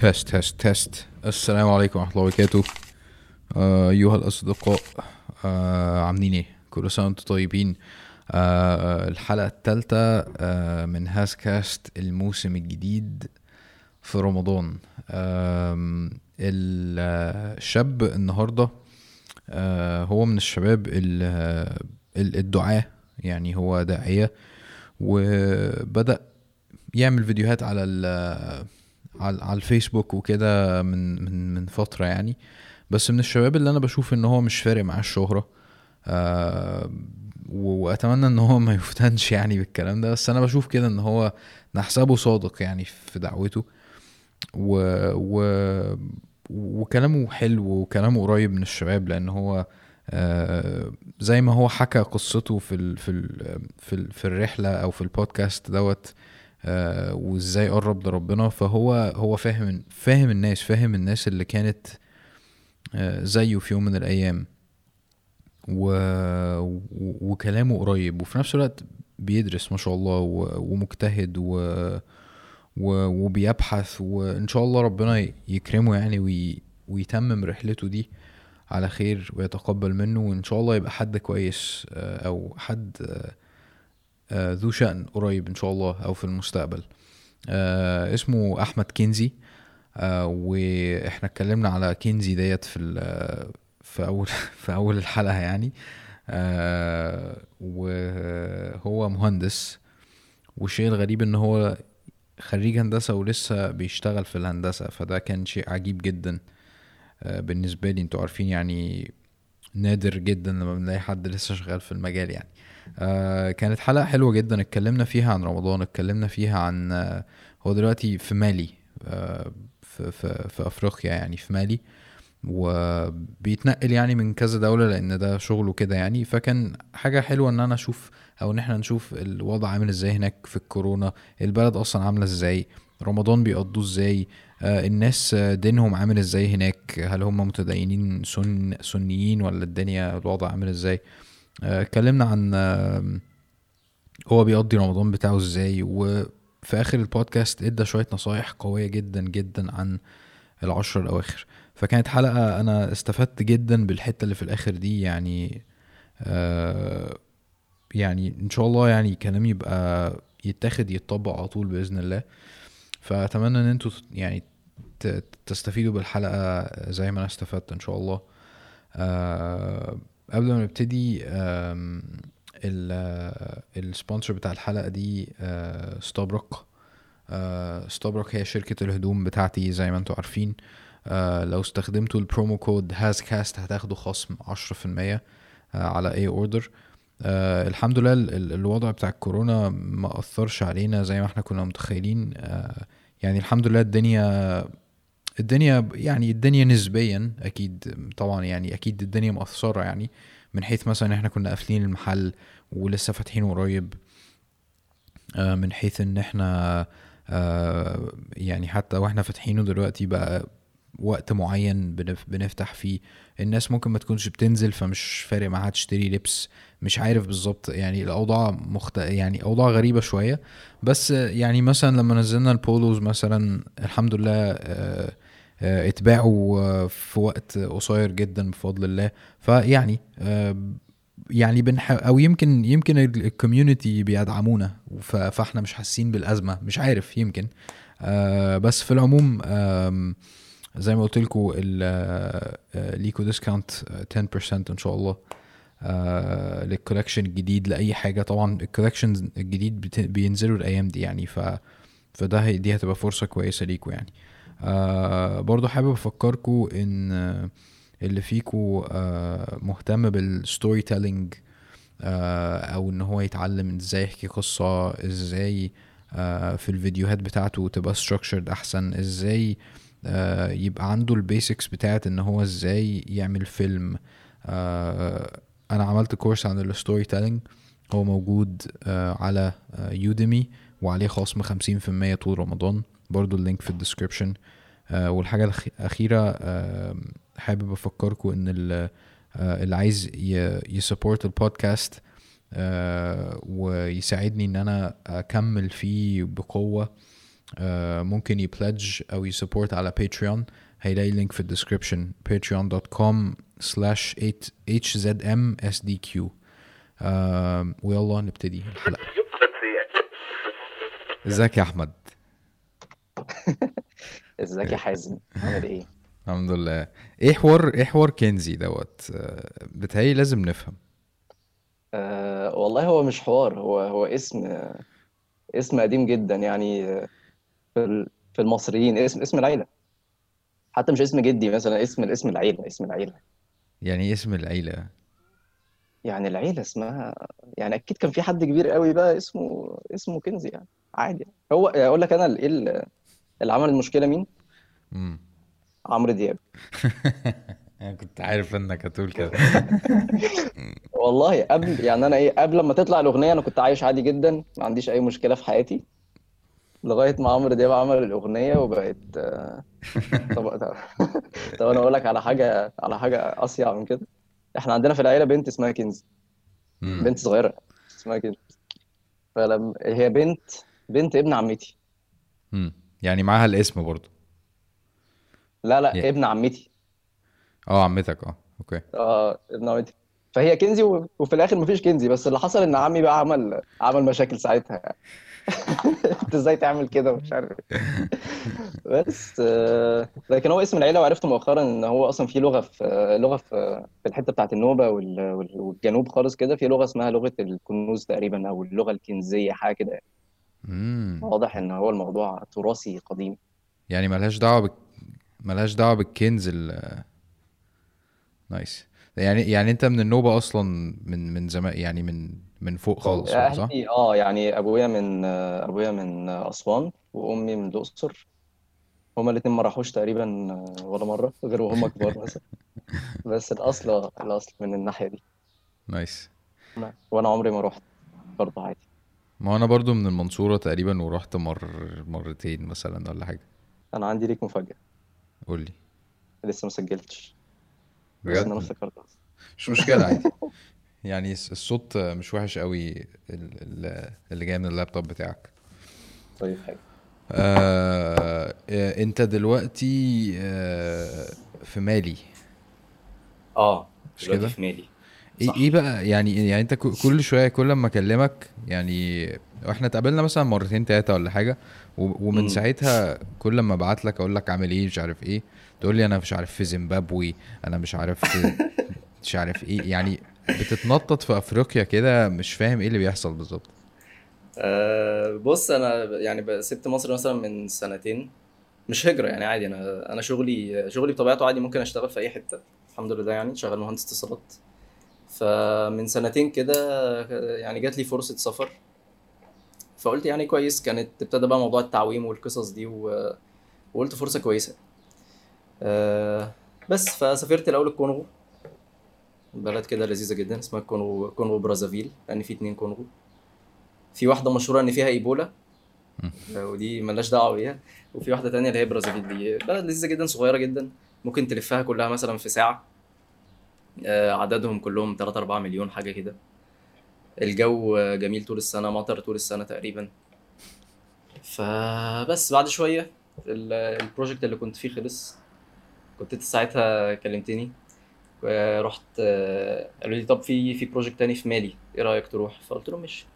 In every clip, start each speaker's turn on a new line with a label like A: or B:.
A: test test test السلام عليكم ورحمة الله وبركاته آه، أيها الأصدقاء آه، عاملين إيه؟ كل سنة وأنتم طيبين. آه، الحلقة التالتة آه، من هاز كاست الموسم الجديد في رمضان. آم، الشاب النهاردة آه، هو من الشباب ال- ال- الدعاة يعني هو داعية وبدأ يعمل فيديوهات على على الفيسبوك وكده من من من فترة يعني. بس من الشباب اللي أنا بشوف إن هو مش فارق معاه الشهرة آه وأتمنى إن هو ما يفتنش يعني بالكلام ده. بس أنا بشوف كده إن هو نحسبه صادق يعني في دعوته. و و وكلامه حلو وكلامه قريب من الشباب لأن هو آه، زي ما هو حكى قصته في في في, في الرحلة أو في البودكاست دوت وازاي قرب لربنا. فهو هو فاهم فاهم الناس فاهم الناس اللي كانت آه، زيه في يوم من الأيام. و... وكلامه قريب. وفي نفس الوقت بيدرس ما شاء الله و... ومجتهد و... و... وبيبحث. وإن شاء الله ربنا يكرمه يعني وي... ويتمم رحلته دي على خير ويتقبل منه. وإن شاء الله يبقى حد كويس آه، أو حد آه، آه، ذو شأن قريب إن شاء الله أو في المستقبل. آه، اسمه أحمد كنزي. آه، وإحنا اتكلمنا على كنزي ديت في في أول في أول الحلقة يعني. آه، وهو مهندس. والشيء الغريب إن هو خريج هندسة ولسه بيشتغل في الهندسة فده كان شيء عجيب جدا. آه، بالنسبة لي أنتوا عارفين يعني نادر جدا لما بنلاقي حد لسه شغال في المجال يعني. آه كانت حلقة حلوة جدا اتكلمنا فيها عن رمضان اتكلمنا فيها عن آه هو دلوقتي في مالي آه في, في, في أفريقيا يعني في مالي وبيتنقل يعني من كذا دولة لأن ده شغله كده يعني. فكان حاجة حلوة إن أنا أشوف أو إن إحنا نشوف الوضع عامل إزاي هناك في الكورونا البلد أصلا عاملة إزاي رمضان بيقضوه إزاي الناس دينهم عامل إزاي هناك هل هم متدينين سن سنيين ولا الدنيا الوضع عامل إزاي. آه، اتكلمنا عن آم، هو بيقضي رمضان بتاعه إزاي وفي آخر البودكاست ادى شوية نصايح قوية جدا جدا عن العشر الأواخر. فكانت حلقة أنا استفدت جدا بالحتة اللي في الآخر دي يعني آه يعني إن شاء الله يعني كلامي يبقى يتاخد يتطبق على طول بإذن الله. فأتمنى إن أنتوا يعني تستفيدوا بالحلقة زي ما أنا استفدت إن شاء الله. آه قبل ما نبتدي آم، ال- آه، ال sponsor بتاع الحلقة دي آه، ستابرك آه، هي شركة الهدوم بتاعتي زي ما أنتوا عارفين. لو استخدمتوا ال promo code هازكاست هتاخدوا خصم 10% آه، على أي order آه الحمد لله ال- ال- الوضع بتاع الكورونا ما أثرش علينا زي ما إحنا كنا متخيلين. آه يعني الحمد لله الدنيا الدنيا يعني الدنيا نسبيا أكيد طبعا يعني أكيد الدنيا مأثرة يعني من حيث مثلا إحنا كنا قافلين المحل ولسه فاتحينه قريب آه، من حيث إن إحنا آه، يعني حتى وإحنا فاتحينه دلوقتي بقى وقت معين بنف- بنفتح فيه الناس ممكن ما تكونش بتنزل فمش فارق معاها تشتري لبس مش عارف بالظبط يعني الأوضاع مخت... يعني أوضاع غريبة شوية. بس يعني مثلا لما نزلنا ال polos مثلا الحمد لله آه، اتباعوا آه، في وقت قصير جدا بفضل الله. فيعني آه، يعني بنح أو يمكن يمكن ال community بيدعمونا. فاحنا مش حاسين بالأزمة. مش عارف يمكن. آه بس في العموم زي ما قلت لكم ليكو discount 10% إن شاء الله. آه لل collection الجديد لأي حاجة. طبعا ال collection الجديد بينزلوا الأيام دي يعني. ف فده دي هتبقى فرصة كويسة ليكوا يعني. آه برضو حابب افكركم إن آه، اللي فيكو آه مهتم بال storytelling آه أو إن هو يتعلم إزاي يحكي قصة إزاي آه في الفيديوهات بتاعته تبقى structured أحسن إزاي آه يبقى عنده ال basics بتاعت إن هو إزاي يعمل فيلم آه أنا عملت course عن ال storytelling هو موجود آه على Udemy وعليه خصم 50% طول رمضان. برضو ال link في ال description. آه والحاجة الأخ- الأخيرة حابب أفكركم إن آه اللي عايز ي support البودكاست آه ويساعدني إن أنا أكمل فيه بقوة ممكن ي pledge أو ي support على Patreon هيلاقي link في ال description patreon.com slash hzmsdq ويلا نبتدي. الحلقة إزيك يا أحمد؟
B: ازيك يا حازم؟ عامل إيه؟
A: الحمد لله. إيه حوار إيه حوار كنزي دوت؟ آه، بتهيألي لازم نفهم.
B: أه والله هو مش حوار هو هو اسم اسم قديم جدا يعني في ال- في المصريين. اسم اسم العيلة. حتى مش اسم جدي مثلا اسم اسم العيلة اسم العيلة.
A: يعني إيه اسم العيلة؟
B: يعني العيلة اسمها يعني أكيد كان في حد كبير قوي بقى اسمه اسمه كنزي يعني عادي. هو أقول لك أنا إيه اللي عمل المشكلة مين؟
A: امم
B: عمرو دياب.
A: أنا كنت عارف إنك هتقول كده.
B: والله قبل يعني أنا إيه قبل ما تطلع الأغنية أنا كنت عايش عادي جدا ما عنديش أي مشكلة في حياتي. لغاية ما عمرو دياب عمل الأغنية وبقت آه، طب طب أنا أقول لك على حاجة على حاجة أصيع من كده. إحنا عندنا في العيلة بنت اسمها
A: امم
B: بنت صغيرة اسمها كنزي فلما هي بنت بنت ابن عمتي.
A: يعني معاها الاسم برضو
B: لا لا
A: يا-
B: ابن عمتي.
A: آه عمتك آه أوكي.
B: آه ابن عمتي. فهي كنزي و- وفي الآخر مفيش كنزي بس اللي حصل إن عمي بقى عمل عمل مشاكل ساعتها يعني. أنت إزاي تعمل كده؟ ومش عارف. بس آه، لكن هو اسم العيلة وعرفت مؤخرا إن هو أصلا في لغة في لغة في في الحتة بتاعت وال- وال- والجنوب خالص كده. في لغة اسمها لغة الكنوز تقريبا أو اللغة الكنزية حاجة كده
A: امم
B: واضح إن هو الموضوع تراثي قديم.
A: يعني ملهاش دعوة بك... ملهاش دعوة بالكنز ال نايس. يعني يعني أنت من النوبة أصلا من من زمان يعني من من فوق خالص بقى صح؟
B: أهلي آه يعني أبويا من أبويا من أسوان وأمي من الأقصر. هما الاتنين ما راحوش تقريبا ولا مرة غير وهم كبار مثلا بس الأصل الأصل من الناحية دي.
A: نايس.
B: وأنا عمري ما رحت برضه عادي.
A: ما هو أنا برضو من المنصورة تقريبا ورحت مر مرتين مثلا ولا حاجة.
B: أنا عندي ليك مفاجأة.
A: قول لي.
B: لسه ما سجلتش. بس أنا
A: بجد
B: افتكرتها.
A: مش مشكلة عادي. يعني الس- الصوت مش وحش قوي ال- ال- اللي جاي من اللابتوب بتاعك.
B: طيب حلو.
A: آه آه، أنت دلوقتي آه في مالي.
B: آه
A: مش
B: دلوقتي
A: كده؟
B: في مالي. صح.
A: إيه بقى؟ يعني يعني أنت كل شوية كل ما أكلمك يعني وإحنا اتقابلنا مثلا مرتين تلاتة ولا حاجة ومن
B: امم
A: ساعتها كل ما ابعت لك أقول لك عامل إيه مش عارف إيه تقول لي أنا مش عارف في زيمبابوي أنا مش عارف في مش عارف إيه يعني بتتنطط في أفريقيا كده مش فاهم إيه اللي بيحصل بالظبط.
B: أه بص أنا يعني سبت مصر مثلا من سنتين مش هجرة يعني عادي أنا أنا شغلي شغلي بطبيعته عادي ممكن أشتغل في أي حتة الحمد لله يعني شغال مهندس اتصالات. فمن سنتين كده يعني جات لي فرصة سفر. فقلت يعني كويس كانت ابتدى بقى موضوع التعويم والقصص دي و... وقلت فرصة كويسة. أه بس فسافرت الأول الكونغو بلد كده لذيذة جدا اسمها كونغو كونغو برازافيل لأن في اتنين كونغو. في واحدة مشهورة إن فيها إيبولا
A: مم.
B: ودي ملناش دعوة بيها. وفي واحدة تانية اللي هي برازافيل دي بلد لذيذة جدا صغيرة جدا ممكن تلفها كلها مثلا في ساعة. آه، عددهم كلهم 3 4 مليون حاجة كده. الجو آه، جميل طول السنة مطر طول السنة تقريبا. فبس بعد شوية ال- ال project اللي كنت فيه خلص. كنت أنت ساعتها كلمتني. ورحت آه، قالوا لي طب في في project تاني في مالي إيه رأيك تروح؟ فقلت لهم ماشي.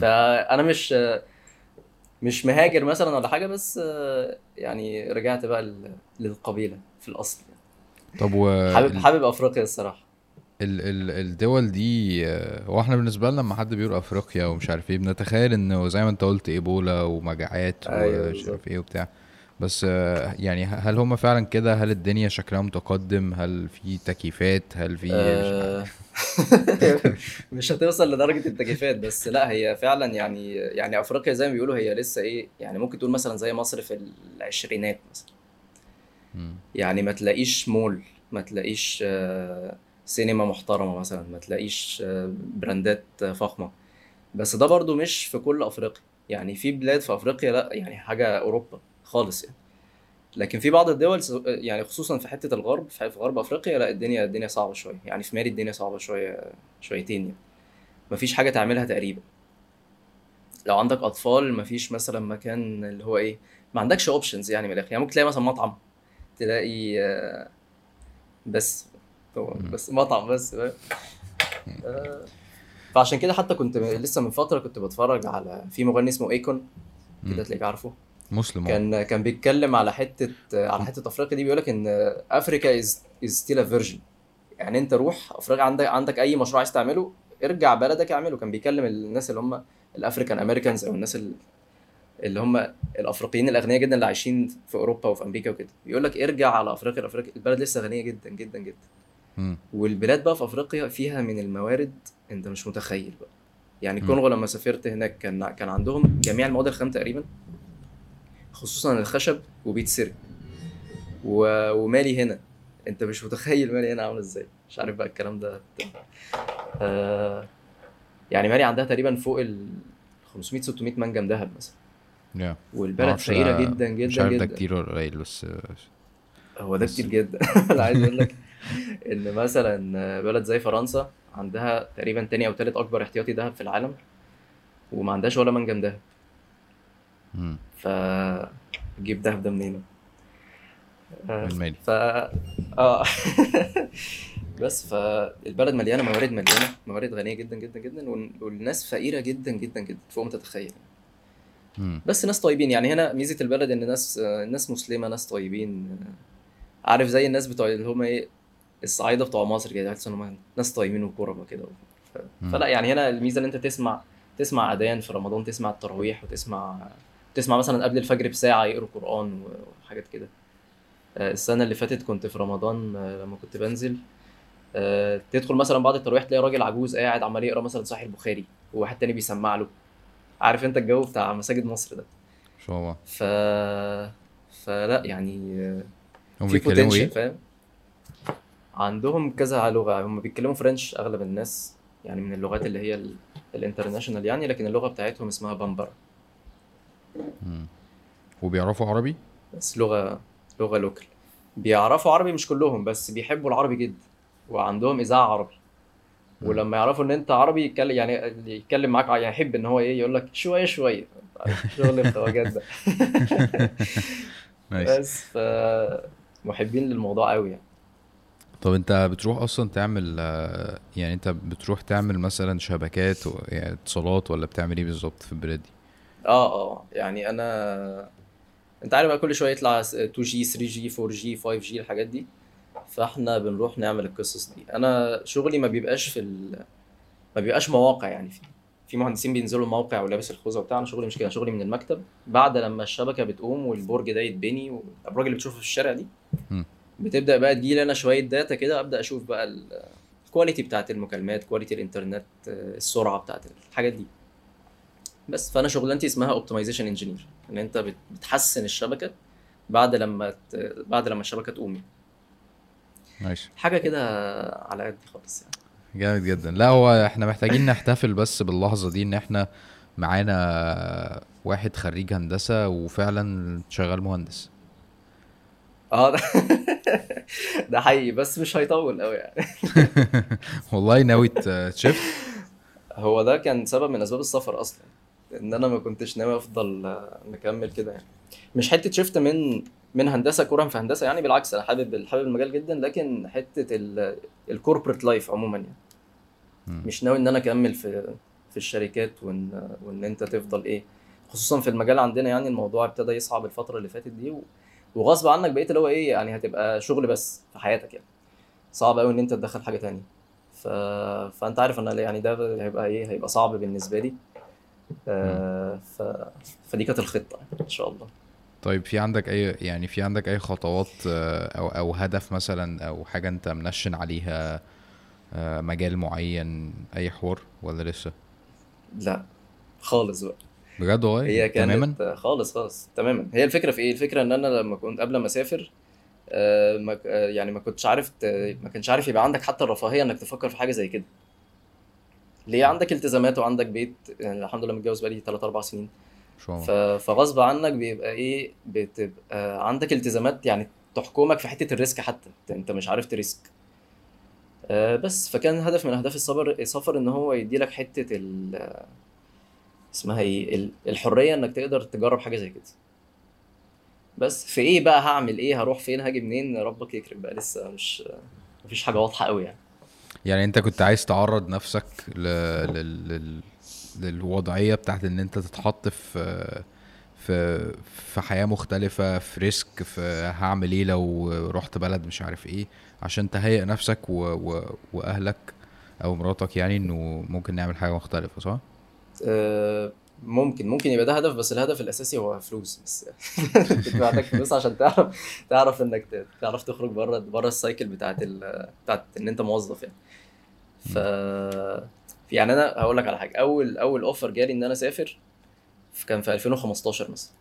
B: فأنا مش مش مهاجر مثلا ولا حاجة بس آه، يعني رجعت بقى لل- للقبيلة في الأصل.
A: طب
B: حابب
A: وال
B: حابب أفريقيا الصراحة.
A: ال ال الدول دي هو إحنا بالنسبة لنا لما حد بيقول أفريقيا ومش عارف إيه بنتخيل إنه زي ما أنت قلت إيبولا ومجاعات
B: أيوه
A: ومش عارف إيه وبتاع. بس يعني هل هم فعلا كده؟ هل الدنيا شكلها متقدم؟ هل في تكييفات؟ هل في
B: آه، مش هتوصل لدرجة التكييفات بس لا هي فعلا يعني يعني أفريقيا زي ما بيقولوا هي لسه إيه يعني ممكن تقول مثلا زي مصر في العشرينات مثلا. يعني ما تلاقيش مول ما تلاقيش آه، سينما محترمة مثلا ما تلاقيش آه، براندات فخمة. بس ده برضو مش في كل أفريقيا. يعني في بلاد في أفريقيا لأ يعني حاجة أوروبا خالص يعني. لكن في بعض الدول س- يعني خصوصا في حتة الغرب في غرب أفريقيا لأ الدنيا الدنيا صعبة شوية. يعني في مالي الدنيا صعبة شوية شويتين يعني. مفيش حاجة تعملها تقريبا. لو عندك أطفال مفيش مثلا مكان اللي هو إيه ما عندكش options يعني من الآخر. يعني ممكن تلاقي مثلا مطعم. تلاقي آه، بس هو. بس مطعم بس فاهم؟ آه، فعشان كده حتى كنت لسه من فترة كنت بتفرج على في مغني اسمه Akon كده. تلاقيك عارفه.
A: مسلم هو
B: كان كان بيتكلم على حتة على حتة أفريقيا دي بيقول لك إن Africa is is still virgin يعني أنت روح أفريقيا عندك عندك أي مشروع عايز تعمله ارجع بلدك اعمله. كان بيكلم الناس اللي هم ال African Americans أو الناس ال- اللي هم الأفريقيين الأغنياء جدا اللي عايشين في أوروبا وفي أمريكا وكده. بيقول لك ارجع على أفريقيا أفريقيا البلد لسه غنية جدا جدا جدا. والبلاد بقى في أفريقيا فيها من الموارد أنت مش متخيل بقى. يعني
A: مم.
B: كونغو لما سافرت هناك كان كان عندهم جميع المواد الخام تقريبا خصوصا الخشب وبيتسرق و... ومالي هنا. أنت مش متخيل مالي هنا عامل إزاي. مش عارف بقى الكلام ده. آه... يعني مالي عندها تقريبا فوق ال 500 600 منجم ذهب مثلا.
A: يا
B: والبلد فقيرة
A: ده
B: جدا
A: مش
B: جدا
A: عارف ده
B: جدا.
A: كتير ولا قليل بس
B: هو ده كتير جدا. أنا عايز أقول لك إن مثلا بلد زي فرنسا عندها تقريبا تاني أو تالت أكبر احتياطي ذهب في العالم وما عندهاش ولا منجم ذهب. ف تجيب ذهب ده منين؟ آه،
A: المالي
B: ف آه. بس فالبلد مليانة موارد مليانة موارد غنية جدا جدا جدا وال- والناس فقيرة جدا جدا جدا فوق ما تتخيل. بس ناس طيبين. يعني هنا ميزة البلد إن ناس آه، ناس مسلمة ناس طيبين آه، عارف زي الناس بتوع اللي هم إيه الصعايده بتوع مصر كده تحس إن هم ناس طيبين وكرمه كده ف... فلا يعني هنا الميزة إن أنت تسمع تسمع أذان في رمضان تسمع التراويح وتسمع تسمع مثلا قبل الفجر بساعة يقروا قرآن وحاجات كده. آه، السنة اللي فاتت كنت في رمضان آه، لما كنت بنزل آه، تدخل مثلا بعد التراويح تلاقي راجل عجوز قاعد عمال يقرأ مثلا صحيح البخاري وواحد تاني بيسمع له. عارف انت الجو بتاع مساجد مصر ده.
A: إن شاء الله.
B: ف فلا يعني
A: هم بيتكلموا إيه؟
B: فاهم؟ عندهم كذا لغة هم بيتكلموا فرنش أغلب الناس يعني من اللغات اللي هي ال- ال international يعني لكن اللغة بتاعتهم اسمها بامبرا
A: مم. وبيعرفوا عربي؟
B: بس لغة لغة local بيعرفوا عربي مش كلهم بس بيحبوا العربي جدا وعندهم إذاعة عربي. ولما يعرفوا إن أنت عربي يتكلم يعني يتكلم معاك يعني يحب إن هو إيه يقول لك شوية شوية. شغل الخواجات ده بس ف محبين للموضوع قوي يعني.
A: طب أنت بتروح أصلا تعمل يعني أنت بتروح تعمل مثلا شبكات و... يعني اتصالات ولا بتعمل إيه بالظبط في البلاد دي؟
B: آه آه. يعني أنا أنت عارف بقى كل شوية يطلع 2 جي 3 جي 4 جي 5 جي الحاجات دي؟ فاحنا بنروح نعمل القصص دي. أنا شغلي ما بيبقاش في ال... ما بيبقاش مواقع يعني. في في مهندسين بينزلوا الموقع ولابس الخوذة وبتاع. أنا شغلي مش كده. شغلي من المكتب. بعد لما الشبكة بتقوم والبرج ده يتبني والابراج اللي بتشوفها في الشارع دي. بتبدأ بقى تجيلي أنا شوية data كده ابدا أشوف بقى ال- ال quality بتاعت المكالمات quality الإنترنت السرعة بتاعت الحاجات دي. بس فأنا شغلانتي اسمها optimization engineer إن أنت بت- بتحسن الشبكة بعد لما ت... بعد لما الشبكة تقوم
A: nice
B: حاجة كده على قد خالص يعني.
A: جامد جدا. لا هو إحنا محتاجين نحتفل بس باللحظة دي إن إحنا معانا واحد خريج هندسة وفعلا شغال مهندس.
B: آه ده, ده حقيقي بس مش هيطول قوي يعني.
A: والله ناوي ت- ت shift
B: هو ده كان سبب من أسباب السفر أصلا إن أنا ما كنتش ناوي أفضل مكمل كده يعني. مش حتة shift من من هندسة career في هندسة يعني بالعكس أنا حابب حابب المجال جدا لكن حتة ال corporate life عموما يعني. مش ناوي إن أنا أكمل في في الشركات وإن وإن أنت تفضل إيه. خصوصا في المجال عندنا يعني الموضوع ابتدى يصعب الفترة اللي فاتت دي. وغصب عنك بقيت اللي هو إيه يعني هتبقى شغل بس في حياتك يعني. صعب قوي إن أنت تدخل حاجة تانية. ف... فأنت عارف ان يعني ده هيبقى إيه هيبقى صعب بالنسبة لي. آه ف... فدي كانت الخطة إن شاء الله.
A: طيب في عندك أي يعني في عندك أي خطوات آه، أو أو هدف مثلا أو حاجة أنت منشن عليها آه، مجال معين أي حوار ولا لسه؟
B: لا خالص بقى.
A: بجد والله؟
B: هي
A: تماما؟
B: كانت خالص خالص تماما. هي الفكرة في إيه؟ الفكرة إن أنا لما كنت قبل ما أسافر آه، ما آه، يعني ما كنتش عارف ما كانش عارف يبقى عندك حتى الرفاهية إنك تفكر في حاجة زي كده. ليه؟ عندك التزامات وعندك بيت. يعني الحمد لله متجوز بقالي 3 4 سنين. ف- فغصب عنك بيبقى إيه بتبقى عندك التزامات يعني تحكمك في حتة ال risk حتى. أنت مش عارف ت risk. آه، بس. فكان هدف من أهداف السفر السفر إن هو يدي لك حتة ال اسمها إيه ال- الحرية إنك تقدر تجرب حاجة زي كده. بس. في إيه بقى هعمل إيه؟ هروح فين؟ هاجي منين؟ ربك يكرم بقى. لسه مش مفيش حاجة واضحة قوي يعني.
A: يعني أنت كنت عايز تعرض نفسك ل... لل... لل... للوضعية بتاعت إن أنت تتحط في في في حياة مختلفة في ريسك في هعمل إيه لو رحت بلد مش عارف إيه عشان تهيئ نفسك و... و... وأهلك أو مراتك يعني إنه ممكن نعمل حاجة مختلفة صح؟
B: آه، ممكن ممكن يبقى ده هدف بس الهدف الأساسي هو فلوس بس. انت محتاج فلوس عشان تعرف تعرف إنك تعرف تخرج بره بره ال cycle بتاعت ال... بتاعت إن أنت موظف يعني. ف يعني أنا هقول لك على حاجة. أول أول offer جالي إن أنا أسافر كان في 2015 مثلا.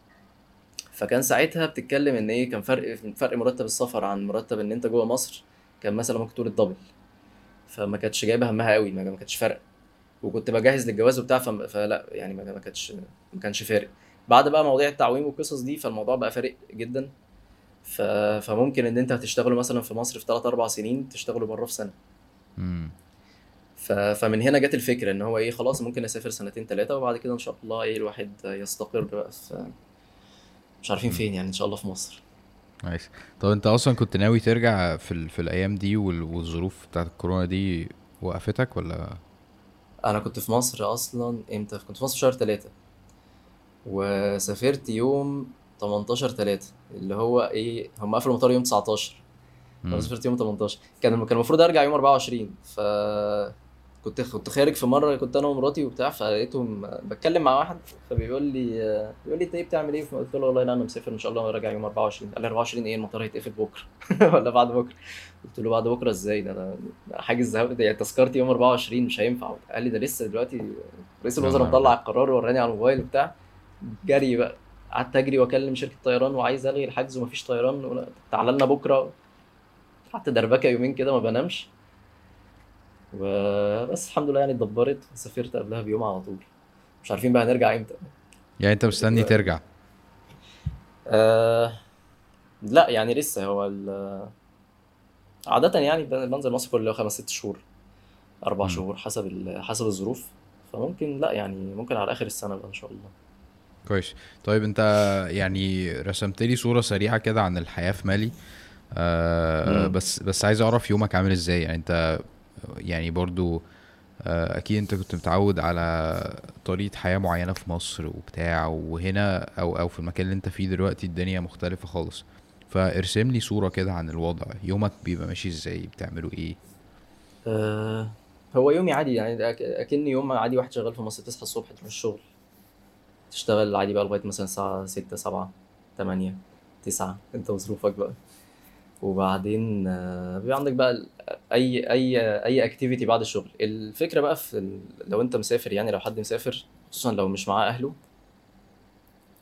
B: فكان ساعتها بتتكلم إن إيه كان فرق فرق مرتب السفر عن مرتب إن أنت جوه مصر كان مثلا ممكن تقول الدبل. فما كانتش جايبة همها قوي ما كانتش فارقة. وكنت بجهز للجواز وبتاع فلا يعني ما كانتش ما كانش فارق. بعد بقى مواضيع التعويم والقصص دي فالموضوع بقى فارق جدا. فممكن إن أنت هتشتغلوا مثلا في مصر في 3 4 سنين تشتغلوا بره في سنة. فمن هنا جت الفكرة إن هو إيه خلاص ممكن أسافر سنتين ثلاثة وبعد كده إن شاء الله إيه الواحد يستقر بقى في مش عارفين فين يعني إن شاء الله في مصر.
A: نايس. طب أنت أصلا كنت ناوي ترجع في ال... في الأيام دي وال... والظروف بتاعت الكورونا دي وقفتك ولا؟
B: أنا كنت في مصر أصلا إمتى؟ كنت في مصر في شهر ثلاثة وسافرت يوم 18 3 اللي هو إيه هم قفلوا المطار يوم 19
A: أنا.
B: سافرت يوم 18 كان كان المفروض أرجع يوم 24 ف كنت كنت خارج في مرة كنت أنا ومراتي وبتاع فلقيتهم بتكلم مع واحد فبيقول لي بيقول لي أنت إيه بتعمل إيه؟ فقلت له والله أنا مسافر إن شاء الله راجع يوم 24 قال لي 24 إيه؟ المطار هيتقفل بكرة ولا بعد بكرة. قلت له بعد بكرة إزاي؟ ده أنا حاجز يعني تذكرتي يوم 24 مش هينفع. قال لي ده لسه دلوقتي رئيس الوزراء مطلع. القرار ووراني على الموبايل وبتاع. جري بقى. قعدت أجري وأكلم شركة طيران وعايز ألغي الحجز ومفيش طيران تعالى لنا بكرة. قعدت دربكة يومين كده ما بنامش. وبس الحمد لله يعني اتدبرت وسافرت قبلها بيوم على طول. مش عارفين بقى هنرجع إمتى.
A: يعني أنت مستني ترجع؟
B: آه لا يعني لسه هو ال- عادة يعني بنزل مصر كل خمس ست شهور أربع
A: مم.
B: شهور حسب حسب الظروف. فممكن لا يعني ممكن على آخر السنة بقى إن شاء الله.
A: كويس. طيب أنت يعني رسمت لي صورة سريعة كده عن الحياة في مالي. آه. بس بس عايز أعرف يومك عامل إزاي؟ يعني أنت يعني برضو آه أكيد أنت كنت متعود على طريقة حياة معينة في مصر وبتاع وهنا أو أو في المكان اللي أنت فيه دلوقتي الدنيا مختلفة خالص. فارسم لي صورة كده عن الوضع. يومك بيبقى ماشي إزاي؟ بتعملوا إيه؟
B: آه هو يومي عادي يعني أكني يوم عادي واحد شغال في مصر تصحى الصبح تروح الشغل تشتغل عادي بقى لغاية مثلا الساعة ستة سبعة تمانية تسعة أنت وظروفك بقى. وبعدين آه، بيبقى عندك بقى أي أي أي اكتيفيتي بعد الشغل. الفكرة بقى في. لو أنت مسافر يعني لو حد مسافر خصوصا لو مش معاه أهله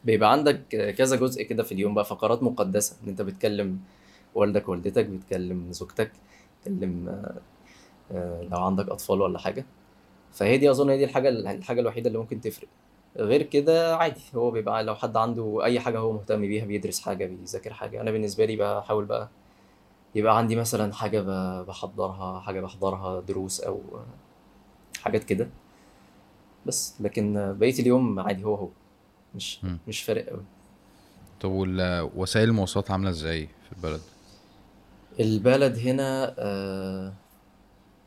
B: بيبقى عندك كذا جزء كده في اليوم بقى. فقرات مقدسة إن أنت بتكلم والدك والدتك بتكلم زوجتك بتكلم آه، آه، لو عندك أطفال ولا حاجة. فهي دي أظن هي دي الحاجة الحاجة الوحيدة اللي ممكن تفرق. غير كده عادي هو بيبقى لو حد عنده أي حاجة هو مهتم بيها بيدرس حاجة بيذاكر حاجة. أنا بالنسبة لي بحاول بقى يبقى عندي مثلا حاجة بحضرها حاجة بحضرها دروس أو حاجات كده. بس لكن بقية اليوم عادي هو هو. مش
A: مم.
B: مش فارق أوي.
A: طب وسائل المواصلات عاملة إزاي في البلد؟
B: البلد هنا آه،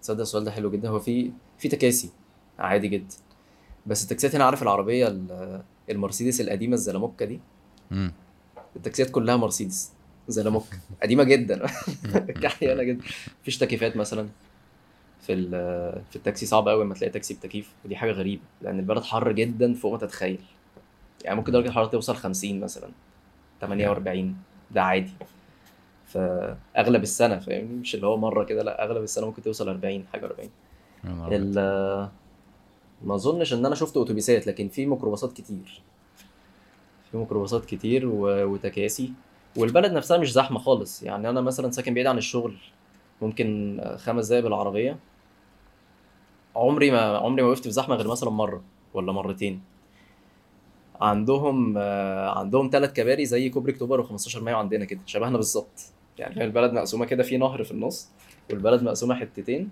B: تصدق السؤال ده حلو جدا. هو في في تكاسي عادي جدا. بس التاكسيات هنا عارف العربية ال- المرسيدس القديمة الزلموكة دي؟
A: امم
B: التاكسيات كلها مرسيدس. زلموك. قديمة جدا. كحيانة جدا. مفيش تكييفات مثلا في في التاكسي. صعب قوي لما تلاقي تاكسي بتكييف. ودي حاجة غريبة. لأن البلد حر جدا فوق ما تتخيل. يعني ممكن درجة الحرارة توصل 50 مثلا. 48 ده عادي. فاغلب السنة فاهمني؟ مش اللي هو مرة كده لأ أغلب السنة ممكن توصل 40 حاجة 40
A: يا نهار أبيض.
B: ال- ما أظنش إن أنا شفت اتوبيسات لكن في ميكروباصات كتير. في ميكروباصات كتير و- وتكاسي. والبلد نفسها مش زحمة خالص. يعني أنا مثلا ساكن بعيد عن الشغل ممكن خمس دقايق بالعربية. عمري ما عمري ما وقفت في زحمة غير مثلا مرة ولا مرتين. عندهم آه، عندهم ثلاث كباري زي كوبري اكتوبر و15 مايو عندنا كده شبهنا بالظبط. يعني البلد مقسومة كده في نهر في النص والبلد مقسومة حتتين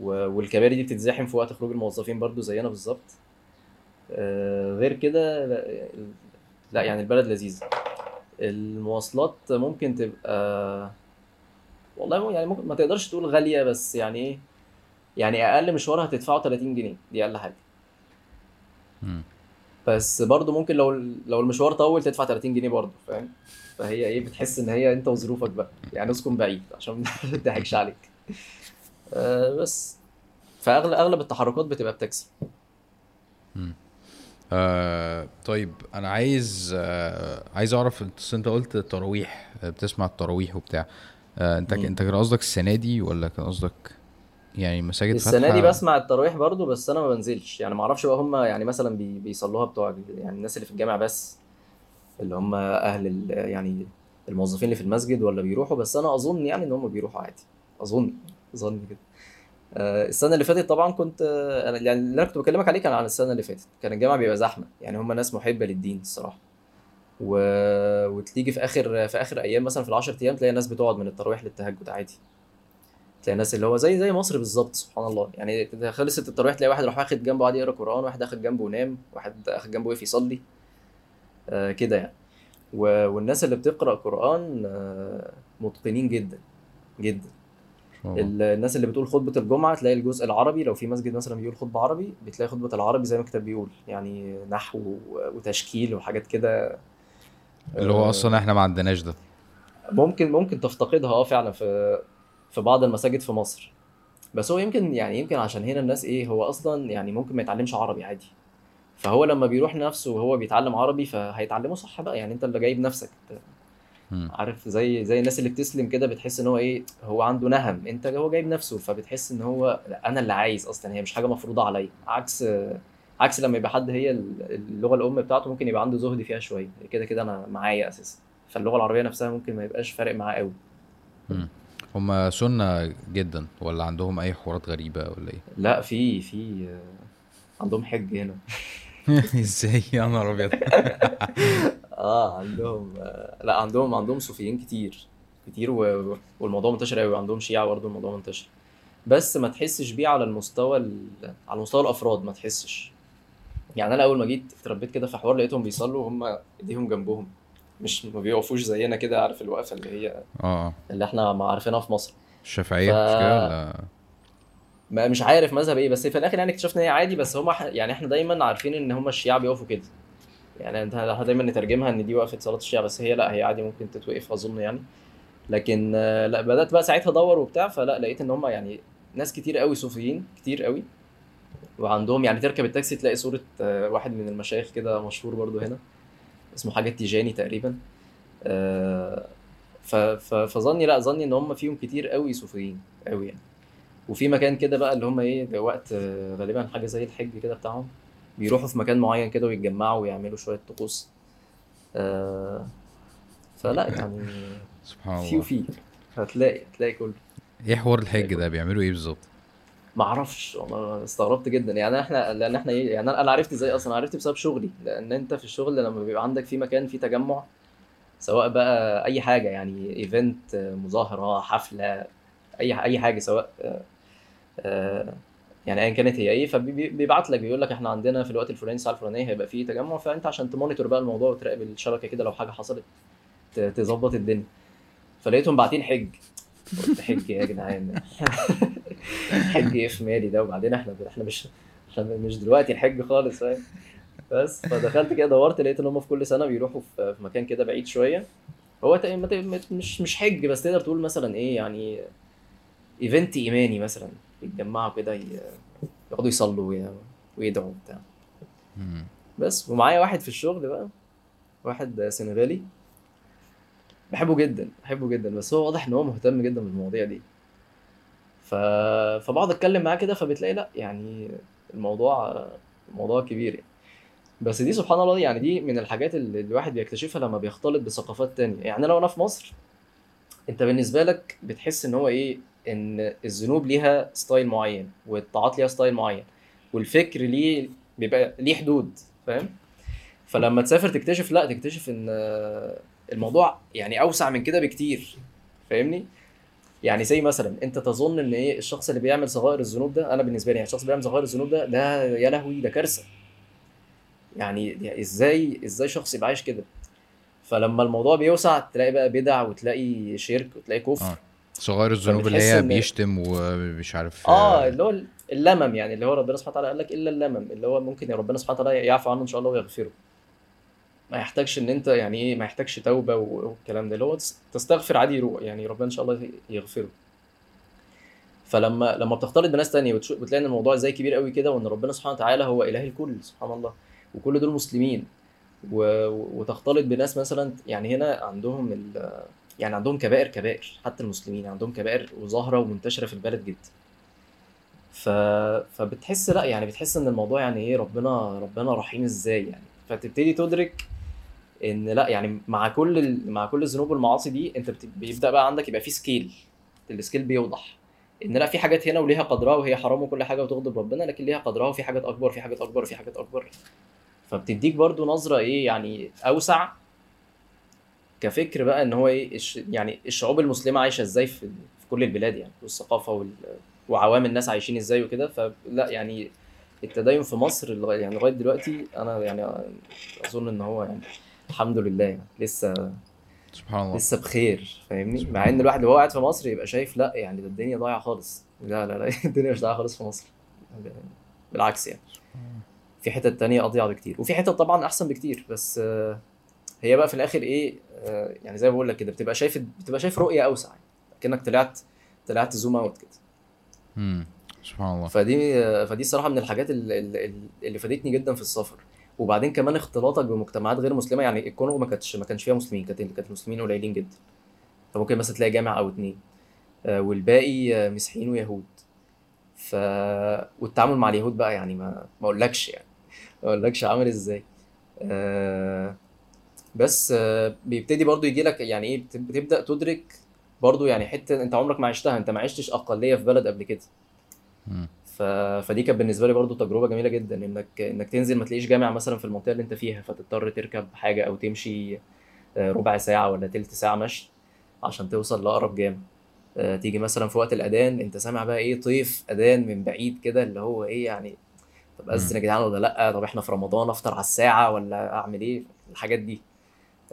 B: والكباري دي بتتزاحم في وقت خروج الموظفين برضو زينا بالظبط. آه، غير كده لا, يعني البلد لذيذة. المواصلات ممكن تبقى والله يعني ممكن ما تقدرش تقول غالية بس يعني إيه؟ يعني أقل مشوار هتدفعه 30 جنيه دي أقل حاجة.
A: مم.
B: بس برضه ممكن لو لو المشوار طول تدفع 30 جنيه برضه فاهم؟ فهي إيه؟ بتحس إن هي أنت وظروفك بقى. يعني اسكن بعيد عشان ما تضحكش عليك. آه بس. فاغلب أغلب التحركات بتبقى بتاكسي.
A: آه طيب أنا عايز آه عايز أعرف أنت قلت التراويح بتسمع التراويح وبتاع. آه أنت
B: مم.
A: أنت كان قصدك السنة دي ولا كان قصدك يعني مساجد
B: السنة دي بسمع التراويح برضه بس أنا ما بنزلش. يعني ما أعرفش بقى هم يعني مثلا بي بيصلوها بتوع يعني الناس اللي في الجامع بس اللي هم أهل يعني الموظفين اللي في المسجد ولا بيروحوا؟ بس أنا أظن يعني إن هم بيروحوا عادي. أظن أظن كده. السنة اللي فاتت طبعا كنت آه، أنا يعني اللي أنا كنت بكلمك عليه كان عن السنة اللي فاتت. كان الجامع بيبقى زحمة. يعني هم ناس محبة للدين الصراحة. و... وتيجي في آخر في آخر أيام مثلا في العشر أيام تلاقي ناس بتقعد من التراويح للتهجد عادي. تلاقي ناس اللي هو زي زي مصر بالظبط سبحان الله. يعني خلصت التراويح تلاقي واحد راح واخد جنبه قاعد يقرأ قرآن واحد آخد جنبه ونام واحد آخد جنبه وقف يصلي. آه كده يعني. و... والناس اللي بتقرأ قرآن آه متقنين جدا جدا
A: ما شاء الله
B: ال- الناس اللي بتقول خطبة الجمعة تلاقي الجزء العربي لو في مسجد مثلا بيقول خطبة عربي بتلاقي خطبة العربي زي ما الكتاب بيقول يعني نحو وتشكيل وحاجات كده.
A: اللي هو أصلا
B: آه،
A: إحنا ما عندناش ده.
B: ممكن ممكن تفتقدها آه فعلا في في بعض المساجد في مصر. بس هو يمكن يعني يمكن عشان هنا الناس إيه هو أصلا يعني ممكن ما يتعلمش عربي عادي. فهو لما بيروح نفسه وهو بيتعلم عربي فهيتعلمه صح بقى يعني أنت اللي جايب نفسك. عارف زي زي الناس اللي بتسلم كده بتحس إن هو إيه هو عنده نهم. أنت هو جايب نفسه فبتحس إن هو لا أنا اللي عايز أصلا هي مش حاجة مفروضة عليا. عكس عكس لما يبقى حد هي اللغة الأم بتاعته ممكن يبقى عنده زهد فيها شوية. كده كده أنا معايا أساسا. فاللغة العربية نفسها ممكن ما يبقاش فارق معاه قوي.
A: مم. هما سنة جدا ولا عندهم أي حوارات غريبة ولا إيه؟
B: لا في في عندهم حج هنا.
A: إزاي يا نهار أبيض؟
B: آه عندهم لا عندهم عندهم صوفيين كتير كتير و... والموضوع منتشر قوي عندهم شيعة برضه الموضوع منتشر. بس ما تحسش بيه على المستوى ال... على مستوى الأفراد ما تحسش. يعني أنا أول ما جيت اتربيت كده في حوار لقيتهم بيصلوا هم إيديهم جنبهم. مش ما بيقفوش زينا كده عارف الوقفة اللي هي
A: آه.
B: اللي إحنا ما عارفينها في مصر. ف
A: الشافعية مش كده ولا؟
B: ما مش عارف مذهب إيه بس في الآخر يعني اكتشفنا إن هي عادي بس هم يعني إحنا دايما عارفين إن هم الشيعة بيقفوا كده. يعني أنت دايما نترجمها إن دي وقفه صلاة الشيعة بس هي لأ هي عادي ممكن تتوقف أظن يعني. لكن آه، لأ بدأت بقى ساعتها أدور وبتاع فلأ لقيت إن هم يعني ناس كتير قوي صوفيين كتير قوي. وعندهم يعني تركب التاكسي تلاقي صورة آه، واحد من المشايخ كده مشهور برضو هنا. اسمه حاجة تيجاني تقريبا. آه، فظني لأ ظني إن هم فيهم كتير قوي صوفيين قوي يعني. وفي مكان كده بقى اللي هم إيه وقت غالبا حاجة زي الحج كده بتاعهم. بيروحوا في مكان معين كده ويتجمعوا ويعملوا شوية طقوس. آه، فلا يعني
A: سبحان الله.
B: وفي. هتلاقي هتلاقي كله.
A: إيه حوار الحج ده؟ بيعملوا إيه بالظبط؟
B: ما أعرفش. والله استغربت جدا. يعني إحنا لأن إحنا إيه يعني أنا عرفت إزاي أصلا؟ عرفت بسبب شغلي. لأن انت في الشغل لما بيبقى عندك في مكان فيه تجمع سواء بقى أي حاجة يعني event مظاهرة حفلة أي أي حاجة سواء آه، آه، يعني ايا كانت هي إيه فبيبعت لك بيقول لك إحنا عندنا في الوقت الفلاني الساعة الفلانية هيبقى فيه تجمع فأنت عشان ت monitor بقى الموضوع وتراقب الشبكة كده لو حاجة حصلت تظبط الدنيا. فلقيتهم باعتين حج. قلت حج إيه يا جدعان؟ حج إيه في مالي ده؟ وبعدين إحنا إحنا مش إحنا مش دلوقتي الحج خالص فاهم؟ بس فدخلت كده دورت لقيت إن هم في كل سنة بيروحوا في مكان كده بعيد شوية. هو مش مش حج بس تقدر تقول مثلا إيه يعني event إيماني مثلا. يتجمعوا كده يقعدوا يصلوا وي- ويدعوا وبتاع
A: مم.
B: بس ومعايا واحد في الشغل بقى واحد سنغالي. بحبه جدا بحبه جدا بس هو واضح إن هو مهتم جدا بالمواضيع دي. ف... فبقعد أتكلم معاه كده فبتلاقي لأ يعني الموضوع الموضوع كبير يعني. بس دي سبحان الله يعني دي من الحاجات اللي الواحد بيكتشفها لما بيختلط بثقافات تانية. يعني أنا وأنا في مصر أنت بالنسبة لك بتحس إن هو إيه إن الذنوب ليها style معين والطاعات ليها style معين والفكر ليه بيبقى ليه حدود فاهم؟ فلما تسافر تكتشف لا تكتشف إن آه، الموضوع يعني أوسع من كده بكتير فاهمني؟ يعني زي مثلا أنت تظن إن إيه الشخص اللي بيعمل صغائر الذنوب ده أنا بالنسبة لي يعني الشخص اللي بيعمل صغائر الذنوب ده ده يا لهوي ده كارثة. يعني إزاي إزاي شخص يبقى عايش كده؟ فلما الموضوع بيوسع تلاقي بقى بدع وتلاقي شرك وتلاقي كفر.
A: آه. صغير الذنوب اللي هي بيشتم ومش عارف آه
B: اللي هو اللمم يعني اللي هو ربنا سبحانه وتعالى قال لك إلا اللمم اللي هو ممكن يا ربنا سبحانه وتعالى يعفو عنه إن شاء الله ويغفره. ما يحتاجش إن أنت يعني إيه ما يحتاجش توبة والكلام ده اللي هو تس- تستغفر عادي يروح يعني ربنا إن شاء الله يغفره. فلما لما بتختلط بناس تانية وتلاقي إن الموضوع إزاي كبير قوي كده وإن ربنا سبحانه وتعالى هو إله الكل سبحان الله وكل دول مسلمين. و... وتختلط بناس مثلا يعني هنا عندهم ال... يعني عندهم كبائر كبائر حتى المسلمين عندهم كبائر وظاهرة ومنتشرة في البلد جدا. ف... فبتحس لأ يعني بتحس إن الموضوع يعني إيه ربنا ربنا رحيم إزاي يعني؟ فتبتدي تدرك إن لأ يعني مع كل ال... مع كل الذنوب والمعاصي دي أنت بت... بيبدأ بقى عندك يبقى في scale ال scale بيوضح إن لأ في حاجات هنا وليها قدرها وهي حرام وكل حاجة وتغضب ربنا لكن ليها قدرها وفي حاجات أكبر في حاجات أكبر في حاجات أكبر. فبتديك برضو نظرة إيه يعني أوسع كفكر بقى إن هو إيه. يعني الشعوب المسلمة عايشة إزاي في, في كل البلاد يعني والثقافة وال... وعوام الناس عايشين إزاي وكده. فلا يعني التدين في مصر لغاية يعني لغاية دلوقتي أنا يعني أظن إن هو يعني الحمد لله يعني لسه
A: سبحان الله.
B: لسه بخير فاهمني؟ مع إن الواحد وهو قاعد في مصر يبقى شايف لأ يعني ده الدنيا ضايعة خالص. لا لا لا الدنيا مش ضايعة خالص في مصر. بالعكس يعني. في حتت تانية أضيع بكتير. وفي حتت طبعا أحسن بكتير بس هي بقى في الآخر إيه آه، يعني زي ما بقول لك كده بتبقى شايف بتبقى شايف رؤية أوسع كأنك طلعت طلعت زوم أوت كده.
A: امم سبحان الله.
B: فدي آه، فدي الصراحة من الحاجات اللي, اللي فادتني جدا في السفر. وبعدين كمان اختلاطك بمجتمعات غير مسلمة يعني الكونغو ما كانتش ما كانش فيها مسلمين كانت كانت المسلمين قليلين جدا. فممكن مثلا تلاقي جامع أو اتنين. آه، والباقي آه، مسيحيين ويهود. ف والتعامل مع اليهود بقى يعني ما ما أقولكش يعني. ما أقولكش عامل إزاي. آه بس آه بيبتدي برضو يجي لك يعني إيه بت- بتبدأ تدرك برضو يعني حتة أنت عمرك ما عشتها أنت ما عشتش أقلية في بلد قبل كده. ف... فدي كانت بالنسبة لي برضو تجربة جميلة جدا إنك إنك تنزل ما تلاقيش جامع مثلا في المنطقة اللي أنت فيها فتضطر تركب حاجة أو تمشي آه، ربع ساعة ولا تلت ساعة مشي عشان توصل لأقرب جامع. آه، تيجي مثلا في وقت الأذان أنت سامع بقى إيه طيف أذان من بعيد كده اللي هو إيه يعني طب اذن يا جدعان ولا لأ؟ طب إحنا في رمضان أفطر على الساعة ولا أعمل إيه؟ الحاجات دي.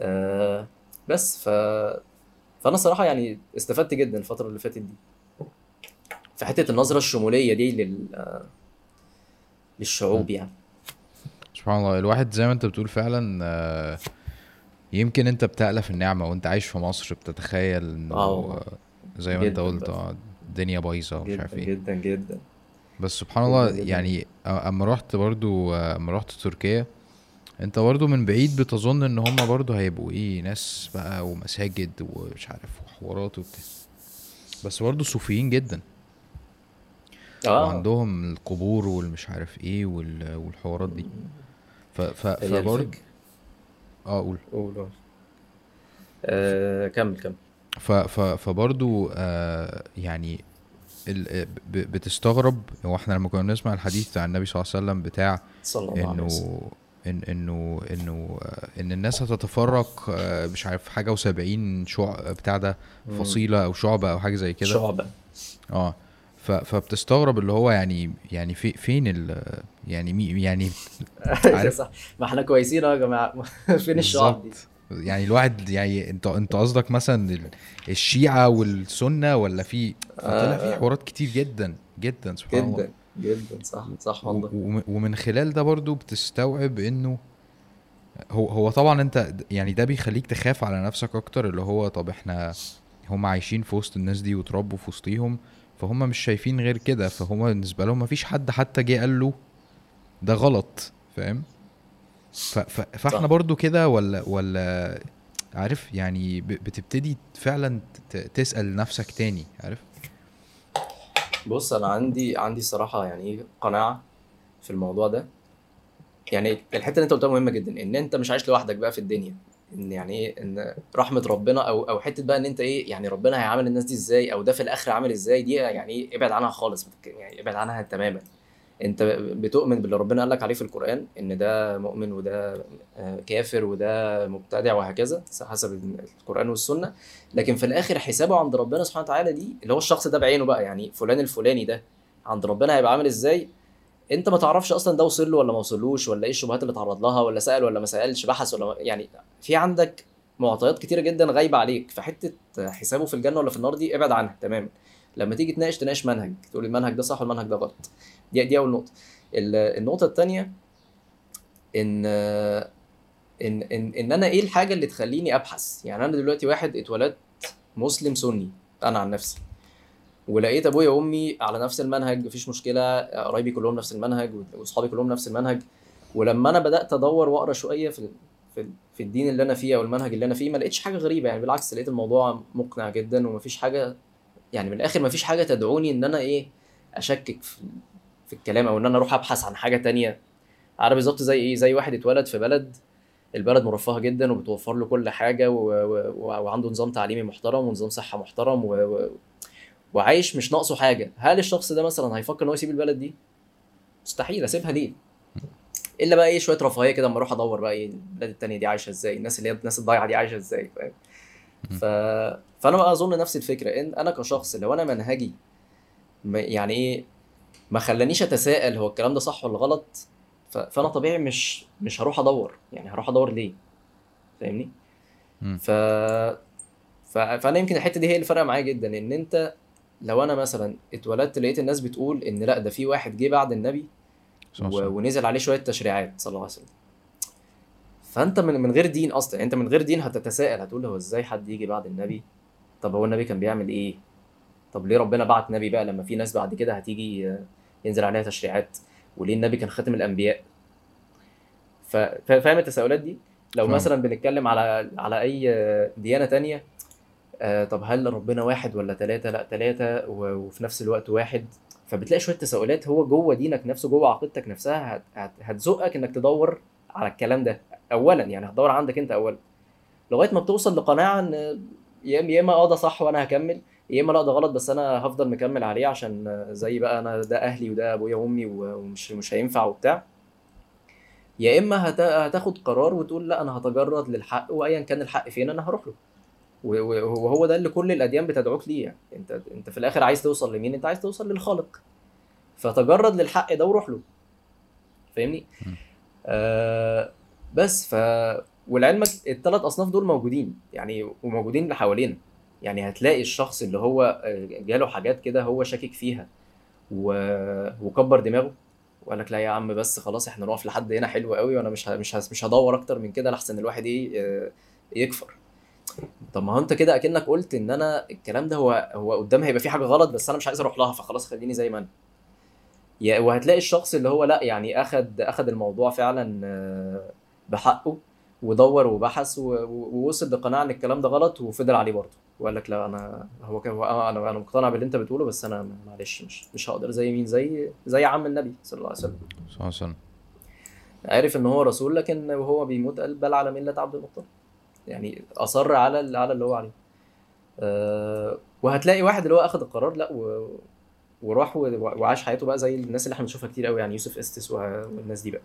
B: آه بس ف فأنا صراحة يعني استفدت جدا الفترة اللي فاتت دي. في حتة النظرة الشمولية دي لل آه، للشعوب يعني.
A: سبحان الله. الواحد زي ما أنت بتقول فعلا آه، يمكن أنت بتألف النعمة وأنت عايش في مصر بتتخيل إنه زي ما
B: أنت
A: قلت الدنيا بايظة ومش عارف إيه.
B: جدا جدا.
A: بس سبحان الله يعني أما رحت برضو أما رحت تركيا انت برضو من بعيد بتظن ان هم برضو هيبقوا إيه ناس بقى ومساجد ومش عارف وحوارات وبتاع. بس برضو صوفيين جدا.
B: آه.
A: وعندهم القبور والمش عارف إيه وال- والحوارات دي. ف ف فبرضو آه قول.
B: قول قول. آه كمل كمل.
A: ف ف فبرضو آه يعني ال بتستغرب هو إحنا لما كنا بنسمع الحديث بتاع النبي صلى الله عليه وسلم بتاع
B: صلى الله عليه وسلم.
A: انه إن إنه إنه إن الناس هتتفرق آه، مش عارف حاجة و70 شع بتاع ده. فصيلة أو شعبه أو حاجة زي كده.
B: شعبة
A: آه. فبتستغرب اللي هو يعني يعني في فين ال يعني مي يعني عارف؟
B: صح. ما إحنا كويسين أهو يا جماعة. فين الشعب دي؟
A: يعني الواحد يعني أنت أنت قصدك مثلا ال- الشيعة والسنة ولا في فطلع في
B: آه.
A: حوارات كتير جدا جدا سبحان الله.
B: جدا. جدا. صح صح والله.
A: ومن خلال ده برضو بتستوعب إنه هو هو طبعا أنت يعني ده بيخليك تخاف على نفسك أكتر اللي هو طب إحنا هم عايشين في وسط الناس دي وتربوا في وسطيهم فهم مش شايفين غير كده فهم بالنسبة لهم مفيش حد حتى جه قال له ده غلط فاهم؟
B: فإحنا
A: برضو كده ولا ولا عارف يعني بتبتدي فعلا ت- تسأل نفسك تاني عارف؟
B: بص أنا عندي عندي صراحة يعني إيه قناعة في الموضوع ده. يعني الحتة اللي أنت قلتها مهمة جدا إن أنت مش عايش لوحدك بقى في الدنيا. إن يعني إيه إن رحمة ربنا أو أو حتة بقى إن أنت إيه يعني ربنا هيعامل الناس دي إزاي أو ده في الآخر عامل إزاي دي يعني إيه ابعد عنها خالص يعني ابعد عنها تماما. انت بتؤمن باللي ربنا قال لك عليه في القرآن إن ده مؤمن وده آه، كافر وده مبتدع وهكذا حسب القرآن والسنة. لكن في الآخر حسابه عند ربنا سبحانه وتعالى دي اللي هو الشخص ده بعينه بقى يعني فلان الفلاني ده عند ربنا هيبقى عامل إزاي؟ انت ما تعرفش أصلا ده وصل له ولا ما وصلوش ولا إيه الشبهات اللي اتعرض لها ولا سأل ولا ما سألش بحث ولا يعني في عندك معطيات كتيرة جدا غايبة عليك. فحته حسابه في الجنة ولا في النار دي ابعد عنها تماما لما تيجي تناقش تناقش منهج تقول المنهج ده صح والمنهج ده غلط. دي دي أول نقطة. ال- النقطة الثانية إن إن إن إن أنا إيه الحاجة اللي تخليني أبحث؟ يعني أنا دلوقتي واحد اتولدت مسلم سني أنا عن نفسي ولقيت أبويا وأمي على نفس المنهج مفيش مشكلة قرايبي كلهم نفس المنهج وأصحابي كلهم نفس المنهج. ولما أنا بدأت أدور وأقرأ شوية في في في الدين اللي أنا فيه أو المنهج اللي أنا فيه ما لقيتش حاجة غريبة. يعني بالعكس لقيت الموضوع مقنع جدا ومفيش حاجة يعني من الآخر مفيش حاجة تدعوني إن أنا إيه أشكك في, في الكلام أو إن أنا أروح أبحث عن حاجة تانية. عارف بالظبط زي إيه؟ زي واحد اتولد في بلد البلد مرفهة جدا وبتوفر له كل حاجة و... و... وعنده نظام تعليمي محترم ونظام صحة محترم و... و... وعايش مش ناقصه حاجة. هل الشخص ده مثلا هيفكر إن هو يسيب البلد دي؟ مستحيل أسيبها ليه؟ إلا بقى إيه؟ شوية رفاهية كده اما أروح أدور بقى إيه البلاد التانية دي عايشة إزاي الناس اللي هي الناس الضايعة دي عايشة إزاي فاهم؟ ف... فأنا بقى أظن نفس الفكرة إن أنا كشخص لو أنا منهجي يعني إيه ما خلانيش أتساءل هو الكلام ده صح ولا غلط. فأنا طبيعي مش مش هروح أدور يعني هروح أدور ليه فاهمني. ف... ف... فأنا يمكن الحتة دي هي اللي فارقة معايا جدا إن أنت لو أنا مثلا اتولدت لقيت الناس بتقول إن لأ ده في واحد جه بعد النبي. و... ونزل عليه شوية تشريعات صلى الله عليه وسلم فأنت من من غير دين أصلا أنت من غير دين هتتساءل هتقول هو إزاي حد يجي بعد النبي طب هو النبي كان بيعمل إيه طب ليه ربنا بعت نبي بقى لما في ناس بعد كده هتيجي ينزل عليها تشريعات وليه النبي كان خاتم الأنبياء ف... فاهم التساؤلات دي لو
A: فاهم.
B: مثلا بنتكلم على على أي ديانة تانية آه، طب هل ربنا واحد ولا ثلاثة؟ لأ ثلاثة و- وفي نفس الوقت واحد فبتلاقي شوية تساؤلات هو جوه دينك نفسه جوه عقيدتك نفسها هت- هت- هتزقك إنك تدور على الكلام ده اولا يعني هتدور عندك أنت اولا لغاية ما بتوصل لقناعة إن يا إما آه ده صح وأنا هكمل يا إما لا ده غلط بس أنا هفضل مكمل عليه عشان زي بقى أنا ده أهلي وده أبويا وأمي ومش مش هينفع وبتاع. يا إما هت- هتاخد قرار وتقول لأ أنا هتجرد للحق وايا كان الحق فين أنا هروح له. وهو ده اللي كل الأديان بتدعوك ليه يعني. أنت أنت في الآخر عايز توصل لمين؟ أنت عايز توصل للخالق. فتجرد للحق ده وروح له. فاهمني. آه بس ف ولعلمك الثلاث أصناف دول موجودين يعني وموجودين حوالينا يعني هتلاقي الشخص اللي هو آه، جاله حاجات كده هو شاكك فيها و... وكبر دماغه. وقال لك لا يا عم بس خلاص إحنا نقف لحد هنا حلو قوي وأنا مش ه... مش ه... مش هدور أكتر من كده لحسن الواحد إيه يكفر. طب ما هو انت كده اكنك قلت ان أنا الكلام ده هو هو قدام هيبقى في حاجة غلط بس أنا مش عايز أروح لها فخلاص خليني زي ما أنا. وهتلاقي الشخص اللي هو لا يعني اخد اخد الموضوع فعلا آه، بحقه. ودور وبحث ووصل لقناعه إن الكلام ده غلط وفضل عليه برضه. وقال لك لا أنا هو كان أنا أنا مقتنع باللي أنت بتقوله بس أنا معلش مش مش هقدر. زي مين؟ زي زي عم النبي صلى الله عليه وسلم.
A: صلى الله عليه وسلم.
B: عارف إن هو رسول لكن وهو بيموت قال بل على ملة عبد المطلب. يعني أصر على على اللي هو عليه. أه وهتلاقي واحد اللي هو أخذ القرار لا و... وراح. وعاش حياته بقى زي الناس اللي إحنا بنشوفها كتير قوي يعني يوسف إستس والناس دي بقى.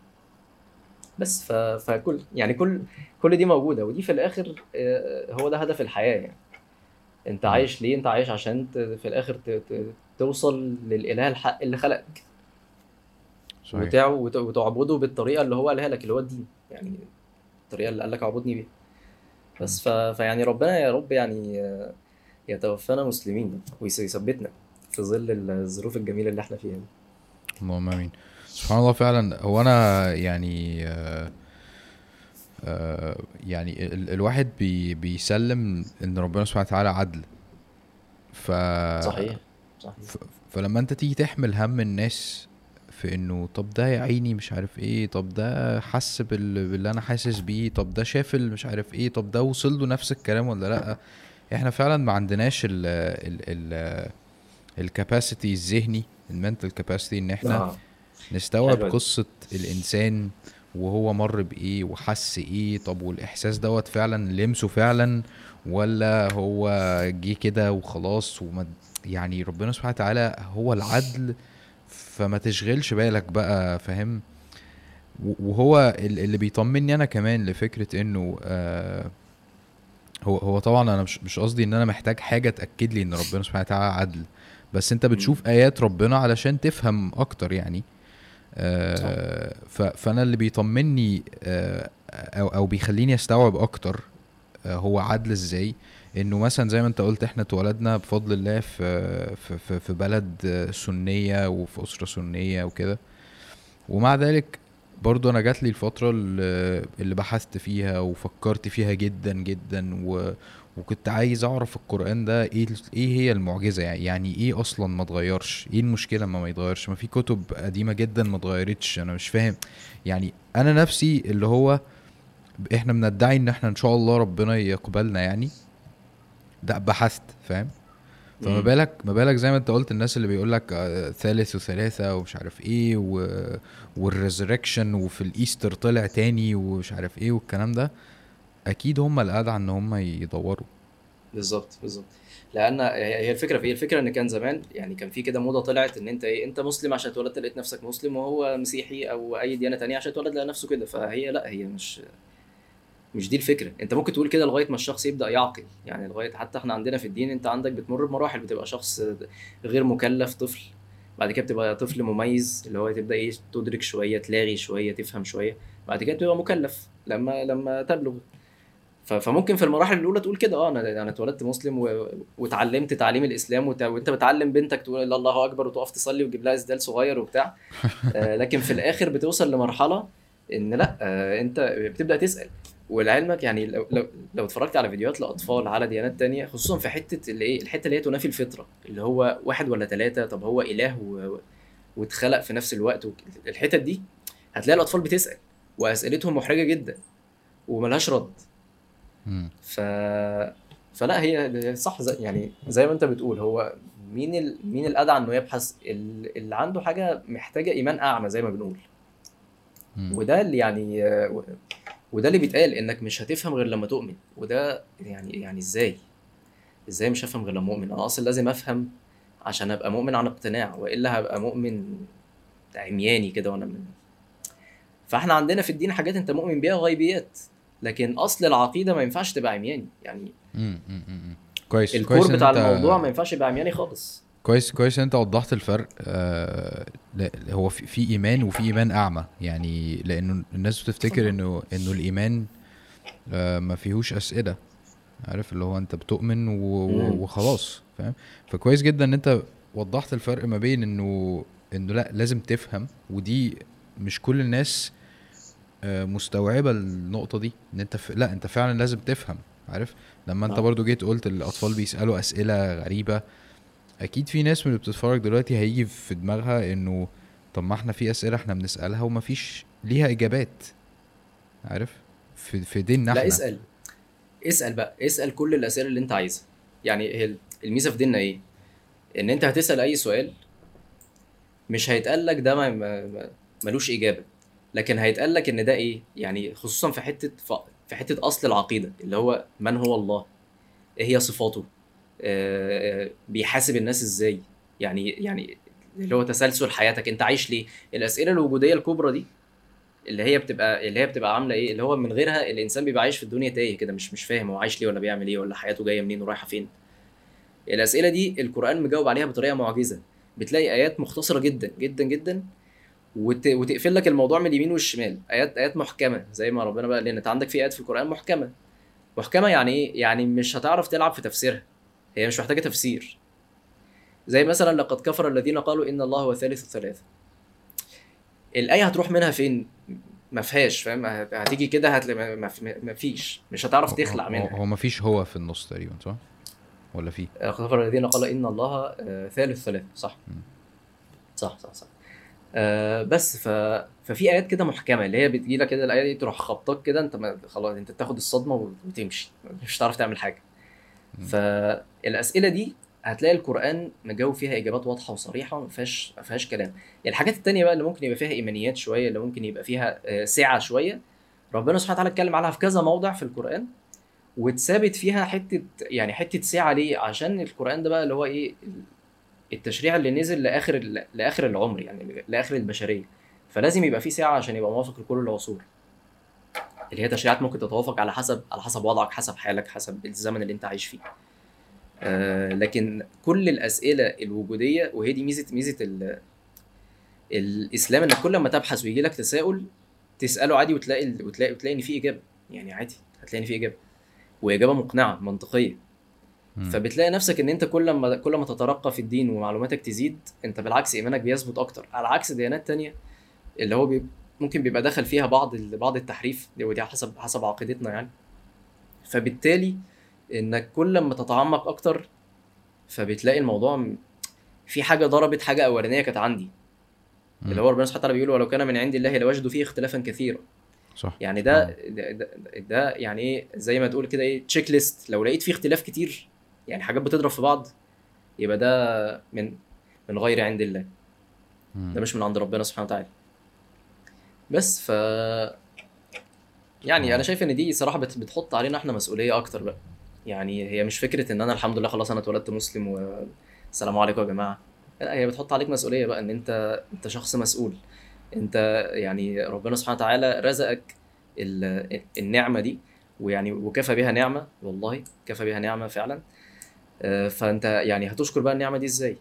B: بس. ف... فكل يعني كل كل دي موجودة ودي في الآخر آه، هو ده هدف الحياة يعني. أنت عايش ليه؟ أنت عايش عشان ت... في الآخر ت... ت... توصل للإله الحق اللي خلقك.
A: صحيح.
B: وت... وتعبده بالطريقة اللي هو قالها لك اللي هو الدين. يعني الطريقة اللي قال لك اعبدني بيها. بس ف... فيعني ربنا يا رب يعني آه، يتوفانا مسلمين ويثبتنا في ظل الظروف الجميلة اللي إحنا فيها دي.
A: اللهم آمين. سبحان الله فعلا. هو أنا يعني آه آه يعني ال الواحد بي بيسلم إن ربنا سبحانه وتعالى عدل. ف
B: صحيح صحيح.
A: فلما أنت تيجي تحمل هم الناس في إنه طب ده يا عيني مش عارف إيه طب ده حس بال... باللي أنا حاسس بيه طب ده شاف مش عارف إيه طب ده وصل له نفس الكلام ولا لأ؟ إحنا فعلا ما عندناش ال ال ال الكاباسيتي الذهني المنتال كاباسيتي إن إحنا
B: آه.
A: نستوعب. قصة الإنسان وهو مر بإيه وحس إيه. طب والإحساس دوت فعلا لمسه فعلا ولا هو جه كده وخلاص وما يعني ربنا سبحانه وتعالى هو العدل فما تشغلش بالك بقى فاهم؟ وهو ال- اللي بيطمني أنا كمان لفكرة إنه آه هو هو طبعا أنا مش مش قصدي إن أنا محتاج حاجة تأكد لي إن ربنا سبحانه وتعالى عدل بس أنت بتشوف آيات ربنا علشان تفهم أكتر يعني. آه فأنا اللي بيطمني آه أو أو بيخليني أستوعب أكتر آه هو عدل إزاي. إنه مثلا زي ما أنت قلت إحنا اتولدنا بفضل الله في في في- بلد سنية وفي أسرة سنية وكده. ومع ذلك برضو أنا جات لي الفترة اللي اللي بحثت فيها وفكرت فيها جدا جدا و وكنت عايز أعرف القرآن ده إيه إيه هي المعجزة؟ يعني يعني إيه أصلا ما اتغيرش؟ إيه المشكلة ما ما يتغيرش؟ ما في كتب قديمة جدا ما اتغيرتش أنا مش فاهم. يعني أنا نفسي اللي هو إحنا بندعي إن إحنا إن شاء الله ربنا يقبلنا يعني. ده بحثت فاهم؟ فما. بالك ما بالك زي ما أنت قلت الناس اللي بيقول لك آه، ثالث ثلاثة ومش عارف إيه و... وال resurrection وفي ال Easter طلع تاني ومش عارف إيه والكلام ده. أكيد هم الادعى إن هم يدوروا.
B: بالظبط بالظبط. لأن هي الفكرة في إيه؟ الفكرة إن كان زمان يعني كان في كده موضة طلعت إن أنت إيه؟ أنت مسلم عشان اتولدت لقيت نفسك مسلم وهو مسيحي أو أي ديانة تانية عشان اتولد لقى نفسه كده. فهي لأ هي مش مش دي الفكرة. أنت ممكن تقول كده لغاية ما الشخص يبدأ يعقل. يعني لغاية حتى إحنا عندنا في الدين أنت عندك بتمر بمراحل. بتبقى شخص غير مكلف طفل. بعد كده بتبقى طفل مميز اللي هو تبدأ إيه؟ تدرك شوية تلاغي شوية تفهم شوية. بعد كده تبقى مكلف لما لما تبلغ. فممكن في المراحل الأولى تقول كده آه أنا أنا اتولدت مسلم و... واتعلمت تعليم الإسلام وت... وأنت بتعلم بنتك تقول لا الله أكبر وتقف تصلي وتجيب لها اسدال صغير وبتاع آه لكن في الآخر بتوصل لمرحلة إن لأ آه أنت بتبدأ تسأل ولعلمك يعني لو لو, لو اتفرجت على فيديوهات لأطفال على ديانات تانية خصوصا في حتة اللي إيه الحتة اللي هي تنافي الفطرة اللي هو واحد ولا ثلاثة طب هو إله و... واتخلق في نفس الوقت الحتت دي هتلاقي الأطفال بتسأل وأسئلتهم محرجة جدا وملهاش رد. ف فلا هي صح زي يعني زي ما انت بتقول هو مين ال... مين الادعى إنه يبحث؟ ال- اللي عنده حاجة محتاجة إيمان أعمى زي ما بنقول.
A: مم.
B: وده اللي يعني وده اللي بيتقال إنك مش هتفهم غير لما تؤمن. وده يعني يعني إزاي؟ إزاي مش هفهم غير لما أؤمن؟ أنا أصلا لازم أفهم عشان أبقى مؤمن عن اقتناع وإلا هبقى مؤمن عمياني كده وأنا من. فإحنا عندنا في الدين حاجات أنت مؤمن بيها غيبيات لكن أصل العقيدة ما ينفعش تبقى عمياني. يعني.
A: كويس كويس
B: الكور
A: إن
B: بتاع
A: أنت
B: الموضوع ما ينفعش يبقى عمياني خالص.
A: كويس كويس إن أنت وضحت الفرق. آه هو في, في إيمان وفي إيمان أعمى. يعني لأنه الناس بتفتكر إنه إنه الإيمان آه ما فيهوش أسئلة. عارف؟ اللي هو أنت بتؤمن. وخلاص فاهم؟ فكويس جدا إن أنت وضحت الفرق ما بين إنه إنه لا لازم تفهم. ودي مش كل الناس مستوعبة النقطة دي إن أنت ف... لا أنت فعلا لازم تفهم عارف؟ لما أنت
B: آه.
A: برضو جيت قلت الأطفال بيسألوا أسئلة غريبة أكيد في ناس من اللي بتتفرج دلوقتي هيجي في دماغها إنه طب ما إحنا في أسئلة إحنا بنسألها ومفيش ليها إجابات عارف؟ في في ديننا
B: لا
A: إحنا.
B: اسأل. اسأل بقى. اسأل كل الأسئلة اللي أنت عايزها. يعني الميزة في ديننا إيه؟ إن أنت هتسأل أي سؤال مش هيتقال لك ده ما- ملوش إجابة. لكن هيتقال لك إن ده إيه؟ يعني خصوصا في حتة في حتة أصل العقيدة اللي هو من هو الله؟ إيه هي صفاته؟ آه، بيحاسب الناس إزاي؟ يعني يعني اللي هو تسلسل حياتك أنت عايش ليه؟ الأسئلة الوجودية الكبرى دي اللي هي بتبقى اللي هي بتبقى عاملة إيه؟ اللي هو من غيرها الإنسان بيبقى عايش في الدنيا تايه كده مش مش فاهم هو عايش ليه ولا بيعمل إيه ولا حياته جاية منين ورايحة فين. الأسئلة دي القرآن مجاوب عليها بطريقة معجزة. بتلاقي آيات مختصرة جدا جدا جدا وت... وتقفل لك الموضوع من اليمين والشمال. آيات آيات محكمة زي ما ربنا بقى لأن انت عندك في آيات في القرآن محكمة. محكمة يعني إيه؟ يعني مش هتعرف تلعب في تفسيرها. هي مش محتاجة تفسير. زي مثلا لقد كفر الذين قالوا إن الله هو ثالث الثلاثة. الآية هتروح منها فين؟ ما فيهاش فاهم؟ هت- هتيجي كده هتلاقي ما- ما ما فيش. مش هتعرف تخلع منها.
A: هو مفيش هو في النص تقريبا صح؟ ولا في؟
B: لقد كفر الذين قالوا إن الله آه، ثالث ثلاثة صح. صح صح صح. آه بس ف... ففي آيات كده محكمة اللي هي بتجي لك كده الآية دي تروح خبطك كده انت ما... خلاص انت تاخد الصدمة وتمشي مش هتعرف تعمل
A: حاجة.
B: فالأسئلة دي هتلاقي القرآن مجاوب فيها إجابات واضحة وصريحة ما فيهاش ما فيهاش كلام. الحاجات التانية بقى اللي ممكن يبقى فيها إيمانيات شوية اللي ممكن يبقى فيها آه، سعة شوية ربنا سبحانه وتعالى اتكلم عنها في كذا موضع في القرآن واتثابت فيها حتة يعني حتة سعة ليه؟ عشان القرآن ده بقى اللي هو إيه التشريع اللي نزل لآخر لآخر العمر يعني لآخر البشرية. فلازم يبقى في سعه عشان يبقى موافق لكل العصور. اللي هي تشريعات ممكن تتوافق على حسب على حسب وضعك حسب حالك حسب الزمن اللي انت عايش فيه. آه لكن كل الأسئلة الوجودية وهي دي ميزة ميزة ال- الإسلام إنك كل ما تبحث ويجي لك تساؤل تسأله عادي وتلاقي وتلاقي وتلاقي إن في إجابة. يعني عادي هتلاقي إن في إجابة. وإجابة مقنعة
A: منطقية.
B: فبتلاقي نفسك إن أنت كل ما كل ما تترقى في الدين ومعلوماتك تزيد أنت بالعكس إيمانك بيثبت أكتر. على عكس ديانات تانية اللي هو بي ممكن بيبقى دخل فيها بعض بعض التحريف دي- ودي حسب حسب عقيدتنا يعني. فبالتالي إنك كل ما تتعمق أكتر فبتلاقي الموضوع م- في حاجة ضربت حاجة اولانيه كانت عندي.
A: مم.
B: اللي هو ربنا سبحانه وتعالى بيقول ولو كان من عند الله لوجدوا فيه اختلافا كثيرا.
A: صح.
B: يعني ده ده, ده, ده يعني إيه؟ زي ما تقول كده إيه؟ تشيك ليست لو لقيت فيه اختلاف كتير يعني حاجات بتضرب في بعض يبقى ده من من غير عند الله. ده مش من عند ربنا سبحانه وتعالى. بس ف يعني أنا شايف إن دي صراحة بت- بتحط علينا إحنا مسؤولية أكتر بقى. يعني هي مش فكرة إن أنا الحمد لله خلاص أنا اتولدت مسلم والسلام عليكم يا جماعة. لا هي بتحط عليك مسؤولية بقى إن أنت أنت شخص مسؤول. أنت يعني ربنا سبحانه وتعالى رزقك ال- النعمة دي ويعني وكفى بها نعمة والله كفى بها نعمة فعلا. آه، فأنت يعني هتشكر بقى النعمة دي إزاي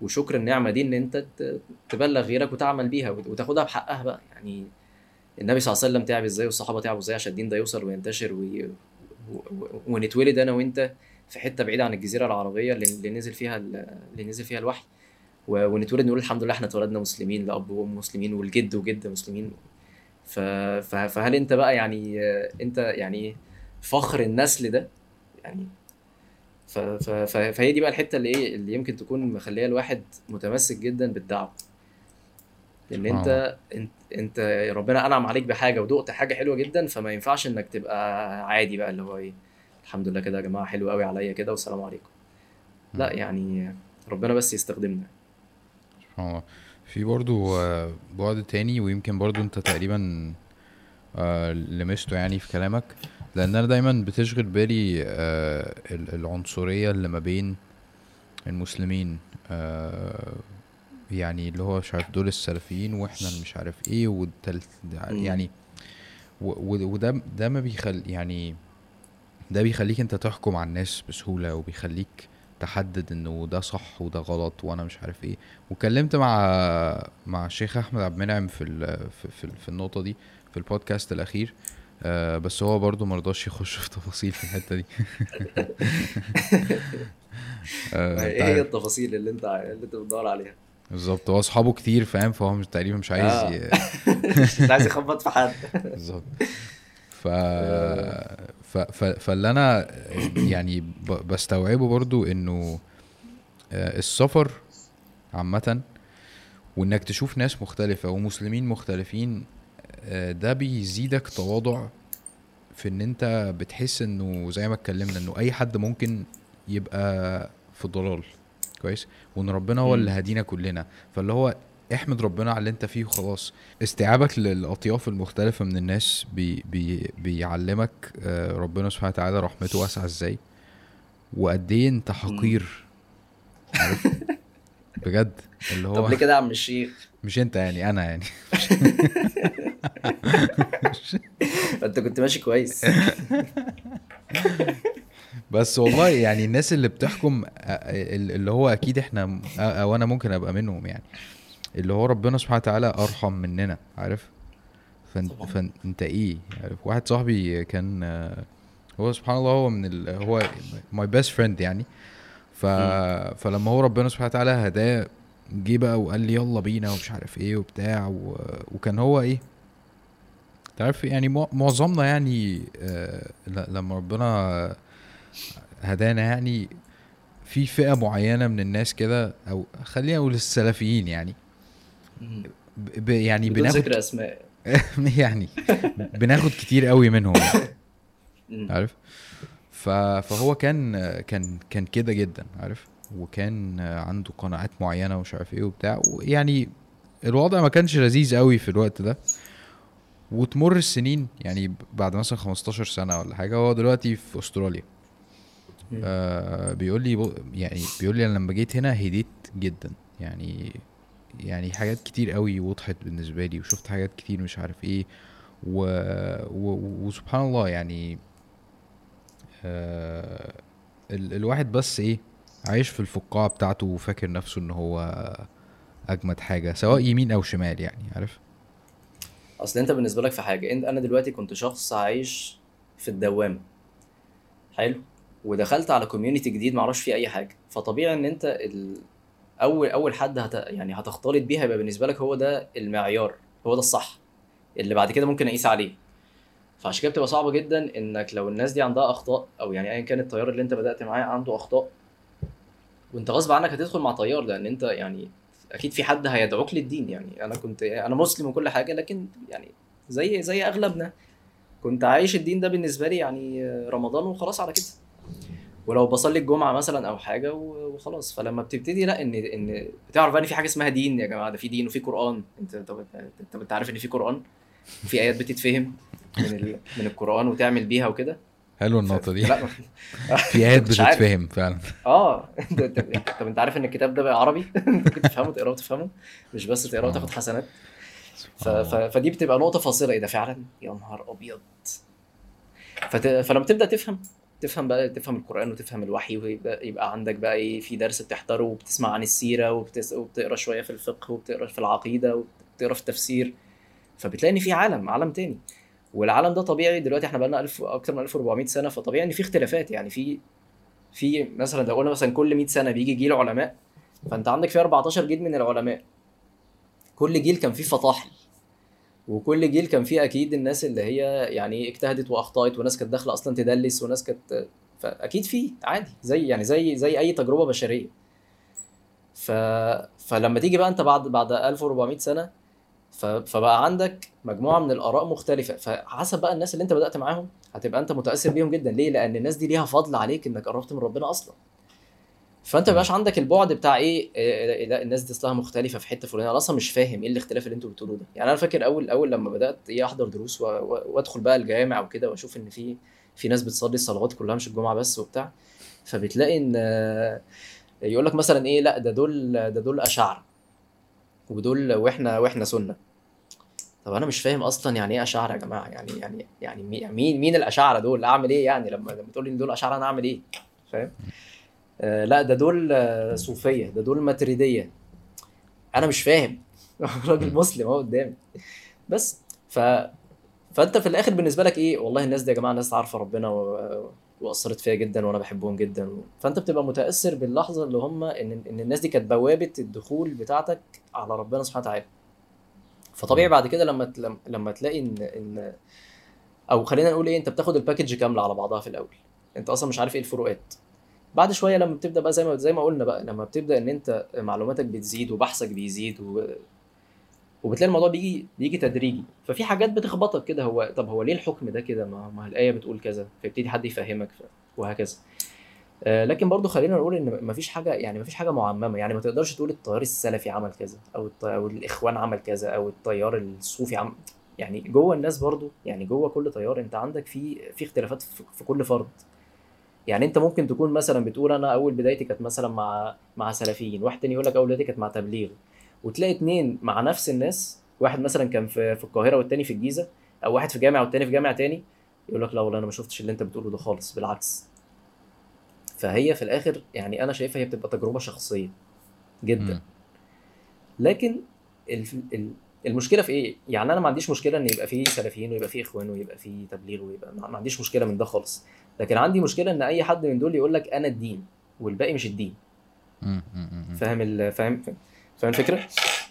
B: وشكر النعمة دي إن أنت تبلغ غيرك وتعمل بيها وت- وتاخدها بحقها بقى يعني النبي صلى الله عليه وسلم تعب إزاي والصحابة تعبوا إزاي عشان الدين ده يوصل وينتشر وي... ونتولد أنا وأنت في حتة بعيدة عن الجزيرة العربية اللي, نزل فيها ال- اللي نزل فيها الوحي. ونتولد نقول الحمد لله إحنا اتولدنا مسلمين لاب وأم مسلمين والجد وجد مسلمين ف... فهل أنت بقى يعني آه، أنت يعني فخر النسل ده يعني. فهي دي بقى الحتة اللي إيه اللي يمكن تكون مخلية الواحد متمسك جدا بالدعوه لأن
A: سبحان
B: انت انت أنت ربنا أنعم عليك بحاجة ودقت حاجة حلوة جدا فما ينفعش إنك تبقى عادي بقى اللي هو إيه الحمد لله كده يا جماعة حلو قوي عليا كده والسلام عليكم. لا يعني ربنا بس يستخدمنا.
A: سبحان الله. في برضو آه، بعد تاني ويمكن برضو أنت تقريبا آه، لمسته يعني في كلامك. لأن أنا دايما بتشغل بالي آه، ال- العنصرية اللي ما بين المسلمين آه، يعني اللي هو مش عارف دول السلفيين وإحنا مش عارف إيه والتالت
B: مم.
A: يعني وده ده ما بيخل يعني ده بيخليك أنت تحكم على الناس بسهولة وبيخليك تحدد إنه ده صح وده غلط وأنا مش عارف إيه وكلمت مع مع الشيخ أحمد عبد المنعم في ال... في, في, في النقطة دي في البودكاست الأخير آه بس هو برضو مرضاش يخش في تفاصيل في الحتة دي. آه
B: إيه هي التفاصيل اللي انت اللي انت بتدور عليها؟
A: بالظبط. هو أصحابه كتير فاهم؟ فهو مش تقريبا مش عايز
B: آه.
A: ي...
B: مش عايز يخبط في حد.
A: بالظبط. ف... ف... ف... فاللي أنا يعني ب... بستوعبه برضو إنه آه، السفر عامة وإنك تشوف ناس مختلفة ومسلمين مختلفين آه، ده بيزيدك تواضع في إن أنت بتحس إنه زي ما اتكلمنا إنه أي حد ممكن يبقى في ضلال. كويس؟ وإن ربنا هو. اللي هدينا كلنا. فاللي هو احمد ربنا على اللي أنت فيه وخلاص. استيعابك للأطياف المختلفة من الناس بي بي بيعلمك آه، ربنا سبحانه وتعالى رحمته واسعة إزاي. وقد إيه أنت حقير. عارف؟ بجد. اللي هو
B: طب ليه كده يا عم الشيخ؟
A: مش أنت يعني أنا يعني.
B: انت كنت ماشي كويس.
A: بس والله يعني الناس اللي بتحكم اللي هو أكيد إحنا أو أنا ممكن أبقى منهم يعني. اللي هو ربنا سبحانه وتعالى أرحم مننا عارف؟ فانت. فانت إيه؟ عارف؟ واحد صاحبي كان هو سبحان الله هو من ال... هو my best friend يعني. ف... فلما هو ربنا سبحانه وتعالى هداه جه بقى وقال لي يلا بينا ومش عارف إيه وبتاع و... وكان هو إيه؟ تعرف يعني مع- معظمنا يعني آه لما ربنا هدانا يعني في فئة معينة من الناس كده أو خلينا نقول السلفيين يعني. ب... يعني بناخد
B: ذكر أسماء.
A: يعني بناخد كتير قوي منهم يعني. عارف؟ ف... فهو كان كان كان كده جدا عارف؟ وكان عنده قناعات معينة ومش عارف إيه وبتاع. ويعني الوضع ما كانش لذيذ قوي في الوقت ده. وتمر السنين يعني بعد مثلا 15 سنة ولا حاجة هو دلوقتي في أستراليا.
B: مم.
A: آه بيقول لي يعني بيقول لي أنا لما جيت هنا هديت جدا. يعني يعني حاجات كتير قوي وضحت بالنسبة لي وشفت حاجات كتير مش عارف إيه. و... و... وسبحان الله يعني آه ال... الواحد بس إيه عايش في الفقاعة بتاعته وفاكر نفسه إن هو أجمد حاجة سواء يمين أو شمال يعني عارف؟
B: أصل أنت بالنسبة لك في حاجة انت أنا دلوقتي كنت شخص عايش في الدوامه حلو؟ ودخلت على كوميونتي جديد معرفش فيه أي حاجة. فطبيعي إن أنت ال... أول أول حد هت... يعني هتختلط بيه هيبقى بالنسبة لك هو ده المعيار هو ده الصح. اللي بعد كده ممكن أقيس عليه. فعشان كده بتبقى صعبة جدا إنك لو الناس دي عندها أخطاء أو يعني ايا كان التيار اللي أنت بدأت معاه عنده أخطاء وأنت غصب عنك هتدخل مع تيار لأن أنت يعني أكيد في حد هيدعوك للدين يعني. أنا كنت أنا مسلم وكل حاجة لكن يعني زي زي أغلبنا كنت عايش الدين ده بالنسبة لي يعني رمضان وخلاص على كده. ولو بصلي الجمعة مثلا أو حاجة وخلاص. فلما بتبتدي لا ان إن بتعرف بقى إن في حاجة اسمها دين يا جماعة ده في دين وفي قرآن. انت أنت عارف إن في قرآن؟ في آيات بتتفهم من ال... من القرآن وتعمل بيها وكده؟
A: حلو النقطة دي.
B: لا.
A: في
B: عارف.
A: بتتفهم فعلا.
B: آه. انت- طب أنت عارف إن الكتاب ده بقى عربي؟ ممكن تفهمه تقراه وتفهمه. مش بس تقراه وتاخد حسنات. ف... ف... فدي بتبقى نقطة فاصلة. إيه ده فعلا؟ يا نهار أبيض. فت... فلما تبدأ تفهم تفهم بقى تفهم القرآن وتفهم الوحي ويبقى يبقى عندك بقى إيه في درس بتحضره وبتسمع عن السيرة وبتس... وبتقرأ شوية في الفقه وبتقرأ في العقيدة وبتقرأ في التفسير. فبتلاقي إن في عالم عالم تاني. والعالم ده طبيعي دلوقتي إحنا بقالنا 1000 أكتر من 1400 سنة فطبيعي إن في اختلافات. يعني في في مثلا لو قلنا مثلا كل 100 سنة بيجي جيل علماء فأنت عندك في 14 جيل من العلماء. كل جيل كان فيه فطاحل وكل جيل كان فيه أكيد الناس اللي هي يعني اجتهدت وأخطأت وناس كانت داخلة أصلا تدلس وناس كانت فأكيد فيه عادي زي يعني زي زي أي تجربة بشرية. ف... فلما تيجي بقى أنت بعد بعد 1400 سنة. فبقى عندك مجموعة من الآراء مختلفة. فحسب بقى الناس اللي انت بدأت معاهم هتبقى انت متأثر بيهم جدا. ليه؟ لأن الناس دي ليها فضل عليك إنك قربت من ربنا أصلا. فأنت ما عندك البعد بتاع إيه؟ إيه، لا الناس دي أصلها مختلفة في حتة فلانية. أنا أصلا مش فاهم إيه الاختلاف اللي أنتوا بتقولوه ده. يعني أنا فاكر أول أول لما بدأت إيه أحضر دروس وأدخل بقى الجامع وكده وأشوف إن في في ناس بتصلي الصلوات كلها مش الجمعة بس وبتاع فبتلاقي إن آه، يقول لك مثلا إيه لا ده دول ده دول اشاعره ودول وإحنا وإحنا سنة. طب أنا مش فاهم أصلا يعني إيه اشاعره يا جماعة؟ يعني يعني يعني مي- مين مين الاشاعره دول؟ أعمل إيه يعني؟ لما لما تقول لي إن دول اشاعره أنا أعمل إيه؟ فاهم؟ آه لا ده دول صوفية ده دول ماتريدية. أنا مش فاهم. راجل مسلم أهو قدامي. بس ف فأنت في الآخر بالنسبة لك إيه؟ والله الناس دي يا جماعة ناس عارفة ربنا و... وأثرت فيا جدا وأنا بحبهم جدا. فأنت بتبقى متأثر باللحظة اللي هم ان إن الناس دي كانت بوابة الدخول بتاعتك على ربنا سبحانه وتعالى. فطبيعي بعد كده لما لما تلاقي ان ان أو خلينا نقول إيه أنت بتاخد الباكج كاملة على بعضها في الأول. أنت أصلا مش عارف إيه الفروقات. بعد شوية لما بتبدأ بقى زي ما زي ما قلنا بقى لما بتبدأ إن أنت معلوماتك بتزيد وبحثك بيزيد و... وبتلاقي الموضوع بيجي بيجي تدريجي ففي حاجات بتخبطك كده هو طب هو ليه الحكم ده كده ما, ما الآية بتقول كذا فيبتدي حد يفهمك. وهكذا آه لكن برضو خلينا نقول إن مفيش حاجة يعني مفيش حاجة معممة يعني ما تقدرش تقول التيار السلفي عمل كذا أو. أو الإخوان عمل كذا أو التيار الصوفي عمل يعني جوه الناس برضو يعني جوه كل تيار أنت عندك في في اختلافات في كل فرد يعني أنت ممكن تكون مثلا بتقول أنا أول بدايتي كانت مثلا مع مع سلفيين واحد تاني يقول لك أول بدايتي كانت مع تبليغ وتلاقي اتنين مع نفس الناس واحد مثلا كان في في القاهرة والتاني في الجيزة أو واحد في جامع والتاني في جامع تاني يقول لك لا والله أنا ما شفتش اللي أنت بتقوله ده خالص بالعكس فهي في الآخر يعني أنا شايفها هي بتبقى تجربة شخصية جدا
A: مم.
B: لكن ال- ال- المشكلة في إيه؟ يعني أنا ما عنديش مشكلة إن يبقى في سلفيين ويبقى في إخوان ويبقى في تبليغ ويبقى ما عنديش مشكلة من ده خالص لكن عندي مشكلة إن أي حد من دول يقول لك أنا الدين والباقي مش الدين. فاهم فاهم فاهم الفكرة؟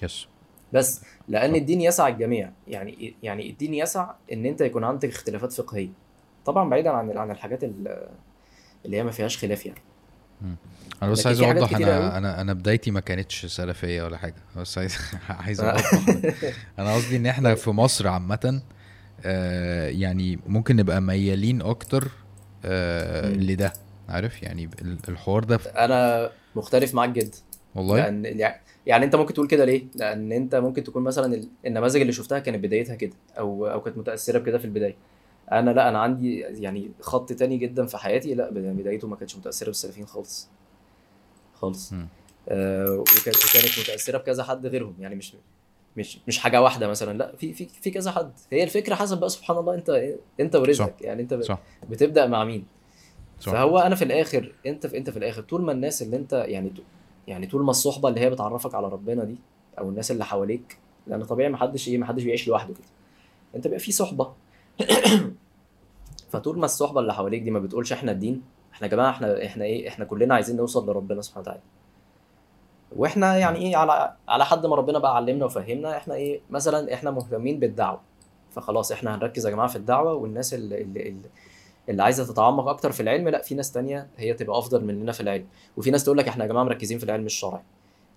A: يس
B: بس لأن الدين يسع الجميع. يعني يعني الدين يسع إن أنت يكون عندك اختلافات فقهية. طبعا بعيدا عن عن الحاجات ال- اللي هي ما فيهاش خلاف يعني.
A: أنا بس عايز أوضح
B: أنا.
A: أنا أنا بدايتي ما كانتش سلفية ولا حاجة. بس عايز عايز أوضح. أنا قصدي إن إحنا في مصر عامة آه، يعني ممكن نبقى ميالين أكتر آه،. لده. عارف؟ يعني ال- الحوار ده
B: أنا مختلف معاك جدا.
A: والله؟
B: لأن يعني انت ممكن تقول كده ليه؟ لأن انت ممكن تكون مثلا ال- النماذج اللي شفتها كانت بدايتها كده أو أو كانت متأثرة بكده في البداية. أنا لا أنا عندي يعني خط تاني جدا في حياتي لا بدايته ما كانتش متأثرة بالسلفيين خالص. خالص. آه وكانت متأثرة بكذا حد غيرهم يعني مش مش مش حاجة واحدة مثلا لا في في في كذا حد هي الفكرة حسب بقى سبحان الله انت انت ورزقك يعني انت
A: صح
B: بتبدأ مع مين
A: صح
B: فهو أنا في الآخر انت في انت في الآخر طول ما الناس اللي انت يعني يعني طول ما الصحبة اللي هي بتعرفك على ربنا دي أو الناس اللي حواليك لأن طبيعي محدش إيه محدش بيعيش لوحده كده. أنت بيبقى في صحبة. فطول ما الصحبة اللي حواليك دي ما بتقولش إحنا الدين إحنا يا جماعة إحنا إحنا إيه إحنا كلنا عايزين نوصل لربنا سبحانه وتعالى. وإحنا يعني إيه على على حد ما ربنا بقى علمنا وفهمنا إحنا إيه مثلا إحنا مهتمين بالدعوة. فخلاص إحنا هنركز يا جماعة في الدعوة والناس اللي اللي, اللي اللي عايزة تتعمق أكتر في العلم لأ في ناس تانية هي تبقى أفضل مننا في العلم. وفي ناس تقول لك إحنا يا جماعة مركزين في العلم الشرعي.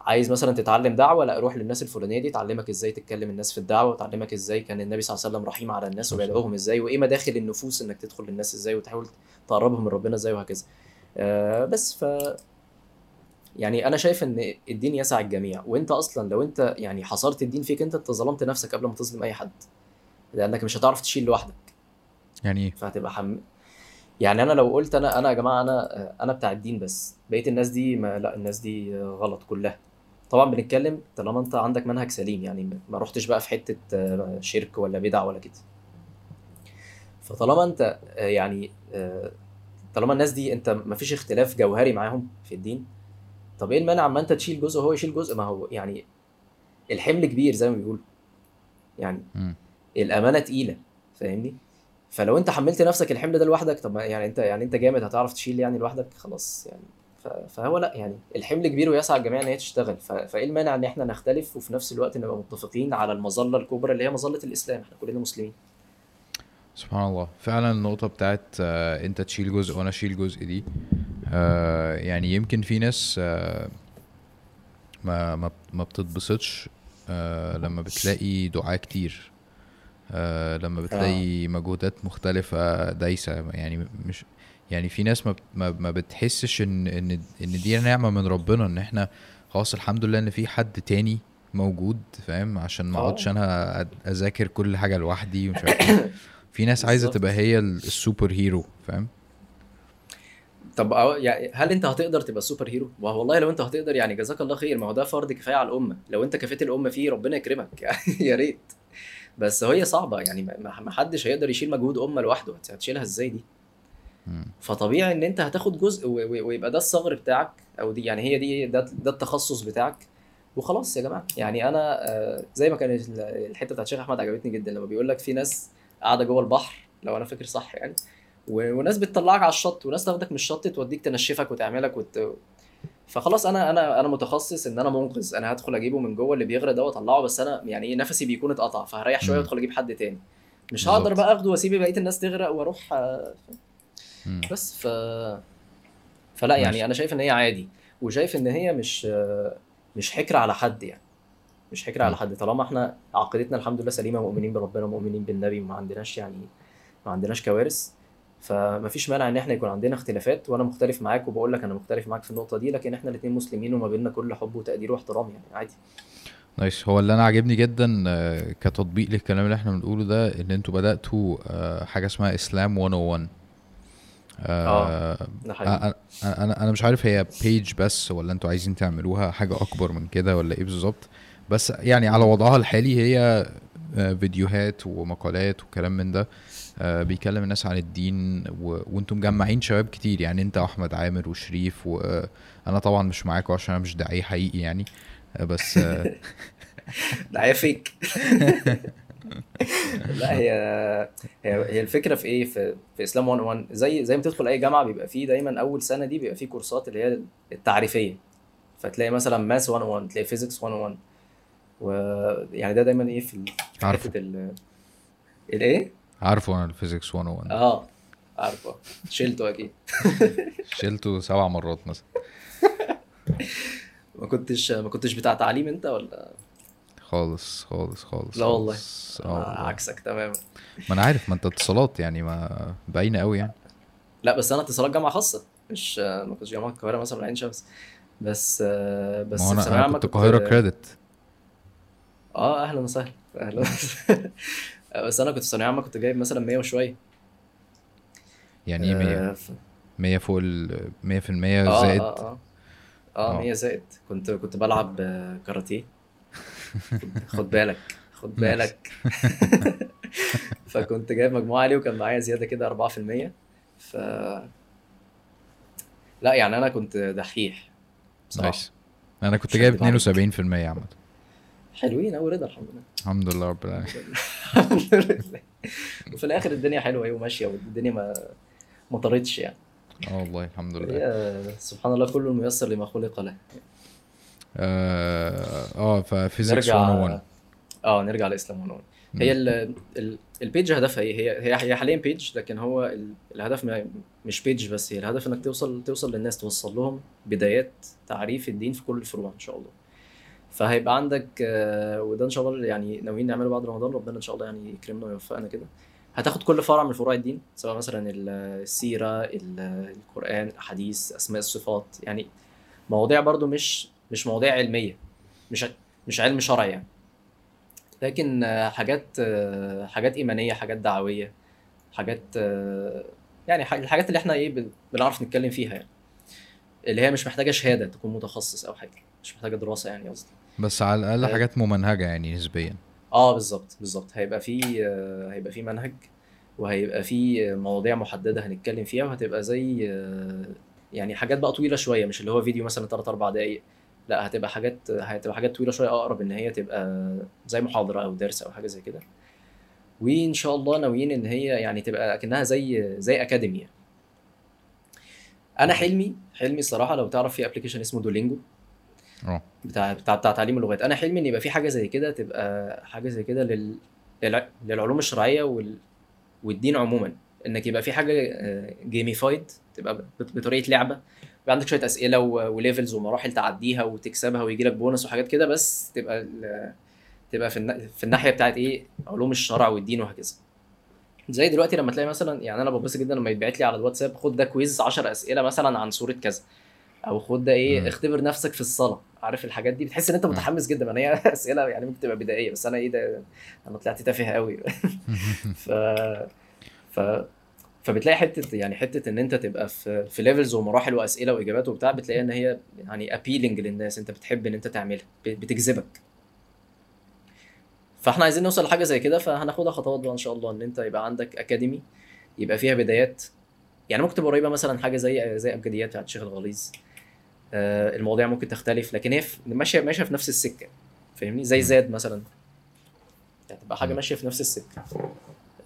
B: عايز مثلا تتعلم دعوة؟ لأ روح للناس الفلانية دي تعلمك إزاي تتكلم الناس في الدعوة وتعلمك إزاي كان النبي صلى الله عليه وسلم رحيم على الناس وبيدعوهم إزاي وايه مداخل النفوس إنك تدخل للناس إزاي وتحاول تقربهم من ربنا إزاي وهكذا. آه بس ف يعني أنا شايف إن الدين يسع الجميع. وأنت أصلا لو أنت يعني حصرت الدين فيك أنت انت ظلمت نفسك قبل ما تظلم أي حد. لأنك مش هتعرف تشيل لوحدك.
A: يعني إيه؟
B: فهتبقى حم... يعني أنا لو قلت أنا أنا يا جماعة أنا أنا بتاع الدين بس. بقيه الناس دي ما لا الناس دي غلط كلها. طبعا بنتكلم طالما أنت عندك منهج سليم يعني ما رحتش بقى في حتة شرك ولا بدع ولا كده. فطالما أنت يعني طالما الناس دي أنت ما فيش اختلاف جوهري معاهم في الدين طب إيه المانع أما أنت تشيل جزء وهو يشيل جزء؟ ما هو يعني الحمل كبير زي ما بيقولوا. يعني. الأمانة تقيلة فاهمني؟ فلو انت حملت نفسك الحمل ده لوحدك طب يعني انت يعني انت جامد هتعرف تشيل يعني لوحدك؟ خلاص يعني. فهو لا يعني الحمل كبير ويسعى الجميع إن هي تشتغل. فإيه المانع إن إحنا نختلف وفي نفس الوقت نبقى متفقين على المظلة الكبرى اللي هي مظلة الإسلام؟ إحنا كلنا مسلمين.
A: سبحان الله. فعلا النقطة بتاعت آه، أنت تشيل جزء وأنا أشيل جزء دي آه، يعني يمكن في ناس آه، ما ما بتتبسطش لما بتلاقي دعاء كتير. آه، لما بتلاقي مجهودات مختلفة دايسة يعني مش يعني في ناس ما ما بتحسش إن إن إن دي نعمة من ربنا إن إحنا خلاص الحمد لله إن في حد تاني موجود فاهم؟ عشان ما. أقعدش أنا أد- أذاكر كل حاجة لوحدي ومش عارف إيه. في ناس عايزة
B: بالظبط.
A: تبقى هي ال- ال super hero فاهم؟
B: طب يعني هل أنت هتقدر تبقى super hero؟ والله لو أنت هتقدر يعني جزاك الله خير ما هو ده فرض كفاية على الأمة. لو أنت كفيت الأمة فيه ربنا يكرمك. يا ريت. بس هي صعبة يعني ما- حدش هيقدر يشيل مجهود أمة لوحده هت- هتشيلها إزاي دي؟ فطبيعي إن أنت هتاخد جزء ويبقى ده الثغر بتاعك أو دي يعني هي دي ده, ده التخصص بتاعك وخلاص يا جماعة يعني أنا آه، زي ما كانت ال- الحتة بتاعت الشيخ أحمد عجبتني جدا لما بيقول لك في ناس قاعدة جوه البحر لو أنا فاكر صح يعني وناس بتطلعك على الشط وناس تاخدك من الشط توديك تنشفك وتعملك وت... فخلاص أنا أنا أنا متخصص إن أنا منقذ أنا هدخل أجيبه من جوه اللي بيغرق ده واطلعه بس أنا يعني إيه نفسي بيكون اتقطع فهريح
A: شوية.
B: وأدخل أجيب حد تاني مش هقدر. بقى آخده وأسيب بقية الناس تغرق وأروح آه،. بس ف فلا يعني
A: ماشي.
B: أنا شايف إن هي عادي وشايف إن هي مش مش حكر على حد يعني مش حكر على. حد طالما إحنا عقيدتنا الحمد لله سليمة مؤمنين بربنا مؤمنين بالنبي وما عندناش يعني ما عندناش كوارث فما فيش مانع إن إحنا يكون عندنا اختلافات وأنا مختلف معاك وبقول لك أنا مختلف معاك في النقطة دي لكن إحنا الاثنين مسلمين وما بيننا كل حب وتقدير واحترام يعني عادي.
A: نايس. هو اللي أنا عاجبني جدا آه، كتطبيق للكلام اللي إحنا بنقوله ده إن أنتوا بدأتوا آه، حاجة اسمها إسلام 101 آه،
B: حقيقي.
A: أنا أنا مش عارف هي بيج بس ولا أنتوا عايزين تعملوها حاجة أكبر من كده ولا إيه بالظبط. بس يعني على وضعها الحالي هي آه، فيديوهات ومقالات وكلام من ده. آه، بيكلم الناس عن الدين و... وأنتم مجمعين شباب كتير. يعني انت واحمد عامر وشريف وأنا طبعا مش معاكم عشان أنا مش داعي حقيقي يعني. آه، بس آه،
B: دعاية فيك. لا هي هي الفكرة في إيه؟ في في إسلام 101 زي زي ما تدخل أي جامعة بيبقى فيه دايما أول سنة دي بيبقى فيه كورسات اللي هي التعريفية. فتلاقي مثلا math 101 تلاقي physics 101 ويعني ده دايما إيه؟ في. حتة ال الإيه؟
A: عارفه
B: أنا ال
A: physics 101
B: آه عارفه. شلته أكيد.
A: شلته سبع مرات مثلا.
B: ما كنتش ما كنتش بتاع تعليم أنت ولا؟
A: خالص خالص خالص
B: لا والله. أنا
A: والله.
B: عكسك تماما.
A: ما أنا عارف ما أنت اتصالات يعني ما باينه قوي يعني.
B: لا بس أنا اتصالات جامعة خاصة. مش ما كنتش جامعة القاهرة مثلا عين شمس بس. بس
A: ما هو
B: في أنا
A: كنت القاهرة كريدت
B: آه أهلا وسهلا. أهلا بس أنا كنت في ثانوية عامة كنت جايب مثلا 100 وشوية.
A: يعني إيه 100
B: آه، ف-
A: 100 فوق ال 100%
B: آه
A: زائد؟
B: آه آه. آه
A: آه.
B: 100 زائد. كنت كنت بلعب آه، كاراتيه. خد بالك خد بالك. فكنت جايب مجموعه عاليه وكان معايا زيادة كده 4% ف لا يعني أنا كنت دحيح بصراحة.
A: نايس. أنا كنت جايب
B: هكدب عليك.
A: 72% عامة.
B: حلوين قوي رضا الحمد لله.
A: الحمد لله رب العالمين.
B: الحمد لله. وفي الآخر الدنيا حلوة اهي وماشية والدنيا ما ما طارتش يعني.
A: آه والله الحمد لله.
B: سبحان الله كل ميسر لما خلق له.
A: آه آه ف physics
B: نرجع
A: 101
B: آه نرجع لإسلام 101 هي ال... ال... ال page هدفها إيه؟ هي هي حاليا page لكن هو ال... الهدف. مش page بس هي الهدف إنك توصل توصل للناس توصل لهم بدايات تعريف الدين في كل الفروع إن شاء الله. فهيبقى عندك آه، وده إن شاء الله يعني ناويين نعمله بعد رمضان ربنا إن شاء الله يعني يكرمنا ويوفقنا كده. هتاخد كل فرع من فروع الدين سواء مثلا ال- السيرة ال- القرآن الأحاديث أسماء الصفات. يعني مواضيع برضو مش مش مواضيع علمية مش مش علم شرعي يعني. لكن آه، حاجات آه، حاجات إيمانية حاجات دعوية حاجات يعني الحاجات اللي إحنا إيه بن- بنعرف نتكلم فيها يعني. اللي هي مش محتاجة شهادة تكون متخصص أو حاجة مش محتاجة دراسة يعني قصدي.
A: بس على الأقل
B: آه.
A: حاجات ممنهجة يعني نسبيا.
B: آه بالظبط بالظبط. هيبقى في آه، هيبقى في منهج وهيبقى في مواضيع محددة هنتكلم فيها وهتبقى زي آه، يعني حاجات بقى طويلة شوية مش اللي هو فيديو مثلا 3 4 دقائق لا هتبقى حاجات هتبقى حاجات طويلة شوية. أقرب إن هي تبقى زي محاضرة أو درس أو حاجة زي كده. وإن شاء الله ناويين إن هي يعني تبقى أكنها زي زي academy يعني. أنا حلمي حلمي الصراحة لو تعرف في application اسمه
A: Duolingo.
B: بتاع بتاع بتاع تعليم اللغات. أنا حلمي إن يبقى في حاجة زي كده تبقى حاجة زي كده لل... للع... للعلوم الشرعية وال... والدين عموما. إنك يبقى في حاجة gamified تبقى بط- بطريقة لعبة. يبقى عندك شوية أسئلة. و levels ومراحل تعديها وتكسبها ويجي لك بونص وحاجات كده بس تبقى. تبقى في, الن... في الناحية بتاعت إيه؟ علوم الشرع والدين وهكذا. زي دلوقتي لما تلاقي مثلا يعني أنا بحب جدا لما يتبعت لي على الواتساب خد ده quiz 10 أسئلة مثلا عن سوره كذا. أو خد ده
A: إيه.
B: اختبر نفسك في الصلاة. عارف الحاجات دي؟ بتحس إن
A: أنت.
B: متحمس جدا. ما هي أسئلة يعني ممكن تبقى بدائية بس أنا إيه ده؟ أنا طلعت تافه قوي ف ف فبتلاقي حتة يعني حتة إن أنت تبقى في في levels ومراحل وأسئلة وإجابات وبتاع بتلاقي إن هي يعني appealing للناس. أنت بتحب إن أنت تعملها بتجذبك. فإحنا عايزين نوصل لحاجة زي كده فهناخدها خطوات بقى إن شاء الله. إن أنت يبقى عندك academy يبقى فيها بدايات. يعني ممكن تبقى قريبة مثلا حاجة زي زي أبجديات بتاعت الشيخ الغليظ. المواضيع ممكن تختلف لكن هي ماشيه ماشية في نفس السكة. فاهمني؟ زي. زاد مثلا. يعني تبقى
A: حاجة.
B: ماشية في نفس السكة.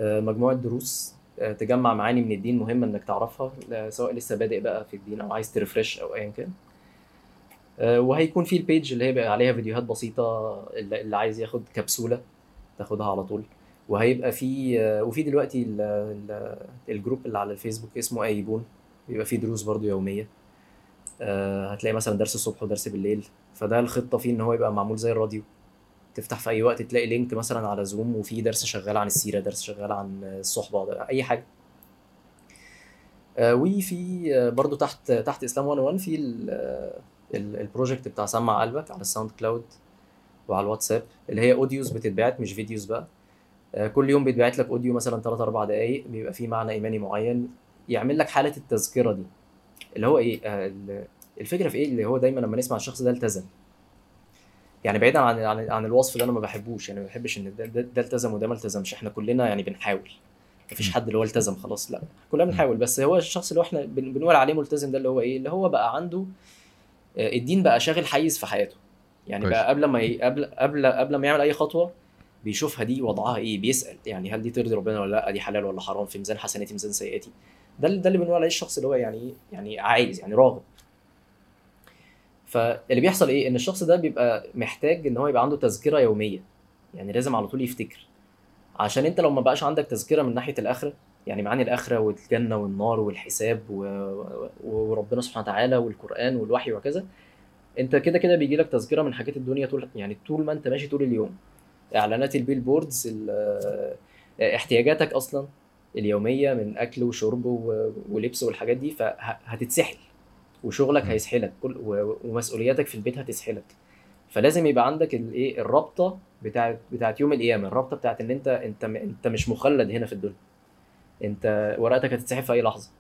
B: آه، مجموعة دروس آه، تجمع معاني من الدين مهمة إنك تعرفها سواء لسه بادئ بقى في الدين أو عايز ترفرش أو ايا كان. آه، وهيكون في البيج اللي هي بقى عليها فيديوهات بسيطة اللي عايز ياخد كبسولة تاخدها على طول. وهيبقى في آه، وفي دلوقتي ال- ال- ال group اللي على الفيسبوك اسمه أيبون. بيبقى فيه دروس برضو يومية. آه، هتلاقي مثلا درس الصبح ودرس بالليل. فده الخطة فيه إن هو يبقى معمول زي الراديو. تفتح في أي وقت تلاقي link مثلا على زوم وفي درس شغال عن السيرة درس شغال عن الصحبة أي حاجة. آه، وفي آه، برضو تحت تحت إسلام 101 في ال- آه، ال- ال project بتاع سمع قلبك على ال SoundCloud وعلى الواتساب اللي هي audios بتتبعت مش فيديوز بقى. آه، كل يوم بيتبعت لك audio مثلا 3 4 دقائق بيبقى فيه معنى إيماني معين يعمل لك حالة التذكرة دي. اللي هو إيه آه، ال- الفكرة في إيه؟ اللي هو دايما لما نسمع الشخص ده التزم. يعني بعيدا عن عن عن الوصف ده أنا ما بحبوش يعني ما بحبش إن ده, ده, التزم وده ما التزمش. إحنا كلنا يعني بنحاول. مفيش. حد اللي هو التزم خلاص لا. كلنا. بنحاول. بس هو الشخص اللي هو إحنا بن- بنقول عليه ملتزم ده اللي هو إيه؟ اللي هو بقى عنده آه، الدين بقى شاغل حيز في حياته. يعني. بقى قبل ما ي... قبل قبل قبل ما يعمل أي خطوة بيشوفها دي وضعها إيه؟ بيسأل. يعني هل دي ترضي ربنا ولا لأ؟ دي حلال ولا حرام؟ في ميزان حسناتي ميزان سيئاتي. ده ده اللي بنقول عليه الشخص اللي هو يعني إيه؟ يعني عايز يعني راغب. فاللي بيحصل إيه؟ إن الشخص ده بيبقى محتاج إن هو يبقى عنده تذكرة يومية. يعني لازم على طول يفتكر. عشان أنت لو ما بقاش عندك تذكرة من ناحية الآخرة يعني معاني الآخرة والجنة والنار والحساب و... وربنا سبحانه وتعالى والقرآن والوحي وكذا أنت كده كده بيجي لك تذكرة من حاجات الدنيا طول يعني طول ما أنت ماشي طول اليوم. إعلانات البيل بوردز احتياجاتك أصلا اليومية من أكل وشرب ولبس والحاجات دي فهتتسحل وشغلك. هيسحلك. كل ومسؤولياتك في البيت هتسحلك. فلازم يبقى عندك الايه الرابطة بتاعت بتاعت يوم القيامة. الرابطة بتاعت إن أنت أنت أنت مش مخلد هنا في الدنيا. أنت ورقتك هتتسحب في أي لحظة.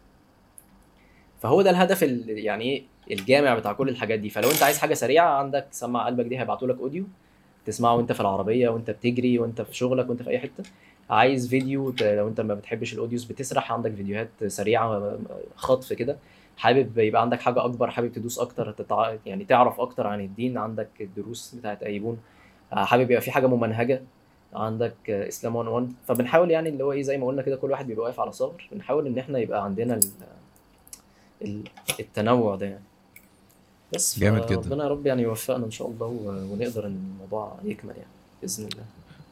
B: فهو ده الهدف ال- يعني إيه الجامع بتاع كل الحاجات دي. فلو أنت عايز حاجة سريعة عندك سمع قلبك دي هيبعتوا لك audio. تسمعه وأنت في العربية وأنت بتجري وأنت في شغلك وأنت في أي حتة. عايز فيديو لو انت ما بتحبش ال audios بتسرح عندك فيديوهات سريعة خطف كده. حابب يبقى عندك حاجة أكبر حابب تدوس أكتر تتع... يعني تعرف أكتر عن الدين عندك الدروس بتاعت أيبون. حابب يبقى في حاجة ممنهجة عندك إسلام 1 1 فبنحاول يعني اللي هو إيه زي ما قلنا كده كل واحد بيبقى واقف على ثغر بنحاول إن إحنا يبقى عندنا ال ال التنوع ده يعني. بس
A: جامد جدا.
B: ربنا يا رب يعني يوفقنا إن شاء الله ونقدر إن الموضوع يكمل يعني بإذن الله.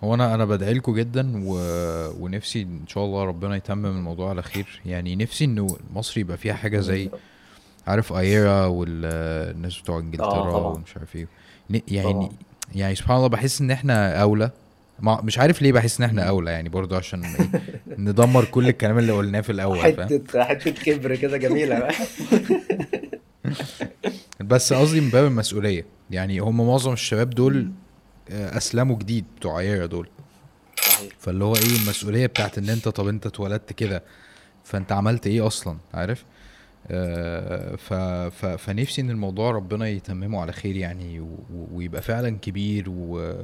A: هو أنا أنا بدعي لكم جدا و... ونفسي إن شاء الله ربنا يتمم الموضوع على خير. يعني نفسي إنه مصر يبقى فيها حاجة زي عارف ايرا والناس بتوع إنجلترا
B: طبعا.
A: ومش عارف إيه. يعني
B: طبعا.
A: يعني سبحان الله بحس إن إحنا أولى. ما مش عارف ليه بحس إن إحنا أولى يعني برضو عشان إيه، ندمر كل الكلام اللي قلناه في الأول
B: حتة حتة كبر كده جميلة بقى.
A: بس قصدي من باب المسؤولية. يعني هم معظم الشباب دول آه، أسلموا جديد بتوع ايرا دول.
B: صحيح.
A: فاللي هو إيه المسؤولية بتاعت إن أنت طب أنت اتولدت كده فأنت عملت إيه أصلا؟ عارف؟ آه ف ف فنفسي إن الموضوع ربنا يتممه على خير يعني ويبقى فعلا كبير و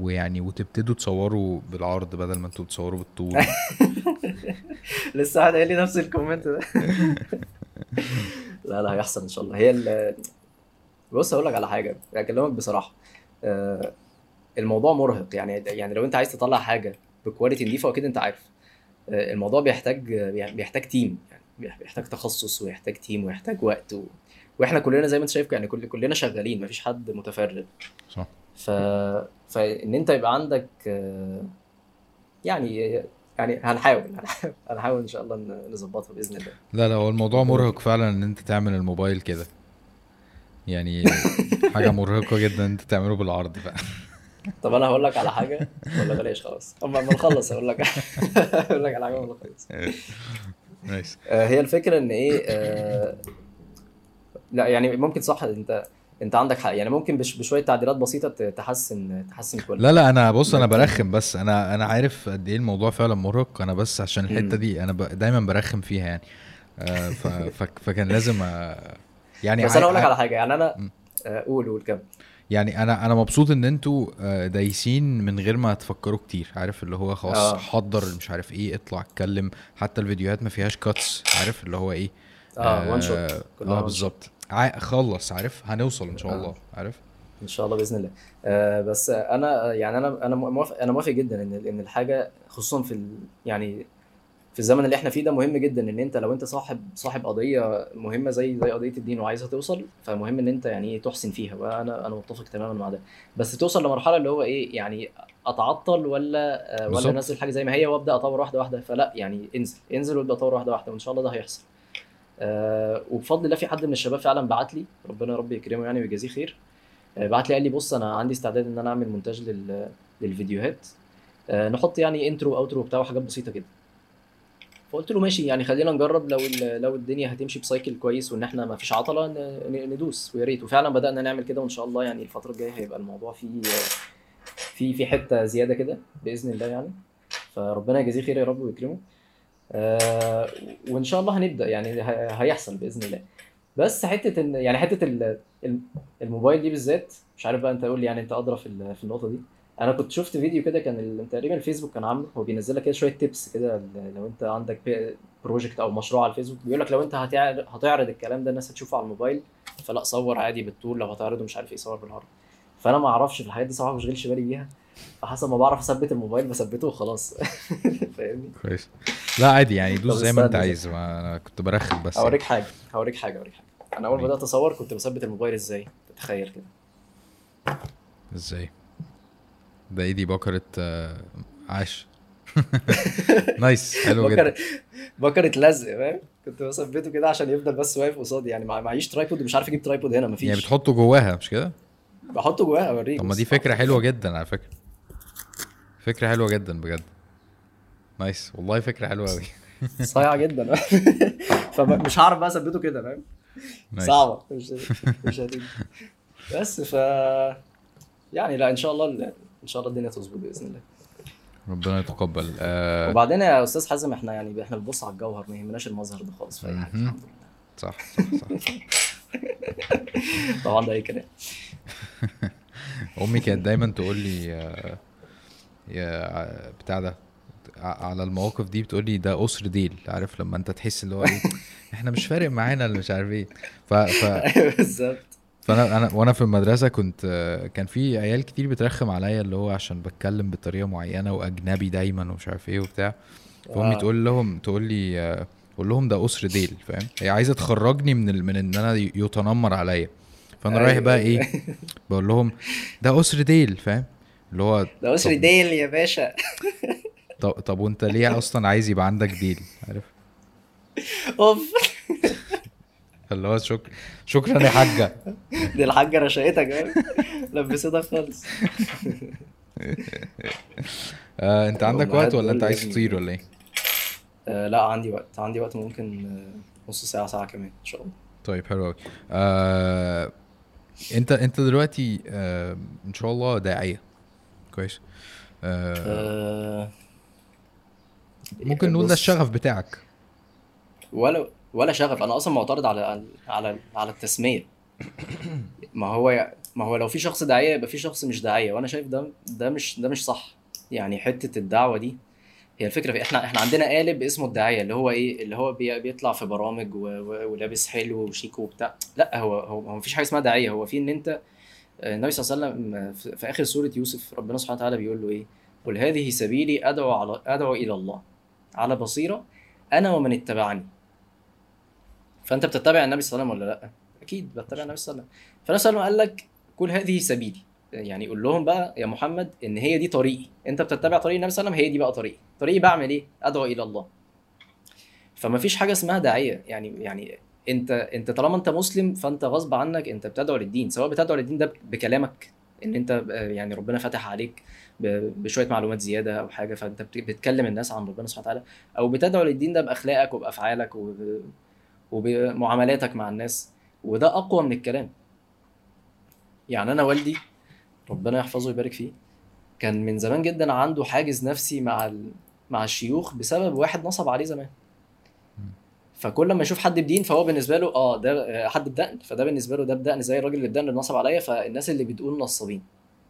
A: ويعني وتبتدوا تصوروا بالعرض بدل ما أنتوا بتصوروا بالطول.
B: لسه واحد قايل لي نفس ال comment ده. لا لا هيحصل إن شاء الله. هي ال- بص هقول لك على حاجة اكلمك بصراحة. آه، الموضوع مرهق. يعني يعني لو انت عايز تطلع حاجة ب quality نظيفه أكيد أنت عارف آه، الموضوع بيحتاج بيحتاج تيم يعني بيحتاج تخصص ويحتاج تيم ويحتاج وقت و... وإحنا كلنا زي ما انت شايف يعني كل كلنا شغالين مفيش حد متفرد
A: صح.
B: ف فإن أنت يبقى عندك آه، يعني يعني هنحاول هنحاول هنحاول إن شاء الله نظبطها بإذن الله.
A: لا لا هو الموضوع مرهق فعلا إن أنت تعمل الموبايل كده. يعني حاجة مرهقة جدا ان انت تعمله بالعرض بقى.
B: طب أنا هقول لك على حاجة ولا بلاش؟ خلاص. اما ما نخلص هقول لك هقول لك على حاجة ولا خلاص.
A: نايس
B: آه، هي الفكرة إن إيه آه، لا يعني ممكن صح أنت أنت عندك حق. يعني ممكن بش بشوية تعديلات بسيطة تحسن تحسن كل.
A: لا لا أنا بص أنا برخم بس. أنا أنا عارف قد إيه الموضوع فعلا مرهق. أنا بس عشان
B: الحتة.
A: دي أنا ب... دايما برخم فيها يعني. آه ف... ف... فكان لازم آه يعني
B: بس أنا أقول لك على حاجة يعني
A: أنا.
B: آه، قول قول كم
A: يعني أنا أنا مبسوط إن أنتوا آه، دايسين من غير ما تفكروا كتير عارف اللي هو خلاص
B: آه.
A: حضر مش عارف إيه اطلع اتكلم حتى الفيديوهات ما فيهاش cuts عارف اللي هو
B: إيه آه one
A: shot
B: آه shot.
A: بالظبط خلص عارف هنوصل إن شاء
B: آه.
A: الله عارف
B: إن شاء الله بإذن الله آه بس أنا يعني أنا أنا موافق أنا موافق جدا إن إن الحاجة خصوصا في ال يعني في الزمن اللي إحنا فيه ده مهم جدا إن أنت لو أنت صاحب صاحب قضية مهمة زي زي قضية الدين وعايزها توصل فمهم إن أنت يعني تحسن فيها وأنا أنا متفق تماما مع ده. بس توصل لمرحلة اللي هو إيه يعني أتعطل ولا آه، ولا
A: بالظبط.
B: أنزل حاجة زي ما هي وأبدأ أطور واحدة واحدة فلا يعني انزل انزل وابدأ أطور واحدة واحدة وإن شاء الله ده هيحصل. آه وبفضل الله في حد من الشباب فعلا بعت لي ربنا يا رب يكرمه يعني ويجازيه خير. آه، بعت لي قال لي بص أنا عندي استعداد إن أنا أعمل مونتاج لل... للفيديوهات. آه، نحط يعني intro outro بتاع وحاجات بسيطة كده فقلت له ماشي يعني خلينا نجرب لو لو الدنيا هتمشي ب cycle كويس وإن إحنا ما فيش عطلة ندوس ويا ريت. وفعلا بدأنا نعمل كده وإن شاء الله يعني الفترة الجاية هيبقى الموضوع فيه في في حتة زيادة كده بإذن الله يعني. فربنا يجازيه خير يا رب ويكرمه. آه وإن شاء الله هنبدأ يعني هيحصل بإذن الله. بس حتة ان يعني حتة ال- ال- الموبايل دي بالذات مش عارف بقى أنت قول لي يعني أنت أدرى في النقطة دي. أنا كنت شفت فيديو كده كان تقريبا الفيسبوك كان عامله هو بينزل لك كده شوية تيبس كده لو أنت عندك project أو مشروع على الفيسبوك بيقول لك لو أنت هتعرض الكلام ده الناس هتشوفه على الموبايل فلا صور عادي بالطول لو هتعرضه مش عارف إيه صور بالعرض فأنا ما أعرفش في الحاجات دي صراحة مش شاغلش بالي بيها فحسب ما بعرف أثبت الموبايل بثبته وخلاص. فاهمني؟
A: كويس. لا عادي يعني دوس زي ما
B: أنت.
A: عايز ما أنا كنت برخم بس
B: هوريك حاجة هوريك حاجة هوريك حاجة. أنا أول ما. بدأت أصور كنت بثبت الموبايل إزاي؟ تتخيل كده.
A: إزاي؟ ده إيه دي بكرة آه، عاش. nice حلو جدا.
B: بكره بكره لزق فاهم؟ كنت بثبته كده عشان يفضل بس واقف قصادي. يعني مع- معيش tripod ومش عارف أجيب tripod هنا مفيش.
A: يعني بتحطه جواها مش كده؟
B: بحطه جواها أوريك.
A: طب ما دي فكرة حلوة جدا على فكرة. فكرة حلوة جدا بجد. nice والله فكرة حلوة قوي
B: صايعة جدا. فمش هعرف بقى أثبته كده فاهم؟ صعبة مش مش هتيجي. بس ف يعني لا إن شاء الله إن شاء الله الدنيا تظبط بإذن الله.
A: ربنا يتقبل. آه
B: وبعدين يا أستاذ حازم إحنا يعني إحنا بنبص على الجوهر ما يهمناش المظهر ده خالص في اي
A: حاجة.
B: الحمد لله
A: صح صح صح.
B: طبعا ده أي كلام.
A: أمي كانت دايما تقول لي آه، يا ع- بتاع ده على المواقف دي بتقول لي ده قصر ديل عارف؟ لما أنت تحس اللي هو إيه إحنا مش فارق معانا اللي مش عارف إيه. ف ف
B: أيوه بالظبط.
A: فأنا أنا وأنا في المدرسة كنت كان في عيال كتير بترخم عليا اللي هو عشان بتكلم بطريقة معينة وأجنبي دايما ومش عارف إيه وبتاع.
B: فأمي.
A: تقول لهم تقول لي قول لهم ده قصر ديل فاهم؟ هي عايزة تخرجني من ال... من إن أنا يتنمر عليا. فأنا رايح
B: أيوة،
A: بقى
B: أيوة.
A: إيه بقول لهم ده قصر ديل فاهم؟ اللي هو
B: ده أسر
A: طب-
B: ديل يا باشا.
A: طب, طب وأنت ليه أصلا عايز يبقى عندك ديل؟ عارف؟
B: أوف.
A: اللي هو شكرا شكرا يا حاجة.
B: دي الحاجة رشقتك أوي. لبستك خالص.
A: آه انت عندك وقت ولا انت عايز تطير ولا إيه؟
B: آه لا عندي وقت. عندي وقت ممكن آه، نص ساعة ساعة كمان إن شاء الله.
A: طيب حلو قوي آه انت انت دلوقتي آه إن شاء الله داعية. كويس. آه
B: آه
A: ممكن نقول ده الشغف بتاعك.
B: ولا ولا شغف. أنا أصلا معترض على على على التسمية. ما هو ما هو لو في شخص داعية يبقى في شخص مش داعية وأنا شايف ده ده مش ده مش صح. يعني حتة الدعوة دي هي الفكرة في إحنا إحنا عندنا قالب اسمه الداعية اللي هو إيه اللي هو بي- بيطلع في برامج ولابس حلو وشيك وبتاع. لا هو هو هو مفيش حاجة اسمها داعية. هو في إن أنت النبي صلى الله عليه وسلم في آخر سورة يوسف ربنا سبحانه وتعالى بيقول له إيه؟ قل هذه سبيلي أدعو على أدعو إلى الله. على بصيرة أنا ومن اتبعني. فأنت بتتبع النبي صلى الله عليه وسلم ولا لأ؟ أكيد بتتبع النبي صلى الله عليه وسلم. فالنبي صلى الله عليه وسلم قال لك كل هذه سبيلي. يعني قول لهم بقى يا محمد إن هي دي طريقي. أنت بتتبع طريق النبي صلى الله عليه وسلم هي دي بقى طريقي. طريقي بعمل إيه؟ أدعو إلى الله. فما فيش حاجة اسمها داعية. يعني يعني أنت أنت طالما أنت مسلم فأنت غصب عنك أنت بتدعو للدين. سواء بتدعو للدين ده بكلامك إن أنت يعني ربنا فتح عليك بشوية معلومات زيادة أو حاجة فأنت بت- بتكلم الناس عن ربنا سبحانه وتعالى. أو بتدعو للدين ده بأخلاقك وبأفعالك وب... وبمعاملاتك مع الناس وده أقوى من الكلام. يعني أنا والدي ربنا يحفظه ويبارك فيه كان من زمان جدا عنده حاجز نفسي مع ال... مع الشيوخ بسبب واحد نصب عليه زمان. فكل ما يشوف حد بدين فهو بالنسبة له آه ده حد بدقن فده بالنسبة له ده بدقن زي الراجل اللي بدقن اللي نصب عليا فالناس اللي بتقول نصابين.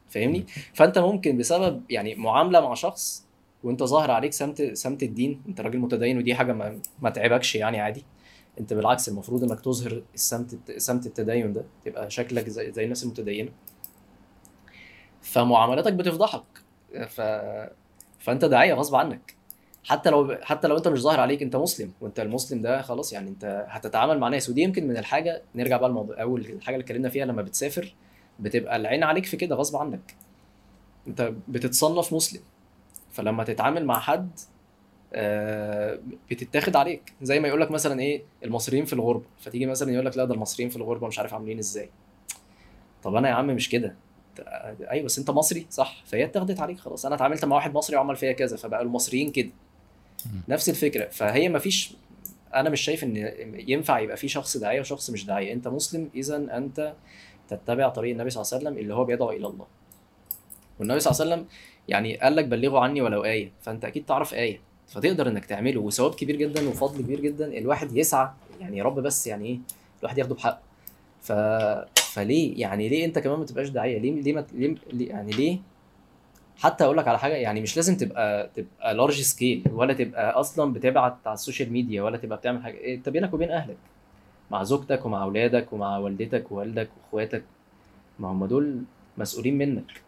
B: فاهمني؟ فأنت ممكن بسبب يعني معاملة مع شخص وأنت ظاهر عليك سمت سمت الدين أنت راجل متدين ودي حاجة ما, ما تعبكش يعني عادي. انت بالعكس المفروض انك تظهر السمت سمت التدين ده تبقى شكلك زي, زي الناس المتدينة. فمعاملاتك بتفضحك. ف... فانت داعية غصب عنك. حتى لو حتى لو انت مش ظاهر عليك انت مسلم. وانت المسلم ده خلاص يعني انت هتتعامل مع ناس. ودي يمكن من الحاجة نرجع بقى الموضوع أول الحاجة اللي اتكلمنا فيها لما بتسافر بتبقى العين عليك في كده غصب عنك. انت بتتصنف مسلم. فلما تتعامل مع حد بتتاخد عليك. زي ما يقول لك مثلا إيه المصريين في الغربة. فتيجي مثلا يقول لك لا ده المصريين في الغربة مش عارف عاملين إزاي. طب أنا يا عم مش كده. أيوه بس أنت مصري صح. فهي اتاخدت عليك خلاص. أنا اتعاملت مع واحد مصري وعمل فيا كذا فبقى المصريين كده. نفس الفكرة. فهي ما فيش أنا مش شايف إن ينفع يبقى في شخص داعية وشخص مش داعية. أنت مسلم إذا أنت تتبع طريق النبي صلى الله عليه وسلم اللي هو بيدعو إلى الله. والنبي صلى الله عليه وسلم يعني قال لك بلغوا عني ولو آية. فأنت أكيد تعرف آية. فتقدر إنك تعمله وثواب كبير جدا وفضل كبير جدا. الواحد يسعى يعني يا رب بس يعني إيه الواحد ياخده بحقه. ف... فليه؟ يعني ليه أنت كمان ما تبقاش داعية؟ ليه ليه, ما... ليه يعني ليه؟ حتى أقول لك على حاجة يعني مش لازم تبقى تبقى large scale ولا تبقى أصلا بتبعت على ال social media ولا تبقى بتعمل حاجة. إيه، أنت بينك وبين أهلك مع زوجتك ومع أولادك ومع والدتك ووالدك وإخواتك. ما هم دول مسؤولين منك.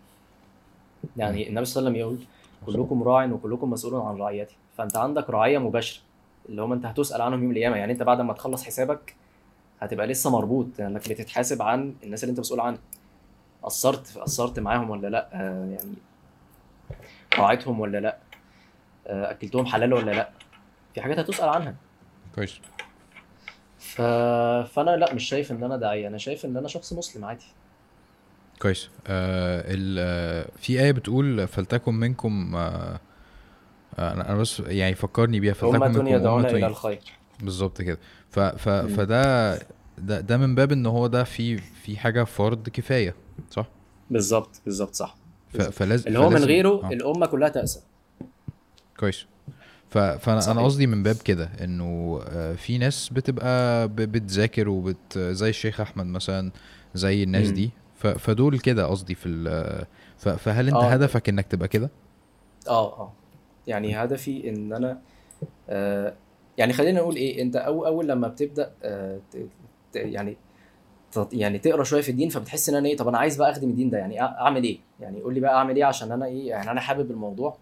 B: يعني النبي صلى الله عليه وسلم يقول كلكم راع وكلكم مسؤول عن رعيته. فانت عندك رعيه مباشرة اللي هم انت هتسأل عنهم يوم القيامة. يعني انت بعد ما تخلص حسابك هتبقى لسه مربوط لانك يعني بتتحاسب عن الناس اللي انت مسؤول عنها قصرت قصرت معاهم ولا لأ؟ آه يعني راعيتهم ولا لأ؟ آه أكلتهم حلال ولا لأ؟ في حاجات هتسأل عنها.
A: كويس.
B: ف... فأنا لأ مش شايف إن أنا داعية. أنا شايف إن أنا شخص مسلم عادي.
A: كويس. آه ال آه في آية بتقول فلتكن منكم آه، أنا أنا بس يعني فكرني بيها
B: أمة يدعون إلى الخير
A: بالظبط كده ف ف. فده ده, ده من باب إن هو ده في في حاجة فرض كفاية صح؟
B: بالظبط بالظبط صح
A: ف. فلازم
B: اللي هو من غيره
A: آه.
B: الأمة كلها تأسى
A: كويس ف... فانا
B: أنا.
A: قصدي من باب كده إنه آه، في ناس بتبقى. بتذاكر وبت زي الشيخ أحمد مثلا زي الناس
B: مم.
A: دي ف... فدول كده قصدي في ال... ف... فهل أنت
B: آه.
A: هدفك إنك تبقى كده
B: آه آه يعني هدفي إن أنا آه يعني خلينا نقول إيه أنت أو أول لما بتبدأ آه يعني يعني تقرأ شوية في الدين فبتحس إن أنا إيه طب أنا عايز بقى أخدم الدين ده يعني أعمل إيه؟ يعني قول لي بقى أعمل إيه عشان أنا إيه يعني أنا حابب الموضوع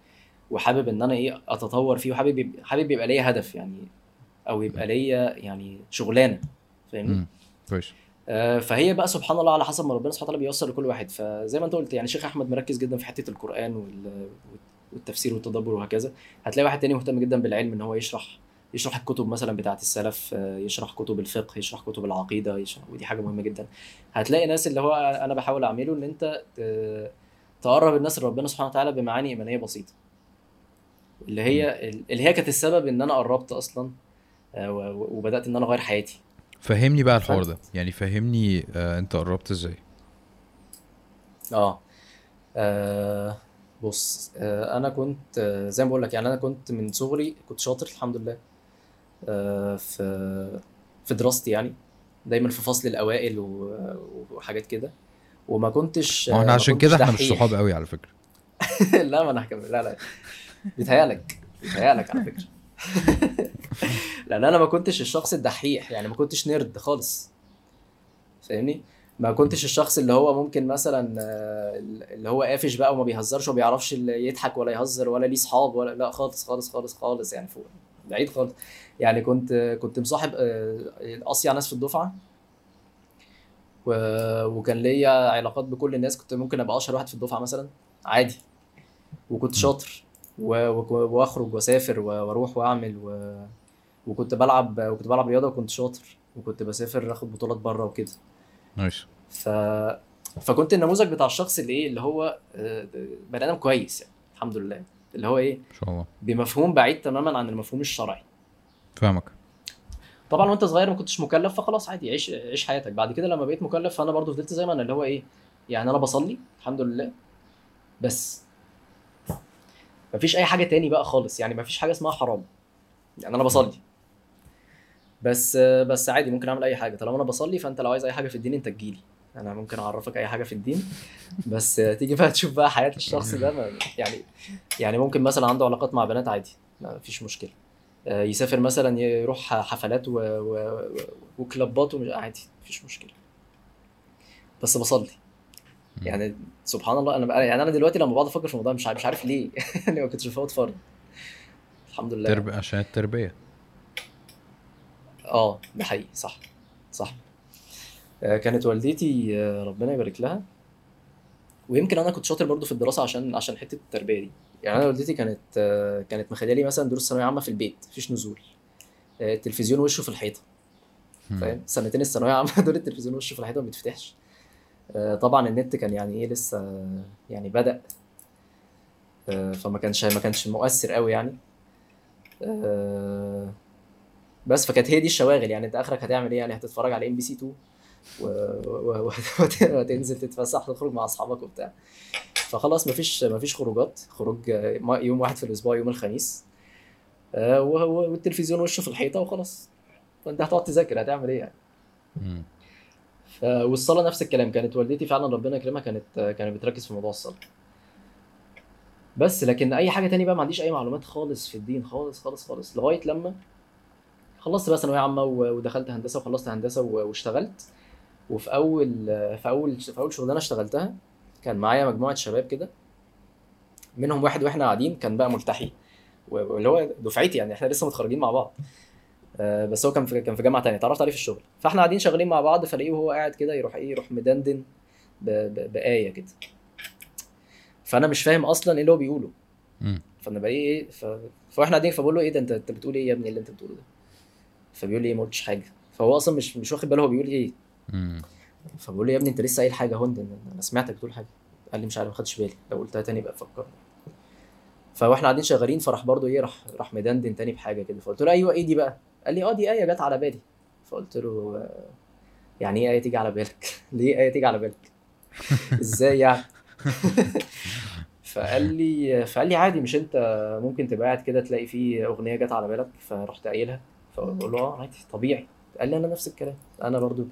B: وحابب إن أنا إيه أتطور فيه وحابب حابب يبقى ليا هدف يعني أو يبقى ليا يعني شغلانة فاهمني.
A: كويس.
B: آه، فهي بقى سبحان الله على حسب ما ربنا سبحانه وتعالى بيوصل لكل واحد. فزي ما أنت قلت يعني شيخ أحمد مركز جدا في حتة القرآن وال- والتفسير والتدبر وهكذا هتلاقي واحد تاني مهتم جدا بالعلم إن هو يشرح يشرح الكتب مثلا بتاعه السلف آه، يشرح كتب الفقه يشرح كتب العقيدة يشرح ودي حاجة مهمة جدا. هتلاقي ناس اللي هو أنا بحاول أعمله إن أنت تقرب الناس لربنا سبحانه وتعالى بمعاني إيمانية بسيطة. اللي هي اللي هي كانت السبب إن أنا قربت أصلا آه، وبدأت إن أنا أغير حياتي.
A: فهمني بقى الحوار. ده. يعني فهمني آه أنت قربت إزاي؟
B: آه. آه، بص آه أنا كنت آه زي ما بقول لك يعني أنا كنت من صغري كنت شاطر الحمد لله آه في في دراستي يعني دايما في فصل الأوائل وحاجات كده. وما كنتش
A: ما
B: إحنا
A: عشان كده إحنا مش. صحاب قوي على فكرة.
B: لا ما أنا هكمل. لا لا. بيتهيألك بيتهيألك على فكرة. لأن أنا ما كنتش الشخص الدحيح يعني ما كنتش نيرد خالص. فاهمني؟ ما كنتش الشخص اللي هو ممكن مثلا آه، اللي هو قافش بقى وما بيهزرش وما بيعرفش يضحك ولا يهزر ولا ليه صحاب ولا لا خالص خالص خالص خالص يعني فوق بعيد خالص يعني كنت كنت مصاحب آه، اصيع ناس في الدفعة. وكان ليا علاقات بكل الناس كنت ممكن أبقى أشهر واحد في الدفعة مثلا عادي وكنت شاطر. وأخرج وأسافر. وأروح وأعمل و... وكنت بلعب وكنت بلعب رياضة وكنت شاطر وكنت بسافر آخد بطولات بره وكده
A: نايس.
B: ف فكنت النموذج بتاع الشخص اللي إيه اللي هو آه، بني آدم كويس يعني الحمد لله. اللي هو إيه
A: إن شاء الله.
B: بمفهوم بعيد تماما عن المفهوم الشرعي.
A: فاهمك.
B: طبعا وأنت صغير ما كنتش مكلف فخلاص عادي عيش عيش حياتك. بعد كده لما بقيت مكلف فأنا برضو فضلت زي ما أنا اللي هو إيه يعني أنا بصلي الحمد لله. بس مفيش أي حاجة تاني بقى خالص. يعني مفيش حاجة اسمها حرام. يعني أنا بصلي. بس بس عادي ممكن أعمل أي حاجة. طالما أنا بصلي فأنت لو عايز أي حاجة في الدين أنت تجيلي. أنا ممكن أعرفك أي حاجة في الدين. بس تيجي بقى تشوف بقى حياة الشخص ده يعني يعني ممكن مثلا عنده علاقات مع بنات عادي ما فيش مشكلة. يسافر مثلا يروح حفلات و... و... وكلابات ومش عادي مفيش مشكلة. بس بصلي. يعني سبحان الله أنا بقى يعني أنا دلوقتي لما بقعد أفكر في الموضوع مش عارف مش عارف ليه. يعني ما كنتش بفوت فرض الحمد لله.
A: ترب... عشان التربية.
B: آه ده حقيقي صح صح. آه، كانت والدتي آه، ربنا يبارك لها. ويمكن أنا كنت شاطر برضو في الدراسة عشان عشان حتة التربية دي. يعني أنا والدتي كانت آه، كانت مخلية لي مثلا دروس ثانوية عامة في البيت مفيش نزول. التلفزيون وشه في
A: الحيطة.
B: فاهم؟ سنتين الثانوية عامة دول التلفزيون وشه في الحيطة ما بيتفتحش. طبعا النت كان يعني إيه لسه يعني آه، فما كانش ما كانش مؤثر قوي يعني. بس فكانت هي دي الشواغل. يعني انت آخرك هتعمل إيه؟ يعني هتتفرج على ام بي سي 2 و... و... و... وت- وتنزل تتفسح تخرج مع أصحابك وبتاع. فخلاص مفيش مفيش خروجات. خروج يوم واحد في الأسبوع يوم الخميس. آه، والتلفزيون وشه في الحيطة وخلاص. فأنت هتقعد تذاكر هتعمل إيه يعني. ف- والصلاة نفس الكلام. كانت والدتي فعلا ربنا يكرمها كانت كانت بتركز في موضوع الصلاة. بس لكن أي حاجة تاني بقى ما عنديش أي معلومات خالص في الدين خالص خالص خالص. لغاية لما خلصت بقى ثانوية عامة ودخلت هندسة وخلصت هندسة واشتغلت. وفي اول في اول في أول شغلانة اشتغلتها كان معايا مجموعة شباب كده. منهم واحد وإحنا قاعدين كان بقى ملتحي. واللي هو دفعتي يعني إحنا لسه متخرجين مع بعض. آه، بس هو كان في كان في جامعة تانية. اتعرفت عليه في الشغل. فاحنا قاعدين شغالين مع بعض فلاقيه وهو قاعد كده يروح إيه يروح مدندن. بآية كده. فأنا مش فاهم أصلا إيه اللي هو بيقوله. فأنا بقى إيه ف... فاحنا قاعدين فبقول له إيه ده؟ انت أنت بتقول إيه يا ابني اللي أنت بتقوله ده؟ فبيقول لي إيه ما قلتش حاجة. فهو أصلا مش مش واخد باله هو بيقول
A: إيه.
B: فبقول له يا ابني أنت لسه قايل حاجة انت- أنا سمعتك بتقول حاجة. قال لي مش عارف ما خدتش بالي. لو قلتها تاني بقى فكرني. فواحنا قاعدين شغالين فراح برضو إيه راح راح مدندن تاني بحاجة كده. فقلت له أيوه إيه دي بقى؟ قال لي آه دي آية جت على بالي. فقلت له يعني إيه آية تيجي على بالك؟ ليه آية تيجي على بالك؟ إزاي يعني؟ فقال لي فقال لي عادي مش أنت ممكن تبقى قاعد كده تلاقي في أغنية جت على بالك؟ فرحت قايلها. فبقول له آه عادي طبيعي. قال لي أنا نفس الكلام. أنا برضو.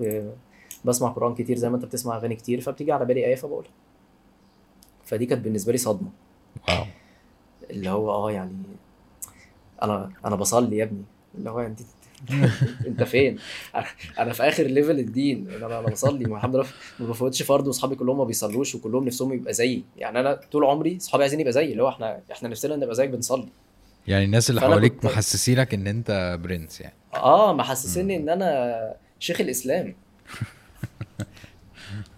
B: بسمع قرآن كتير زي ما أنت بتسمع أغاني كتير فبتيجي على بالي آية فبقولها. فدي كانت بالنسبة لي صدمة.
A: wow.
B: اللي هو آه يعني أنا أنا بصلي يا ابني. اللي هو أنت أنت فين؟ أنا في آخر level الدين. أنا أنا بصلي. الحمد لله ما بفوتش فرض وأصحابي كلهم ما بيصلوش وكلهم نفسهم يبقى زيي. يعني أنا طول عمري أصحابي عايزين يبقى زيي. اللي هو إحنا إحنا نفسنا نبقى زيك بنصلي.
A: يعني الناس اللي حواليك
B: كنت-
A: محسسينك إن أنت برنس يعني.
B: آه محسسني إن أنا شيخ الإسلام.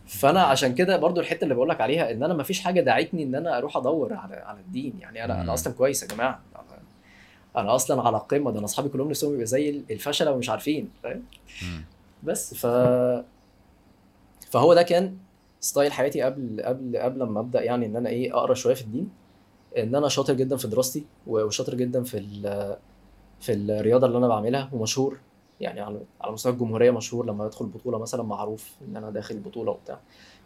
B: فأنا عشان كده برضو الحتة اللي بقول لك عليها إن أنا ما فيش حاجة دعتني إن أنا أروح أدور على على الدين. يعني أنا
A: مم.
B: أنا أصلا كويس يا جماعة. أنا أصلا على القمه ده أنا أصحابي كلهم نفسهم يبقوا زي الفشلة ومش عارفين فاهم. بس ف فهو ده كان style حياتي قبل قبل قبل ما أبدأ يعني إن أنا إيه أقرأ شوية في الدين. إن أنا شاطر جدا في دراستي وشاطر جدا في ال- في الرياضة اللي أنا بعملها ومشهور يعني على على مستوى الجمهورية مشهور لما ادخل بطولة مثلا معروف إن أنا داخل بطوله وبتاع.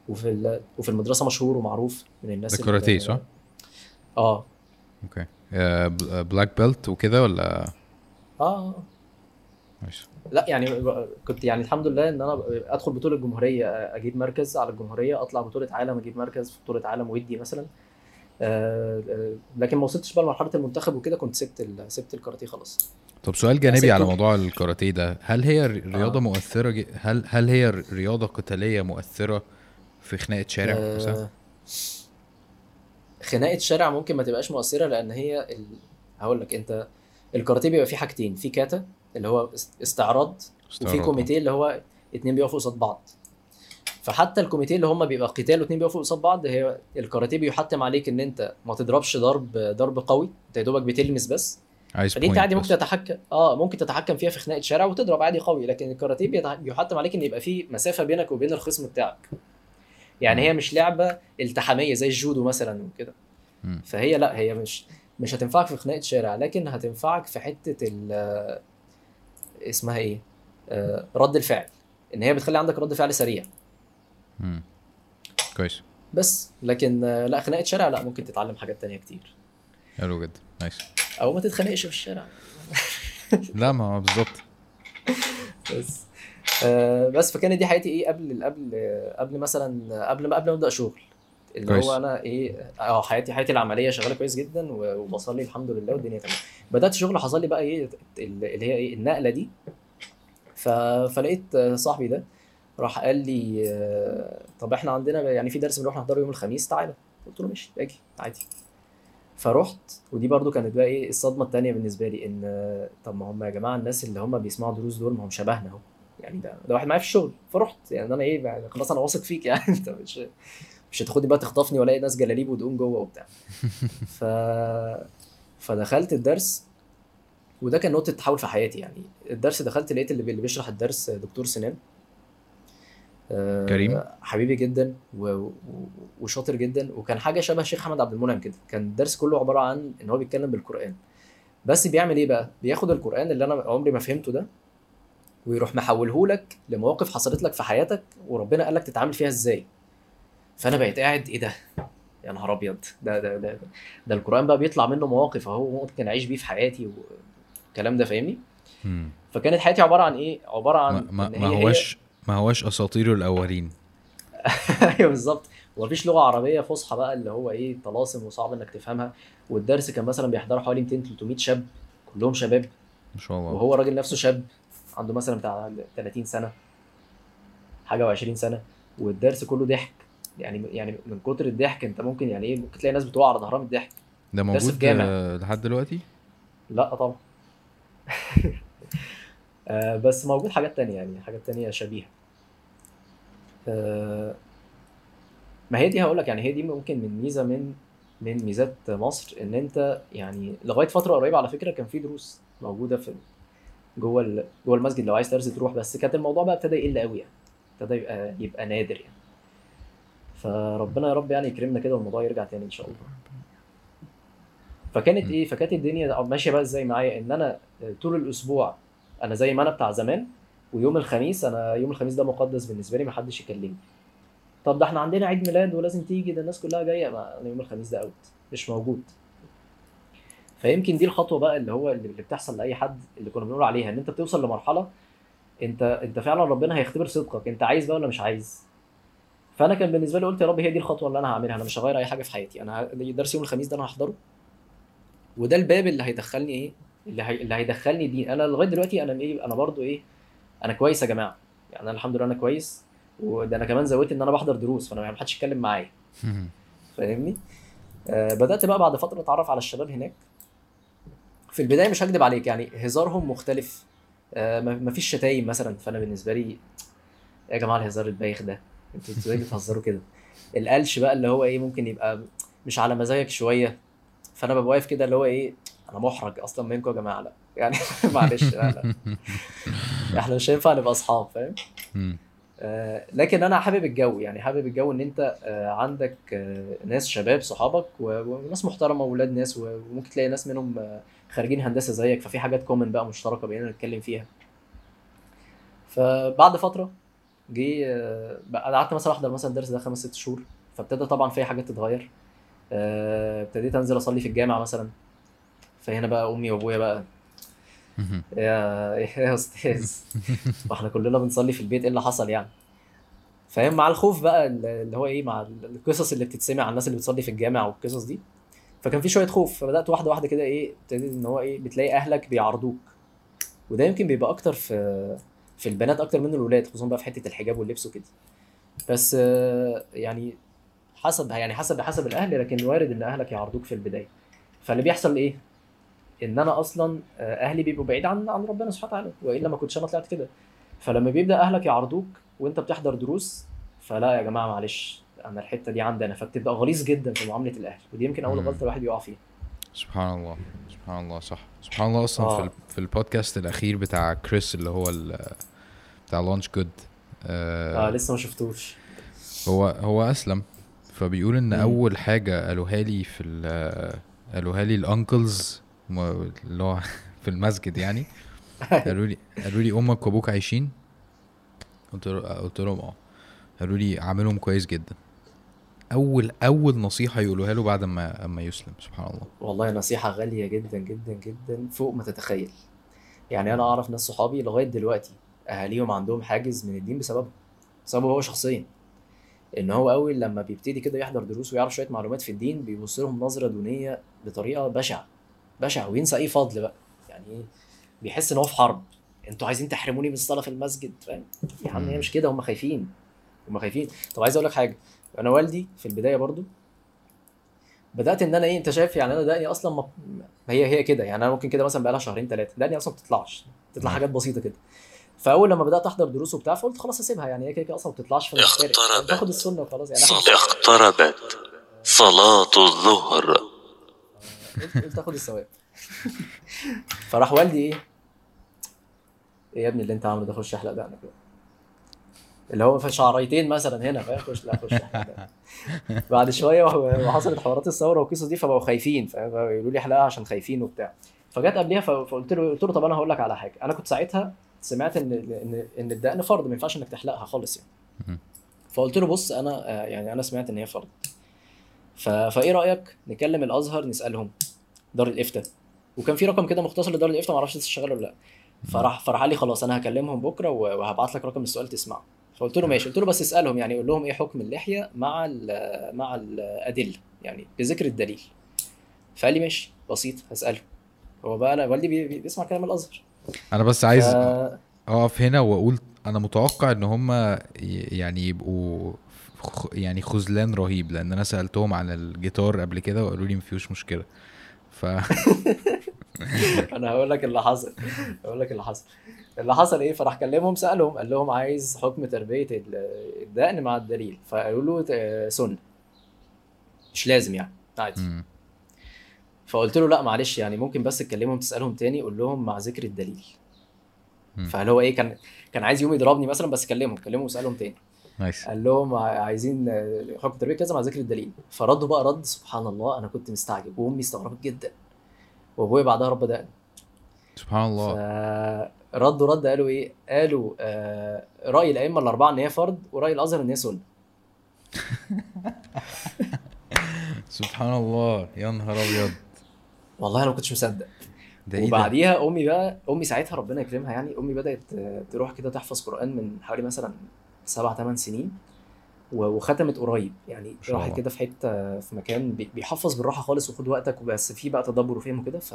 B: وفي ال... وفي المدرسة مشهور ومعروف من الناس
A: ده
B: اللي-
A: كاراتيه صح؟
B: آه.
A: okay. آه، bl- black belt وكده ولا؟
B: آه.
A: ماشي.
B: لا يعني كنت يعني الحمد لله إن أنا أدخل بطولة الجمهوريه أجيب مركز على الجمهورية أطلع بطولة عالم أجيب مركز في بطولة عالم ودي مثلا. آه، آه، لكن ما وصلتش بقى لمرحلة المنتخب وكده كنت سبت سبت الكاراتيه خلاص
A: طب سؤال جانبي. على موضوع الكاراتيه ده هل هي ر- رياضة
B: آه.
A: مؤثرة ج- هل هل هي ر- رياضة قتالية مؤثرة في خناقة شارع مثلا؟
B: آه، خناقة شارع ممكن ما تبقاش مؤثرة لأن هي ال... هقول لك أنت الكاراتيه بيبقى فيه حاجتين في كاتا اللي هو است- استعراض وفي
A: استعراض.
B: كوميتيه اللي هو اتنين بيقفوا قصاد بعض فحتى الكوميتيه اللي هم بيبقى قتال واتنين بيقفوا قصاد بعض هي الكاراتيه بيحتم عليك إن أنت ما تضربش ضرب ضرب قوي أنت يا دوبك بتلمس بس.
A: عايز
B: فدي
A: أنت
B: عادي ممكن. تتحكم آه ممكن تتحكم فيها في خناقة شارع وتضرب عادي قوي لكن الكاراتيه بيحتم عليك إن يبقى في مسافة بينك وبين الخصم بتاعك. يعني هي مش لعبة التحامية زي الجودو مثلا وكده. فهي لا هي مش مش هتنفعك في خناقة شارع لكن هتنفعك في حتة ال اسمها إيه؟ آه، رد الفعل. إن هي بتخلي عندك رد فعل سريع.
A: كويس.
B: بس. لكن آه، لا خناقة شارع لا ممكن تتعلم حاجات تانية كتير.
A: حلو جدا. نايس.
B: أو ما تتخانقش في الشارع.
A: لا ما هو بالظبط.
B: بس. آه بس فكانت دي حياتي إيه قبل قبل قبل مثلا قبل ما قبل ما أبدأ شغل. اللي
A: كويس.
B: هو أنا إيه آه حياتي حياتي العملية شغالة كويس جدا وبصلي الحمد لله والدنيا تمام. بدأت شغل حصل لي بقى إيه ال- اللي هي إيه النقلة دي. فلقيت صاحبي ده راح قال لي آه، طب إحنا عندنا يعني في درس بنروح نحضره يوم الخميس تعالى. قلت له ماشي أجي عادي. فرحت ودي برضو كانت بقى إيه الصدمة التانية بالنسبة لي إن آه، طب ما هم يا جماعة الناس اللي هم بيسمعوا دروس دول ما هم شبهنا أهو. يعني ده ده واحد معايا في الشغل. فرحت يعني أنا إيه يعني خلاص أنا واثق فيك يعني. أنت مش مش هتاخدني بقى تخطفني وألاقي ناس جلاليب ودقون جوه وبتاع. ف فدخلت الدرس وده كان نقطة تحول في حياتي يعني. الدرس دخلت لقيت اللي بي- اللي بيشرح الدرس دكتور سنان.
A: كريم؟
B: حبيبي جدا. وشاطر جدا. وكان حاجة شبه شيخ حمد عبد المنعم كده. كان الدرس كله عبارة عن إن هو بيتكلم بالقرآن. بس بيعمل إيه بقى؟ بياخد القرآن اللي أنا عمري ما فهمته ده ويروح محوله لك لمواقف حصلت لك في حياتك وربنا قال لك تتعامل فيها إزاي. فأنا بقيت قاعد إيه ده؟ يا نهار أبيض. ده ده ده ده القرآن بقى بيطلع منه مواقف أهو ممكن أعيش بيه في حياتي والكلام ده فاهمني. فكانت حياتي عبارة عن إيه؟ عبارة عن
A: ما, ما,
B: إن
A: ما
B: هي- هي-
A: هوش ما هوش أساطير الاولين
B: أيوه بالظبط. ومفيش لغة عربية فصحى بقى اللي هو إيه طلاسم وصعب إنك تفهمها. والدرس كان مثلا بيحضره حوالي 200 300 شاب كلهم شباب.
A: ما شاء الله.
B: وهو الراجل نفسه شاب عنده مثلا بتاع 30 سنة حاجة و20 سنة. والدرس كله ضحك. يعني يعني من كتر الضحك أنت ممكن يعني إيه ممكن تلاقي ناس بتقع على ظهرها من الضحك.
A: ده موجود لحد دلوقتي؟
B: لا طبعا. آه، بس موجود حاجات تانية يعني حاجات تانية شبيهة. آه، ما هي دي هقول لك يعني هي دي ممكن من ميزة من من ميزات مصر إن أنت يعني لغاية فترة قريبة على فكرة كان في دروس موجودة في جوه جوه المسجد لو عايز درس تروح بس كانت الموضوع بقى ابتدى يقل قوي يعني ابتدى يبقى يبقى نادر يعني. فربنا يا رب يعني يكرمنا كده والموضوع يرجع تاني إن شاء الله. فكانت. إيه؟ فكانت الدنيا ماشية بقى إزاي معايا؟ إن أنا طول الأسبوع أنا زي ما أنا بتاع زمان ويوم الخميس أنا يوم الخميس ده مقدس بالنسبة لي محدش يكلمني. طب ده إحنا عندنا عيد ميلاد ولازم تيجي ده الناس كلها جاية ما أنا يوم الخميس ده اوت مش موجود. فيمكن دي الخطوة بقى اللي هو اللي بتحصل لأي حد اللي كنا بنقول عليها إن أنت بتوصل لمرحلة أنت أنت فعلا ربنا هيختبر صدقك أنت عايز بقى ولا مش عايز؟ فأنا كان بالنسبة لي قلت يا رب هي دي الخطوة اللي أنا هعملها أنا مش هغير أي حاجة في حياتي. أنا درس يوم الخميس ده أنا هحضره وده الباب اللي هيدخلني إيه؟ اللي هي... اللي هيدخلني دين أنا لغاية دلوقتي أنا إيه أنا برضو إيه أنا كويس يا جماعة. يعني أنا الحمد لله أنا كويس. وده أنا كمان زودت إن أنا بحضر دروس فأنا ما حدش يتكلم معايا. فاهمني؟ آه بدأت بقى بعد فترة أتعرف على الشباب هناك. في البداية مش هكدب عليك يعني هزارهم مختلف. آه ما فيش شتايم مثلا. فأنا بالنسبة لي يا جماعة الهزار البايخ ده؟ أنتوا إزاي بتهزروا كده؟ القلش بقى اللي هو إيه ممكن يبقى مش على مزاجك شوية. فأنا ببقى واقف كده اللي هو إيه أنا محرج أصلا منكم يا جماعة لا. يعني معلش لا لا. إحنا مش هينفع نبقى أصحاب فاهم؟ آه لكن أنا حابب الجو يعني حابب الجو إن أنت آه عندك آه ناس شباب صحابك وناس محترمة واولاد ناس وممكن تلاقي ناس منهم خارجين هندسة زيك ففي حاجات كومن بقى مشتركة بيننا نتكلم فيها. فبعد فترة جه آه قعدت مثلا أحضر مثلا الدرس ده خمس ست شهور فابتدى طبعا في حاجات تتغير. ابتديت أنزل أصلي في الجامع مثلا. فهنا بقى أمي وأبويا بقى. يا يا أستاذ. وإحنا كلنا بنصلي في البيت إيه اللي حصل يعني؟ فاهم؟ مع الخوف بقى اللي هو إيه مع القصص اللي بتتسمع عن الناس اللي بتصلي في الجامع والقصص دي. فكان في شوية خوف. فبدأت واحدة واحدة كده إيه ابتديت إن هو إيه بتلاقي أهلك بيعارضوك. وده يمكن بيبقى أكتر في في البنات أكتر من الولاد خصوصا بقى في حتة الحجاب واللبس وكده. بس يعني حسب يعني حسب حسب الأهل لكن وارد إن أهلك يعرضوك في البداية. فاللي بيحصل إيه؟ إن أنا أصلا أهلي بيبقوا بعيد عن عن ربنا سبحانه وتعالى وإلا ما كنتش أنا طلعت كده. فلما بيبدأ أهلك يعرضوك وأنت بتحضر دروس فلا يا جماعة معلش أنا الحتة دي عندي أنا فبتبقى غليظ جدا في معاملة الأهل ودي يمكن أول غلطة الواحد بيقع فيها.
A: سبحان الله سبحان الله صح. سبحان الله أصلا آه. في في البودكاست الأخير بتاع كريس اللي هو بتاع LaunchGood
B: آه, آه لسه ما شفتوش.
A: هو هو أسلم. فبيقول إن مم. أول حاجة قالوها لي في قالوها لي ال uncles اللي هو في المسجد يعني. قالوا لي قالوا لي أمك وأبوك عايشين؟ قلت قلت لهم آه. قالوا لي عاملهم كويس جدا. أول أول نصيحة يقولوها له بعد ما اما يسلم سبحان الله.
B: والله نصيحة غالية جدا جدا جدا فوق ما تتخيل. يعني أنا أعرف ناس صحابي لغاية دلوقتي أهاليهم عندهم حاجز من الدين بسببه بسببه هو شخصيا. إن هو أول لما بيبتدي كده يحضر دروس ويعرف شوية معلومات في الدين بيبص لهم نظرة دونية بطريقة بشعة. بشعه وينسى أي فضل بقى. يعني بيحس إن هو في حرب. أنتوا عايزين تحرموني من الصلاة في المسجد فاهم؟ يا عم هي مش كده هم خايفين. هم خايفين. طب عايز أقول لك حاجة. أنا والدي في البداية برضو بدأت إن أنا إيه أنت شايف يعني أنا دقني أصلا ما هي هي كده. يعني أنا ممكن كده مثلا بقى لها شهرين ثلاثة دقني أصلا ما بتطلعش. تطلع حاجات بسيطة كده. فأول لما بدأت أحضر دروس وبتاع فقلت خلاص أسيبها. يعني هي كده كده أصلا ما بتطلعش في
C: اقتربت.
B: تاخد السنة وخلاص. يعني
C: اقتربت. صلاة الظهر.
B: قلت آخد الثواب فراح والدي إيه؟ إيه يا ابني اللي أنت عامله ده خش احلق دقنك اللي هو في شعريتين مثلا هنا فاهم؟ خش لا خش بعد شوية وحصلت حوارات الثورة والقصص دي فبقوا خايفين فيقولوا لي احلقها عشان خايفين وبتاع. فجت قبليها فقلت له قلت له طب أنا هقول لك على حاجة. أنا كنت ساعتها سمعت ان ان إن الدقن فرض ما ينفعش إنك تحلقها خالص يعني. فقلت له بص أنا يعني أنا سمعت إن هي فرض. فإيه رأيك نكلم الأزهر نسألهم دار الإفتاء؟ وكان في رقم كده مختصر لدار الإفتاء ما أعرفش لسه شغال ولا لأ. فراح فراح قال لي خلاص أنا هكلمهم بكرة وهبعت لك رقم السؤال تسمعه. فقلت له ماشي. قلت له بس اسألهم يعني قول لهم إيه حكم اللحية مع ال مع الأدلة يعني بذكر الدليل. فقال لي ماشي بسيط هسأله. هو بقى أنا والدي بيسمع كلام الأزهر.
A: أنا بس عايز ف... أقف هنا وأقول أنا متوقع إن هم يعني يبقوا يعني خذلان رهيب لأن أنا سألتهم عن الجيتار قبل كده وقالوا لي مفيهوش مشكلة. ف
B: أنا هقول لك اللي حصل هقول لك اللي حصل. اللي حصل إيه؟ فراح كلمهم سألهم قال لهم عايز حكم تربية الدقن مع الدليل. فقالوا له سنه مش لازم يعني عادي. فقلت له لا معلش يعني ممكن بس تكلمهم تسألهم تاني قول لهم مع ذكر الدليل. فهل هو إيه كان كان عايز يوم يضربني مثلا بس كلمهم كلمهم وسألهم تاني.
A: نايس.
B: قال لهم عايزين حكم تربية كذا مع ذكر الدليل. فردوا بقى رد سبحان الله أنا كنت مستعجب وأمي استغربت جدا. وأبويا بعدها رب دقن
A: سبحان الله.
B: ردوا رد قالوا إيه؟ قالوا آه رأي الأئمة الأربعة إن هي فرض ورأي الأزهر إن هي سنة.
A: سبحان الله. يا نهار أبيض.
B: والله أنا ما كنتش مصدق. ده إيه وبعديها؟ أمي بقى أمي ساعتها ربنا يكرمها يعني أمي بدأت تروح كده تحفظ قرآن من حوالي مثلا سبع ثمان سنين وختمت قريب. يعني راحت كده في حتة في مكان بيحفظ بالراحة خالص وخد وقتك وبس فيه بقى تدبر وفهم وكده. ف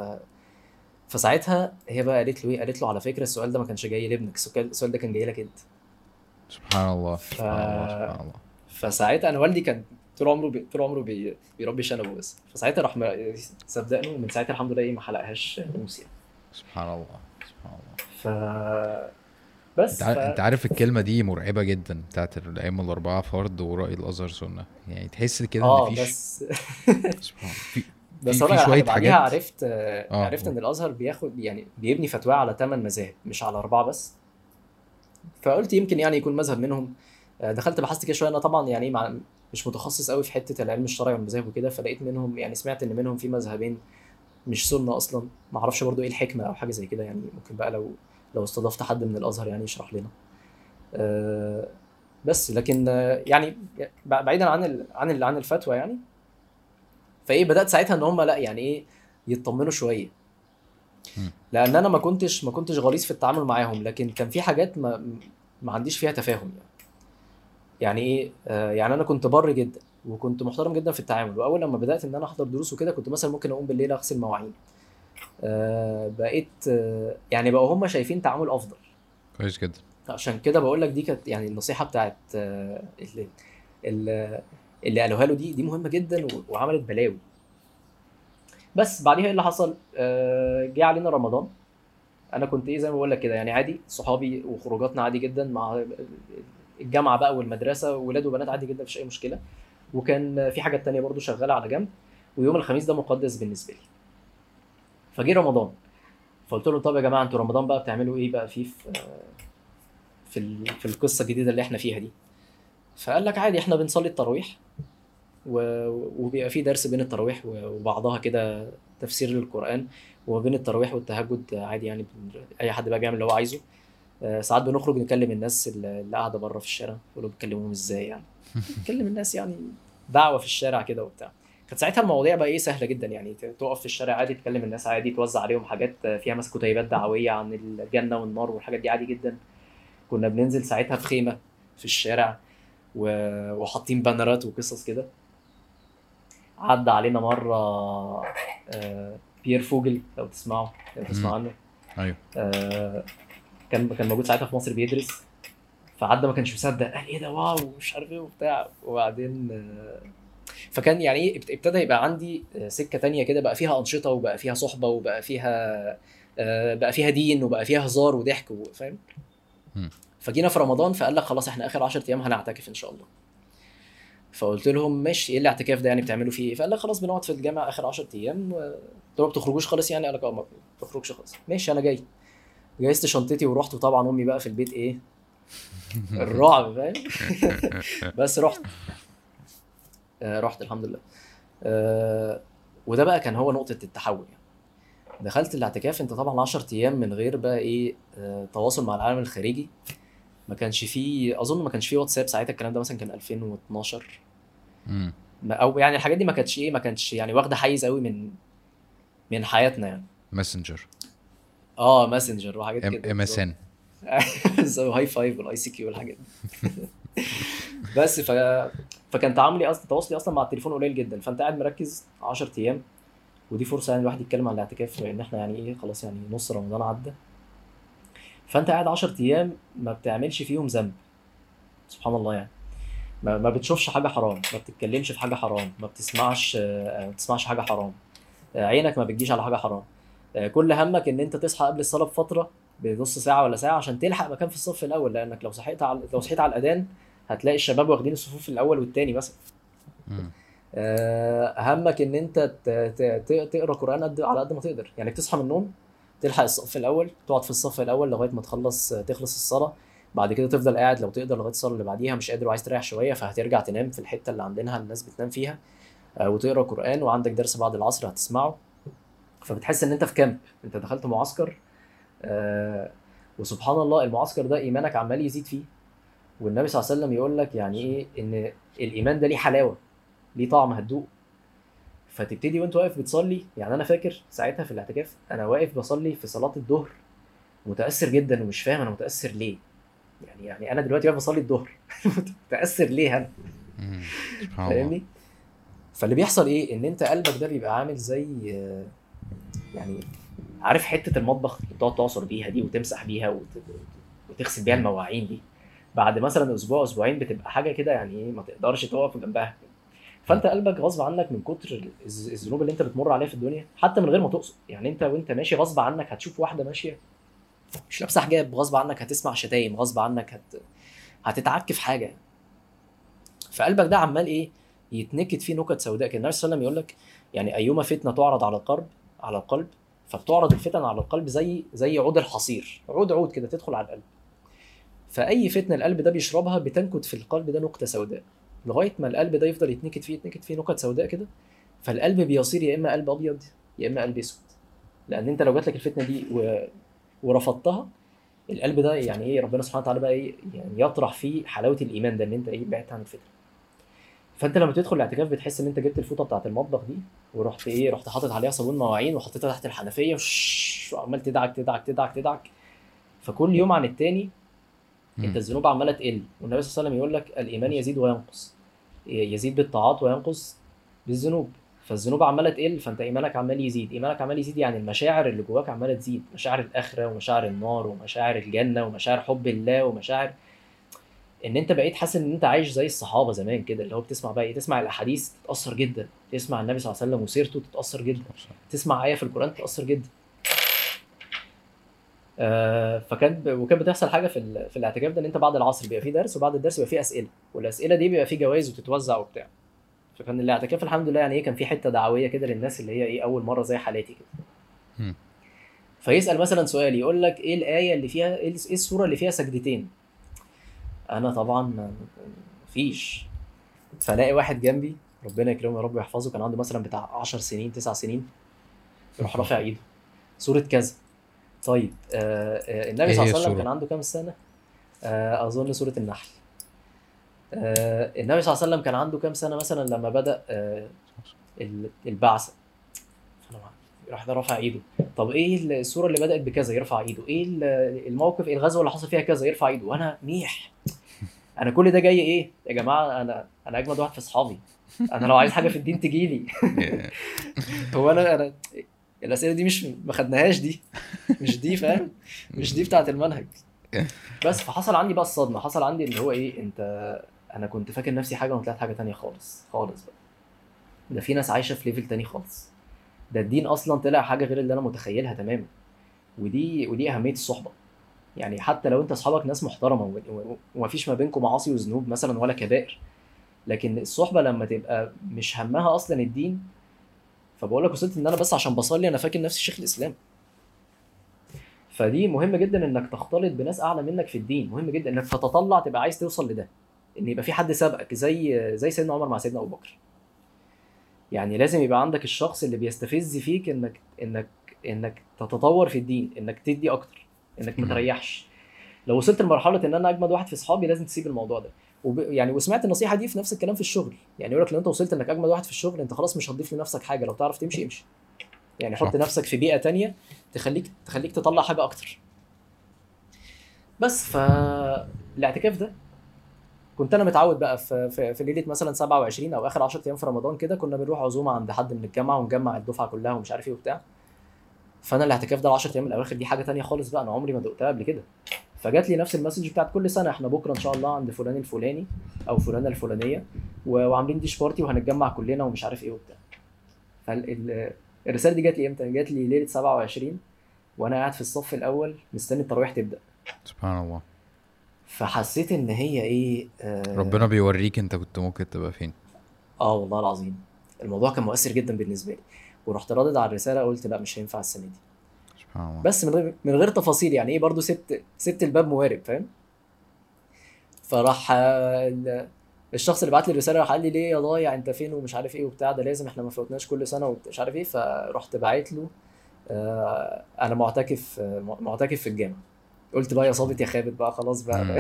B: فساعتها هي بقى قالت له إيه؟ قالت له على فكرة السؤال ده ما كانش جاي لابنك. السؤال ده كان جاي لك انت.
A: سبحان الله سبحان الله سبحان الله.
B: فساعتها أنا والدي كان طول عمره بي... طول عمره بي... بيربي شنبه بس. فساعتها راح صدقني ومن ساعتها الحمد لله إيه ما حلقهاش ناموس يعني.
A: سبحان الله سبحان الله.
B: ف بس
A: انت عارف,
B: ف...
A: انت عارف الكلمة دي مرعبة جدا بتاعت الأئمة الأربعة فرض ورأي الأزهر سنة. يعني تحس كده إن في
B: بس
A: الله. في
B: بس
A: في- أنا
B: بعديها
A: حاجات-
B: عرفت آه.
A: آه.
B: عرفت إن الأزهر بياخد يعني بيبني فتواه على ثمان مذاهب مش على أربعة بس. فقلت يمكن يعني يكون مذهب منهم. آه، دخلت بحثت كده شوية. أنا طبعا يعني مع مش متخصص قوي في حتة العلم الشرعي والمذاهب وكده فلقيت منهم يعني سمعت إن منهم في مذهبين مش سنة أصلا. ما أعرفش برضو إيه الحكمة أو حاجة زي كده يعني ممكن بقى لو لو استضفت حد من الأزهر يعني يشرح لنا. آه، بس لكن آه، يعني بعيدا عن عن عن الفتوى يعني. فإيه بدأت ساعتها إن هم لا يعني إيه يطمنوا
A: شوية.
B: لأن أنا ما كنتش ما كنتش غليظ في التعامل معاهم لكن كان في حاجات ما ما عنديش فيها تفاهم يعني. يعني إيه آه يعني أنا كنت بر جدا وكنت محترم جدا في التعامل. وأول لما بدأت إن أنا أحضر دروس وكده كنت مثلا ممكن أقوم بالليل أغسل مواعين. بقيت آه يعني بقوا هم شايفين تعامل أفضل.
A: كويس جدا.
B: عشان كده بقول لك دي كانت يعني النصيحة بتاعت آه، اللي اللي, اللي قالوها له دي دي مهمة جدا وعملت بلاوي. بس بعديها إيه اللي حصل؟ آه، جه علينا رمضان. أنا كنت إيه زي ما بقول لك كده يعني عادي صحابي وخروجاتنا عادي جدا مع الجامعة بقى والمدرسة ولاد وبنات عادي جدا مفيش أي مشكلة. وكان في حاجات تانية برضو شغالة على جنب. ويوم الخميس ده مقدس بالنسبة لي. فجه رمضان. فقلت لهم طب يا جماعة أنتوا رمضان بقى بتعملوا إيه بقى فيه في في في القصة الجديدة اللي إحنا فيها دي؟ فقال لك عادي إحنا بنصلي التراويح وبيبقى في درس بين التراويح وبعضها كده تفسير للقرآن وما بين التراويح والتهجد عادي يعني أي حد بقى بيعمل اللي هو عايزه. آه، ساعات بنخرج نكلم الناس اللي قاعدة بره في الشارع نقول بتكلموهم إزاي يعني؟ نكلم الناس يعني دعوة في الشارع كده وبتاع. كانت ساعتها المواضيع بقى إيه سهلة جدا يعني تقف في الشارع عادي تكلم الناس عادي توزع عليهم حاجات فيها مثلا كتيبات دعوية عن الجنة والنار والحاجات دي عادي جدا. كنا بننزل ساعتها في خيمة في الشارع و- وحاطين بانرات وقصص كده. عدى علينا مرة آه، بيير فوجل لو تسمعوا لو تسمع. عنه.
A: أيوه.
B: آه، كان كان موجود ساعتها في مصر بيدرس. فعدى ما كانش مصدق قال إيه ده واو مش عارف إيه وبتاع. وبعدين آه، فكان يعني إيه ابت- ابتدى يبقى عندي آه، سكة تانية كده بقى فيها أنشطة وبقى فيها صحبة وبقى فيها آه، بقى فيها دين وبقى فيها هزار وضحك فاهم. فجينا في رمضان فقال لك خلاص إحنا آخر 10 أيام هنعتكف إن شاء الله. فقلت لهم ماشي إيه الاعتكاف ده يعني بتعملوا فيه إيه؟ فقال لك خلاص بنقعد في الجامع آخر 10 أيام قلت له بتخرجوش خالص يعني؟ قال لك آه ما بتخرجش خالص. ماشي أنا جاي. جهزت شنطتي ورحت وطبعا أمي بقى في البيت إيه؟ الرعب فاهم؟ بس رحت. رحت الحمد لله. آه وده بقى كان هو نقطة التحول يعني. دخلت الاعتكاف انت طبعا 10 أيام من غير بقى إيه آه تواصل مع العالم الخارجي. ما كانش فيه أظن ما كانش فيه واتساب ساعتها الكلام ده مثلا كان 2012
A: مم.
B: ما- أو يعني الحاجات دي ما كانتش إيه ما كانتش يعني واخدة حيز قوي من من حياتنا يعني.
A: ماسنجر
B: آه ماسنجر وحاجات كده.
A: ام اس ان
B: هاي فايف والاي سي كيو والحاجات دي. بس ف... فكان تعاملي أصلا تواصلي أصلا مع التليفون قليل جدا فأنت قاعد مركز 10 أيام ودي فرصة يعني الواحد يتكلم عن الاعتكاف لأن إحنا يعني إيه خلاص يعني نص رمضان عدى. فأنت قاعد 10 أيام ما بتعملش فيهم ذنب. سبحان الله يعني. ما, بتشوفش حاجة حرام ما بتتكلمش في حاجة حرام ما بتسمعش آه، ما بتسمعش حاجة حرام. آه، عينك ما بتجيش على حاجة حرام. آه، كل همك إن أنت تصحى قبل الصلاة بفترة بنص ساعة ولا ساعة عشان تلحق مكان في الصف الأول لأنك لو صحيت على لو صحيت على الأذان هتلاقي الشباب واخدين الصفوف الأول والثاني مثلا. آه، همك إن أنت تقرأ قرآن قد على قد ما تقدر. يعني تصحى من النوم تلحق الصف الأول تقعد في الصف الأول لغاية ما تخلص تخلص الصلاة. بعد كده تفضل قاعد لو تقدر لغاية الصلاة اللي بعديها مش قادر وعايز تريح شوية فهترجع تنام في الحتة اللي عندنا الناس بتنام فيها. آه، وتقرأ قرآن وعندك درس بعد العصر هتسمعه. فبتحس إن أنت في كامب أنت دخلت معسكر آه، وسبحان الله المعسكر ده إيمانك عمال يزيد فيه. والنبي صلى الله عليه وسلم يقول لك يعني إيه؟ إن الإيمان ده ليه حلاوة ليه طعم هتدوقه فتبتدي وأنت واقف بتصلي يعني أنا فاكر ساعتها في الاعتكاف أنا واقف بصلي في صلاة الظهر متأثر جدا ومش فاهم أنا متأثر ليه. يعني يعني أنا دلوقتي واقف بصلي الظهر متأثر ليه
A: أنا؟
B: فاهمني؟ فاللي بيحصل إيه؟ إن أنت قلبك ده بيبقى عامل زي يعني عارف حتة المطبخ اللي بتقعد تعصر بيها دي وتمسح بيها وت... وتغسل بيها المواعين دي؟ بعد مثلا أسبوع أسبوعين بتبقى حاجة كده يعني إيه ما تقدرش تقف جنبها. فأنت قلبك غصب عنك من كتر الذنوب اللي أنت بتمر عليها في الدنيا حتى من غير ما تقصد. يعني أنت وأنت ماشي غصب عنك هتشوف واحدة ماشية مش لابسة حجاب غصب عنك هتسمع شتايم غصب عنك هت... هتتعك في حاجة. فقلبك ده عمال إيه يتنكت فيه نكت سوداء كده. النبي صلى الله عليه وسلم يقول لك يعني أيما فتنة تعرض على القلب على القلب فبتعرض الفتن على القلب زي زي عود الحصير. عود عود كده تدخل على القلب. فأي فتنة القلب ده بيشربها بتنكت في القلب ده نكتة سوداء. لغاية ما القلب ده يفضل يتنكت فيه يتنكت فيه نكت سوداء كده فالقلب بيصير يا إما قلب أبيض يا إما قلب أسود. لأن أنت لو جات لك الفتنة دي و... ورفضتها القلب ده يعني إيه ربنا سبحانه وتعالى بقى إيه يعني يطرح فيه حلاوة الإيمان ده إن أنت إيه بعدت عن الفتنة. فأنت لما تدخل الاعتكاف بتحس إن أنت جبت الفوطة بتاعت المطبخ دي ورحت إيه رحت حاطط عليها صابون مواعين وحطيتها تحت الحنفية وعمال تدعك تدعك تدعك تدعك. فكل يوم عن التاني. أنت الذنوب عمالة تقل. والنبي صلى الله عليه وسلم يقول لك الإيمان يزيد وينقص. يزيد بالطاعات وينقص بالذنوب. فالذنوب عمالة تقل فأنت إيمانك عمال يزيد. إيمانك عمال يزيد يعني المشاعر اللي جواك عمالة تزيد. مشاعر الآخرة ومشاعر النار ومشاعر الجنة ومشاعر حب الله ومشاعر إن أنت بقيت حاسس إن أنت عايش زي الصحابة زمان كده اللي هو بتسمع بقى إيه؟ تسمع الأحاديث تتأثر جدا. تسمع النبي صلى الله عليه وسلم وسيرته تتأثر جدا. تسمع آية في القرآن تتأثر جدا. فكان وكانت بتحصل حاجة في. في الاعتكاف ده إن أنت بعد العصر بيبقى فيه درس وبعد الدرس بيبقى فيه أسئلة والأسئلة دي بيبقى فيه جوائز وتتوزع وبتاع. فكان الاعتكاف الحمد لله يعني إيه كان في حتة دعوية كده للناس اللي هي إيه أول مرة زي حالاتي كده. فيسأل مثلا سؤال يقول لك إيه الآية اللي فيها إيه إيه السورة اللي فيها سجدتين؟ أنا طبعا مفيش فلاقي واحد جنبي ربنا يكرمه يا رب ويحفظه كان عنده مثلا بتاع 10 سنين 9 سنين يروح رافع إيده. سورة كذا. طيب آه آه النبي
A: إيه
B: صلى الله عليه وسلم؟ كان عنده كام سنة؟ آه أظن سورة النحل. آه النبي صلى الله عليه وسلم كان عنده كام سنة مثلا لما بدأ آه ال- البعثه راح ده رافع إيده. طب إيه السورة اللي بدأت بكذا يرفع إيده؟ إيه ال- الموقف إيه الغزوة اللي حصل فيها كذا يرفع إيده؟ وأنا ميح. أنا كل ده جاي إيه؟ يا جماعة أنا أنا أجمد واحد في أصحابي. أنا لو عايز حاجة في الدين تجيلي. هو أنا أنا الأسئلة دي مش ما خدناهاش دي. مش دي فاهم؟ مش دي بتاعت المنهج. بس فحصل عندي بقى الصدمة. حصل عندي اللي هو إيه انت أنا كنت فاكر نفسي حاجة وطلعت حاجة تانية خالص. خالص بقى. ده في ناس عايشة في ليفل تاني خالص. ده الدين أصلا طلع حاجة غير اللي أنا متخيلها تماما. ودي ودي أهمية الصحبة. يعني حتى لو أنت أصحابك ناس محترمة ومفيش ما بينكم معاصي وذنوب مثلا ولا كبائر. لكن الصحبة لما تبقى مش همها أصلا الدين فبقول لك وصلت إن أنا بس عشان بصلي أنا فاكر نفسي شيخ الإسلام. فدي مهم جدا إنك تختلط بناس أعلى منك في الدين. مهم جدا إنك تتطلع تبقى عايز توصل لده. إن يبقى في حد سابقك زي زي سيدنا عمر مع سيدنا أبو بكر. يعني لازم يبقى عندك الشخص اللي بيستفز فيك إنك إنك إنك تتطور في الدين إنك تدي أكتر إنك ما. تريحش. لو وصلت لمرحلة إن أنا أجمد واحد في اصحابي لازم تسيب الموضوع ده. وب... يعني وسمعت النصيحة دي في نفس الكلام في الشغل. يعني يقول لك لو انت وصلت انك أجمد واحد في الشغل انت خلاص مش هتضيف لنفسك حاجة. لو تعرف تمشي امشي. يعني حط. نفسك في بيئة تانية تخليك تخليك تطلع حاجة أكتر. بس فالاعتكاف ده كنت أنا متعود بقى في, في, في ليلة مثلا 27 أو آخر 10 أيام في رمضان كده كنا بنروح عزومة عند حد من الجامعة ونجمع الدفعة كلها ومش عارف إيه وبتاع. فأنا الاعتكاف ده ال 10 أيام الأواخر دي حاجة تانية خالص بقى. أنا عمري ما دقتها قبل كده. فجات لي نفس ال message بتاعت كل سنة إحنا بكرة إن شاء الله عند فلان الفلاني أو فلانة الفلانية وعاملين dish party وهنتجمع كلنا ومش عارف إيه وبتاع. فالرساله دي جات لي إمتى؟ جات لي ليلة 27 وأنا قاعد في الصف الأول مستني التراويح تبدأ.
A: سبحان الله.
B: فحسيت إن هي إيه آه
A: ربنا بيوريك أنت كنت ممكن تبقى فين.
B: آه والله العظيم. الموضوع كان مؤثر جدا بالنسبة لي. ورحت رادد على الرسالة قلت لا مش هينفع السنة دي. بس من غير من غير تفاصيل يعني إيه برضو سبت سبت الباب موارب فاهم؟ فراح ال- الشخص اللي بعت لي الرسالة راح قال لي ليه يا ضايع؟ أنت فين ومش عارف إيه وبتاع؟ ده لازم إحنا ما فوتناش كل سنة ومش عارف إيه. فرحت باعت له آه، أنا معتكف آه، معتكف في الجامع قلت بقى يا صابت يا خابت بقى خلاص بقى.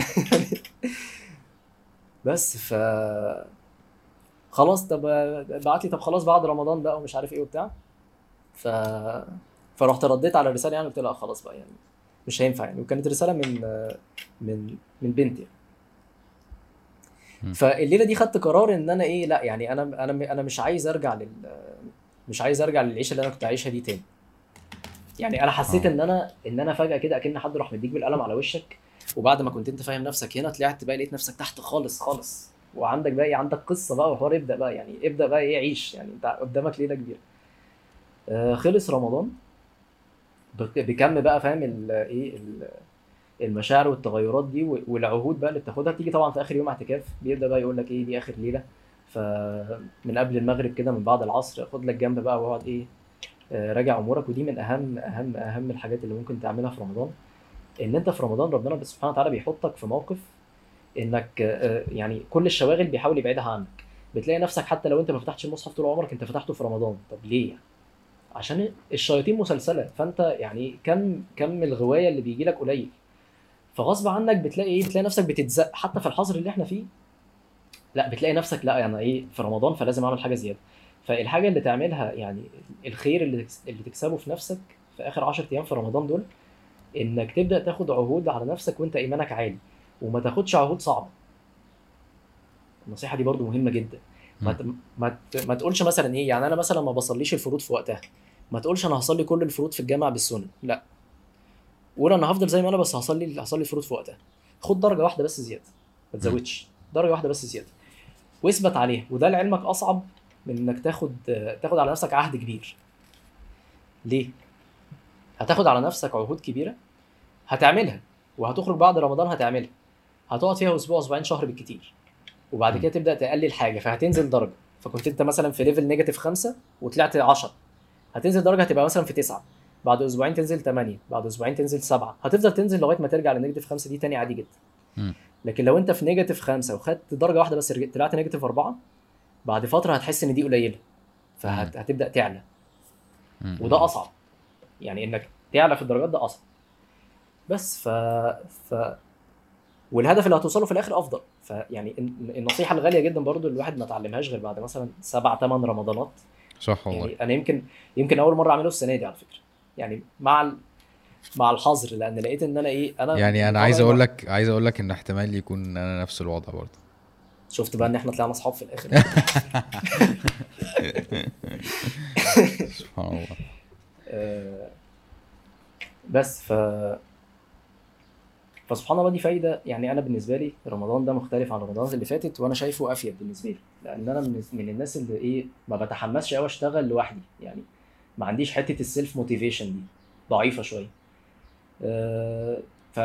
B: بس ف خلاص طب بعت لي طب خلاص بعد رمضان بقى ومش عارف إيه وبتاع. ف فرحت رديت على الرسالة يعني قلت لها خلاص بقى يعني مش هينفع يعني. وكانت رساله من من من بنتي. يعني. فالليلة دي خدت قرار إن أنا إيه لا يعني أنا أنا أنا مش عايز أرجع لل مش عايز أرجع للعيشة اللي أنا كنت عايشها دي تاني. يعني أنا حسيت
A: آه.
B: إن أنا إن أنا فجأة كده أكن حد راح مديك بالقلم على وشك وبعد ما كنت أنت فاهم نفسك هنا طلعت بقى لقيت نفسك تحت خالص خالص. وعندك بقى إيه عندك قصة بقى وحوار ابدا بقى يعني ابدا بقى إيه عيش يعني أنت قدامك ليلة كبيرة. آه خلص رمضان. بكم بقى فاهم إيه ال- المشاعر والتغيرات دي والعهود بقى اللي بتاخدها. بتيجي طبعا في آخر يوم اعتكاف بيبدأ بقى يقول لك إيه دي آخر ليلة. فمن قبل المغرب كده من بعد العصر خد لك جنب بقى واقعد إيه آه، راجع أمورك. ودي من أهم أهم أهم الحاجات اللي ممكن تعملها في رمضان. إن أنت في رمضان ربنا سبحانه وتعالى بيحطك في موقف إنك آه، يعني كل الشواغل بيحاول يبعدها عنك. بتلاقي نفسك حتى لو أنت ما فتحتش المصحف طول عمرك أنت فتحته في رمضان. طب ليه يعني؟ عشان الشياطين مسلسلة. فأنت يعني كم كم الغواية اللي بيجي لك قليل. فغصب عنك بتلاقي إيه؟ بتلاقي نفسك بتتزق. حتى في الحظر اللي إحنا فيه لا بتلاقي نفسك لا يعني إيه؟ في رمضان فلازم أعمل حاجة زيادة. فالحاجة اللي تعملها يعني الخير اللي اللي تكسبه في نفسك في آخر 10 أيام في رمضان دول إنك تبدأ تاخد عهود على نفسك وأنت إيمانك عالي. وما تاخدش عهود صعبة. النصيحة دي برضو مهمة جدا. ما ما ما تقولش مثلا إيه؟ يعني أنا مثلا ما بصليش الفروض في وقتها. ما تقولش أنا هصلي كل الفروض في الجامع بالسنن. لا. قول أنا هفضل زي ما أنا بس هصلي هصلي الفروض في وقتها. خد درجة واحدة بس زيادة. ما تزودش. درجة واحدة بس زيادة. واثبت عليها. وده لعلمك أصعب من إنك تاخد تاخد على نفسك عهد كبير. ليه؟ هتاخد على نفسك عهود كبيرة. هتعملها. وهتخرج بعد رمضان هتعملها. هتقعد فيها أسبوع أسبوعين شهر بالكتير. وبعد. كده تبدأ تقلل حاجة فهتنزل درجة. فكنت أنت مثلا في level negative خمسة وطلعت 10 هتنزل درجة هتبقى مثلا في 9 بعد أسبوعين تنزل 8 بعد أسبوعين تنزل 7 هتفضل تنزل لغاية ما ترجع ل negative 5 دي تاني عادي جدا.
A: م.
B: لكن لو أنت في negative 5 وخدت درجة واحدة بس طلعت negative 4 بعد فترة هتحس إن دي قليلة فهتبدا تعلى. وده أصعب يعني إنك تعلى في الدرجات ده أصعب. بس ف ف والهدف اللي هتوصله في الآخر أفضل. فيعني الن- النصيحة الغالية جدا برضو الواحد ما اتعلمهاش غير بعد مثلا سبع ثمان رمضانات.
A: صح والله.
B: يعني أنا يمكن يمكن أول مرة أعمله السنة دي على فكرة. يعني مع ال... مع الحظر لأن لقيت إن أنا إيه أنا
A: يعني
B: أنا
A: عايز أقول لك عايز أقول لك إن احتمال يكون أنا نفس الوضع برضه.
B: شفت بقى إن إحنا طلعنا أصحاب في الآخر.
A: سبحان الله.
B: آه، بس ف فسبحان الله دي فايدة. يعني أنا بالنسبة لي رمضان ده مختلف عن رمضان اللي فاتت وأنا شايفه أفيد بالنسبة لي. لأن أنا من, الناس اللي إيه ما بتحمسش قوي أشتغل لوحدي. يعني ما عنديش حتة ال self motivation دي. ضعيفة شوية. آه، ف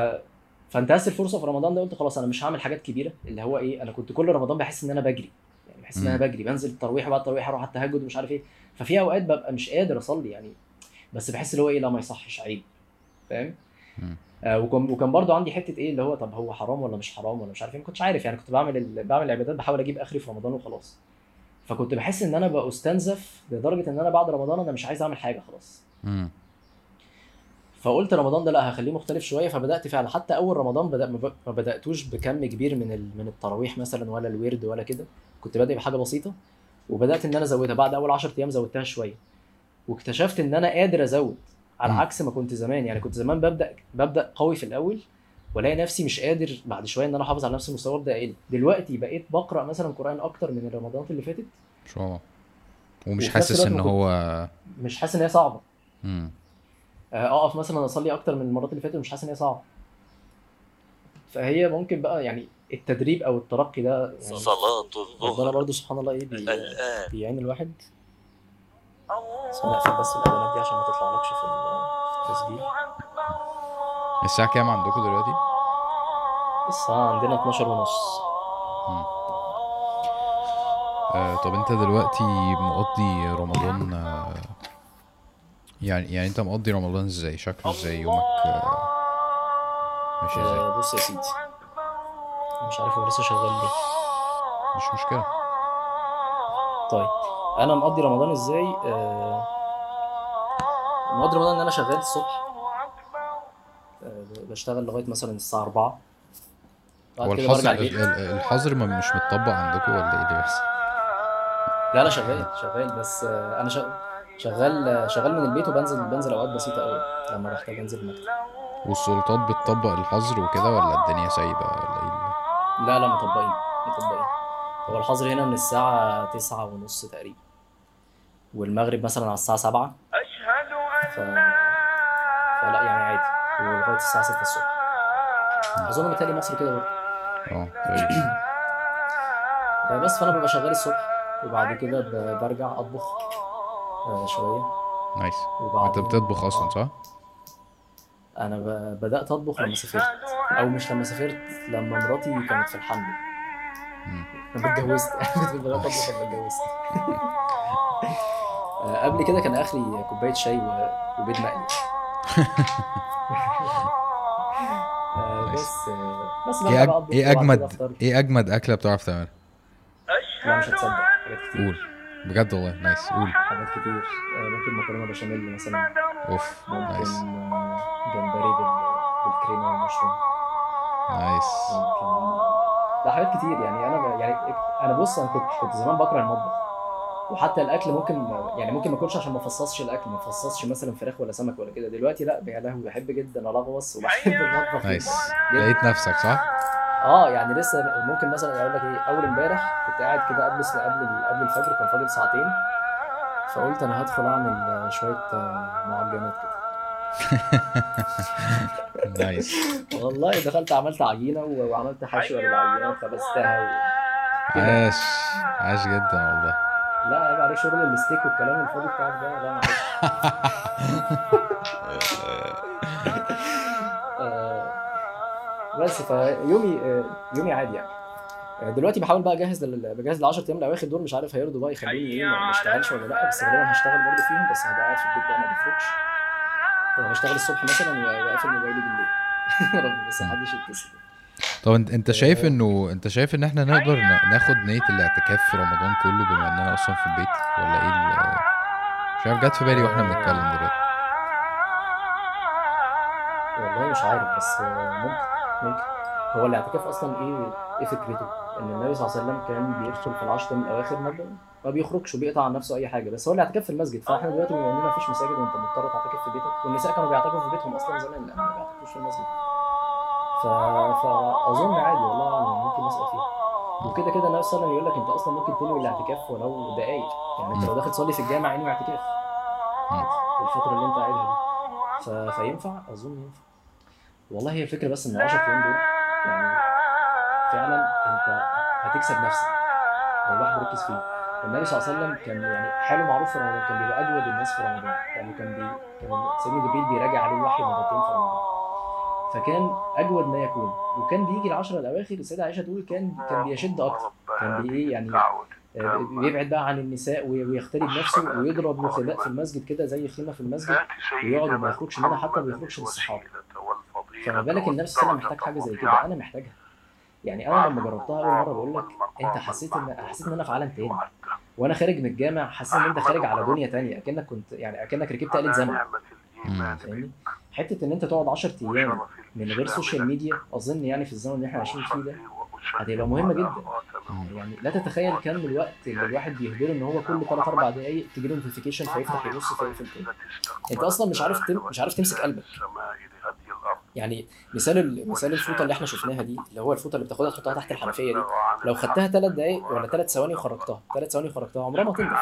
B: فانتهزت الفرصة في رمضان ده؟ قلت خلاص أنا مش هعمل حاجات كبيرة. اللي هو إيه أنا كنت كل رمضان بحس إن أنا بجري. يعني بحس إن
A: أنا.
B: بجري. بنزل التراويح بعد التراويح أروح على التهجد ومش عارف إيه. ففي أوقات ببقى مش قادر أصلي يعني. بس بحس اللي هو إيه لا ما يصحش عيب. فاهم. آه وكان وكان برضو عندي حتة إيه اللي هو طب هو حرام ولا مش حرام ولا مش عارف إيه؟ ما كنتش عارف يعني كنت بعمل ال... بعمل العبادات بحاول أجيب آخري في رمضان وخلاص. فكنت بحس إن أنا بستنزف لدرجة إن أنا بعد رمضان أنا مش عايز أعمل حاجة خلاص. فقلت رمضان ده لأ هخليه مختلف شوية. فبدأت فعلا حتى أول رمضان بدأ ما ب- ما بدأتوش بكم كبير من ال... من التراويح مثلا ولا الورد ولا كده. كنت بادئ بحاجة بسيطة وبدأت إن أنا أزودها. بعد أول 10 أيام زودتها شوية. واكتشفت إن أنا قادر أزود. على. عكس ما كنت زمان. يعني كنت زمان ببدا ببدأ قوي في الأول والاقي نفسي مش قادر بعد شوية إن أنا أحافظ على نفس المستوى وابدا أقل. دلوقتي بقيت بقرأ مثلا قرآن أكتر من الرمضانات اللي فاتت.
A: ان شاء الله. ومش حاسس إن
B: ما
A: هو
B: مش حاسس إن هي صعبة.
A: مم.
B: آه، أقف مثلا أصلي أكتر من المرات اللي فاتت ومش حاسس إن هي صعبة. فهي ممكن بقى يعني التدريب أو الترقي ده يعني
C: صلاة
B: ربنا
C: الظهر
B: برضه سبحان الله
C: إيه
B: بيعين الواحد. بس أنا اقفل بس الاعلانات دي عشان ما تطلعلكش في ال- في التسجيل.
A: الساعة كام عندكم دلوقتي؟
B: الساعة عندنا 12 ونص.
A: آه طب انت دلوقتي مقضي رمضان آه يعني يعني انت مقضي رمضان إزاي؟ شكله إزاي؟ يومك آه ماشي إزاي؟
B: آه، بص يا سيدي. مش عارف هو لسه شغال ليه.
A: مش مشكلة.
B: طيب. أنا مقضي رمضان إزاي؟ آه، مقضي رمضان إن أنا شغال الصبح. آه، بشتغل لغاية مثلا الساعة 4 بعد
A: هو
B: كده
A: الحظر الحظر ما مش متطبق عندكم ولا إيه اللي بيحصل؟
B: لا لا شغال شغال بس آه، أنا شغ- شغال شغال من البيت وبنزل بنزل أوقات بسيطة قوي لما بحتاج انزل المكتب
A: والسلطات بتطبق الحظر وكده ولا الدنيا سايبة ولا إيه؟
B: لا لا مطبقين مطبقين. هو الحظر هنا من الساعة تسعة ونص تقريبا والمغرب مثلا على الساعة سبعة. ف... فلا يعني عادي ولغايه الساعة 6 الصبح. أظن بالتالي مصر كده برضه.
A: آه
B: آه، بس فأنا ببقى شغال الصبح وبعد كده برجع أطبخ آه، شوية.
A: نايس.
B: وبعد
A: أنت بتطبخ أصلا صح؟
B: أنا ب- بدأت أطبخ لما سافرت أو مش لما سافرت لما مراتي كانت في الحمل. لما اتجوزت. اتجوزت. آه، قبل كده كان اخري كوباية شاي وبيض مقلي. آه،. بس آه، بس إيه
A: أج...
B: إيه
A: اجمد. إيه أجمد أكلة بتعرف تعملها؟
B: لا مش هتصدق. حاجات كتير
A: قول. بجد والله. nice. قول.
B: حاجات كتير. ممكن مكرونة بشاميل مثلا.
A: أوف.
B: nice. جمبري بال- بالكريمة والمشروم.
A: nice.
B: ممكن. لا حاجات كتير يعني. أنا ب... يعني أنا بص أنا كنت كنت زمان بكره المطبخ. وحتى الأكل ممكن يعني ممكن ما اكلش عشان ما افصصش الأكل ما افصصش مثلا فراخ ولا سمك ولا كده. دلوقتي لأ يا لهوي بحب جدا ألغوص وبحب المطبخ.
A: nice.
B: جدا.
A: لقيت نفسك صح؟
B: آه يعني لسه ممكن مثلا أقول لك إيه أول امبارح كنت قاعد كده قبل قبل قبل الفجر كان فاضل ساعتين. فقلت أنا هدخل أعمل شوية آه، معجنات كده.
A: nice
B: والله دخلت عملت عجينة وعملت حشوه للعجينة وخبزتها و...
A: عاش. عاش جدا والله.
B: لا عيب عليك شغل الستيك والكلام الفاضي بتاعك ده لا معلش آه، بس فيومي آه، يومي عادي يعني. آه، دلوقتي بحاول بقى أجهز لل- بجهز ل 10 أيام الأواخر دول مش عارف هيرضوا بقى يخلوني إيه ما ما اشتغلش ولا لأ بس غالبا هشتغل برضه فيهم بس هبقى قاعد في البيت بقى ما بخرجش آه، بشتغل الصبح مثلا وأقفل موبايلي بالليل. رب بس محدش يتصل.
A: طب انت انت شايف انه انت شايف ان إحنا نقدر ناخد نية الاعتكاف في رمضان كله بما اننا أصلا في البيت؟ ولا إيه مش عارف جت في بالي وإحنا بنتكلم دلوقتي.
B: والله مش عارف بس آه، ممكن ممكن. هو الاعتكاف أصلا إيه إيه فكرته؟ إن النبي صلى الله عليه وسلم كان بيدخل في العشر من الأواخر ما بي- ما بيخرجش وبيقطع عن نفسه أي حاجة بس هو الاعتكاف في المسجد. فإحنا دلوقتي بما إننا مفيش مساجد وأنت مضطر تعتكف في بيتك والنساء كانوا بيعتكفوا في بيتهم أصلا زمان لأن ما بيعتكفوش في المسجد. ف... فأظن عادي والله اعلم ممكن نسأل فيها وكده كده النبي صلى الله عليه وسلم يقول لك أنت أصلا ممكن تنوي الاعتكاف ولو دقايق. يعني أنت لو داخل تصلي في الجامع انوي اعتكاف. الفترة اللي أنت قاعدها دي. ف... فينفع؟ أظن ينفع. والله هي الفكرة بس إن 10 أيام دول يعني فعلا أنت هتكسب نفسك لو الواحد ركز فيه. النبي صلى الله عليه وسلم كان يعني حاله معروف في رمضان كان بيبقى أجود الناس في رمضان. يعني كان بي كان سيدنا جبريل بيراجع عليه الوحي مرتين في رمضان. فكان أجود ما يكون. وكان بيجي العشرة الأواخر السيدة عائشة تقول كان كان بيشد أكتر. كان بي إيه يعني آه، بيبعد بقى عن النساء وي- ويختلي بنفسه ويضرب له خباء في المسجد كده زي خيمة في المسجد ويقعد وما يخرجش منها حتى ما بيخرجش للصحابه فما بالك النبي صلى الله عليه وسلم محتاج حاجة زي كده؟ أنا محتاجها. يعني أنا لما جربتها أول مرة بقول لك أنت حسيت ان حسيت إن أنا في عالم تاني. وأنا خارج من الجامع حسيت إن أنت خارج على دنيا تانية أكنك كنت يعني أكنك ركبت آلة زمن. فاهمني؟ حتة إن أنت تقعد 10 أيام من غير social media أظن يعني في الزمن اللي إحنا عايشين فيه ده هتبقى مهمة جدا. يعني لا تتخيل كم الوقت اللي الواحد بيهدره إن هو كل 3 4 دقائق تجي له notification فيفتح يبص فيقفل تاني. أنت أصلا مش عارف تم... مش عارف تمسك قلبك. يعني مثال ال- مثال الفوطة اللي إحنا شفناها دي اللي هو الفوطة اللي بتاخدها تحطها تحت الحنفية دي لو خدتها ثلاث دقائق ولا ثلاث ثواني وخرجتها ثلاث ثواني وخرجتها عمرها ما تنضف.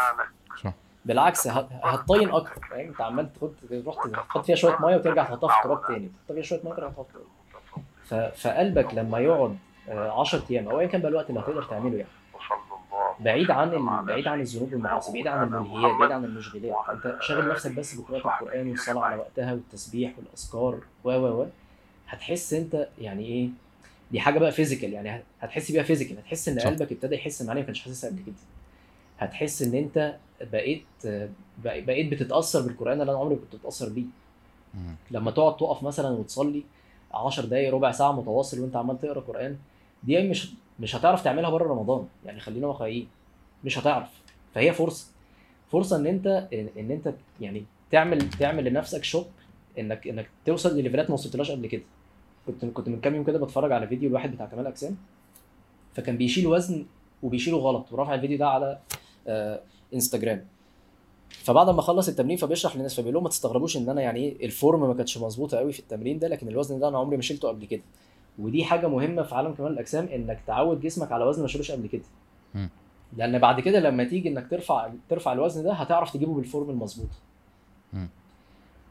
B: بالعكس هتطين أكتر فاهم؟ انت عمال تاخد تروح تحط فيها شوية مية وترجع تحطها في التراب تاني. تحط فيها شوية مية وترجع تحطها. فقلبك لما يقعد 10 أيام أو ايا كان بقى الوقت اللي هتقدر تعمله يعني. بعيد عن. بعيد عن الذنوب والمعاصي بعيد عن الملهيات بعيد عن المشغلات. أنت شاغل نفسك بس بقراءة القرآن والصلاة على وقتها والتسبيح والأذكار و و و. هتحس أنت يعني إيه؟ دي حاجة بقى physical يعني هتحس بيها physical هتحس
A: إن.
B: قلبك ابتدى يحس معاني ما كانش حاسسها قبل كده. هتحس إن أنت بقيت بقيت بتتأثر بالقرآن اللي أنا عمري كنت بتأثر بيه. لما تقعد تقف مثلا وتصلي 10 دقايق ربع ساعة متواصل وأنت عمال تقرأ قرآن دي مش مش هتعرف تعملها بره رمضان. يعني خلينا واقعيين. مش هتعرف. فهي فرصة. فرصة إن أنت إن أنت يعني تعمل تعمل لنفسك شوب إنك إنك توصل ل level ات ما وصلتلهاش قبل كده. كنت كنت من كام يوم كده بتفرج على فيديو لواحد بتاع كمال أجسام. فكان بيشيل وزن وبيشيله غلط ورافع الفيديو ده على آه انستجرام فبعد ما خلص التمرين فبيشرح للناس فبيقول لهم ما تستغربوش إن أنا يعني إيه ال form ما كانتش مظبوطة قوي في التمرين ده لكن الوزن ده أنا عمري ما شلته قبل كده. ودي حاجة مهمة في عالم كمال الأجسام إنك تعود جسمك على وزن ما شالوش قبل كده. لأن بعد كده لما تيجي إنك ترفع ترفع الوزن ده هتعرف تجيبه بالفورم المظبوط.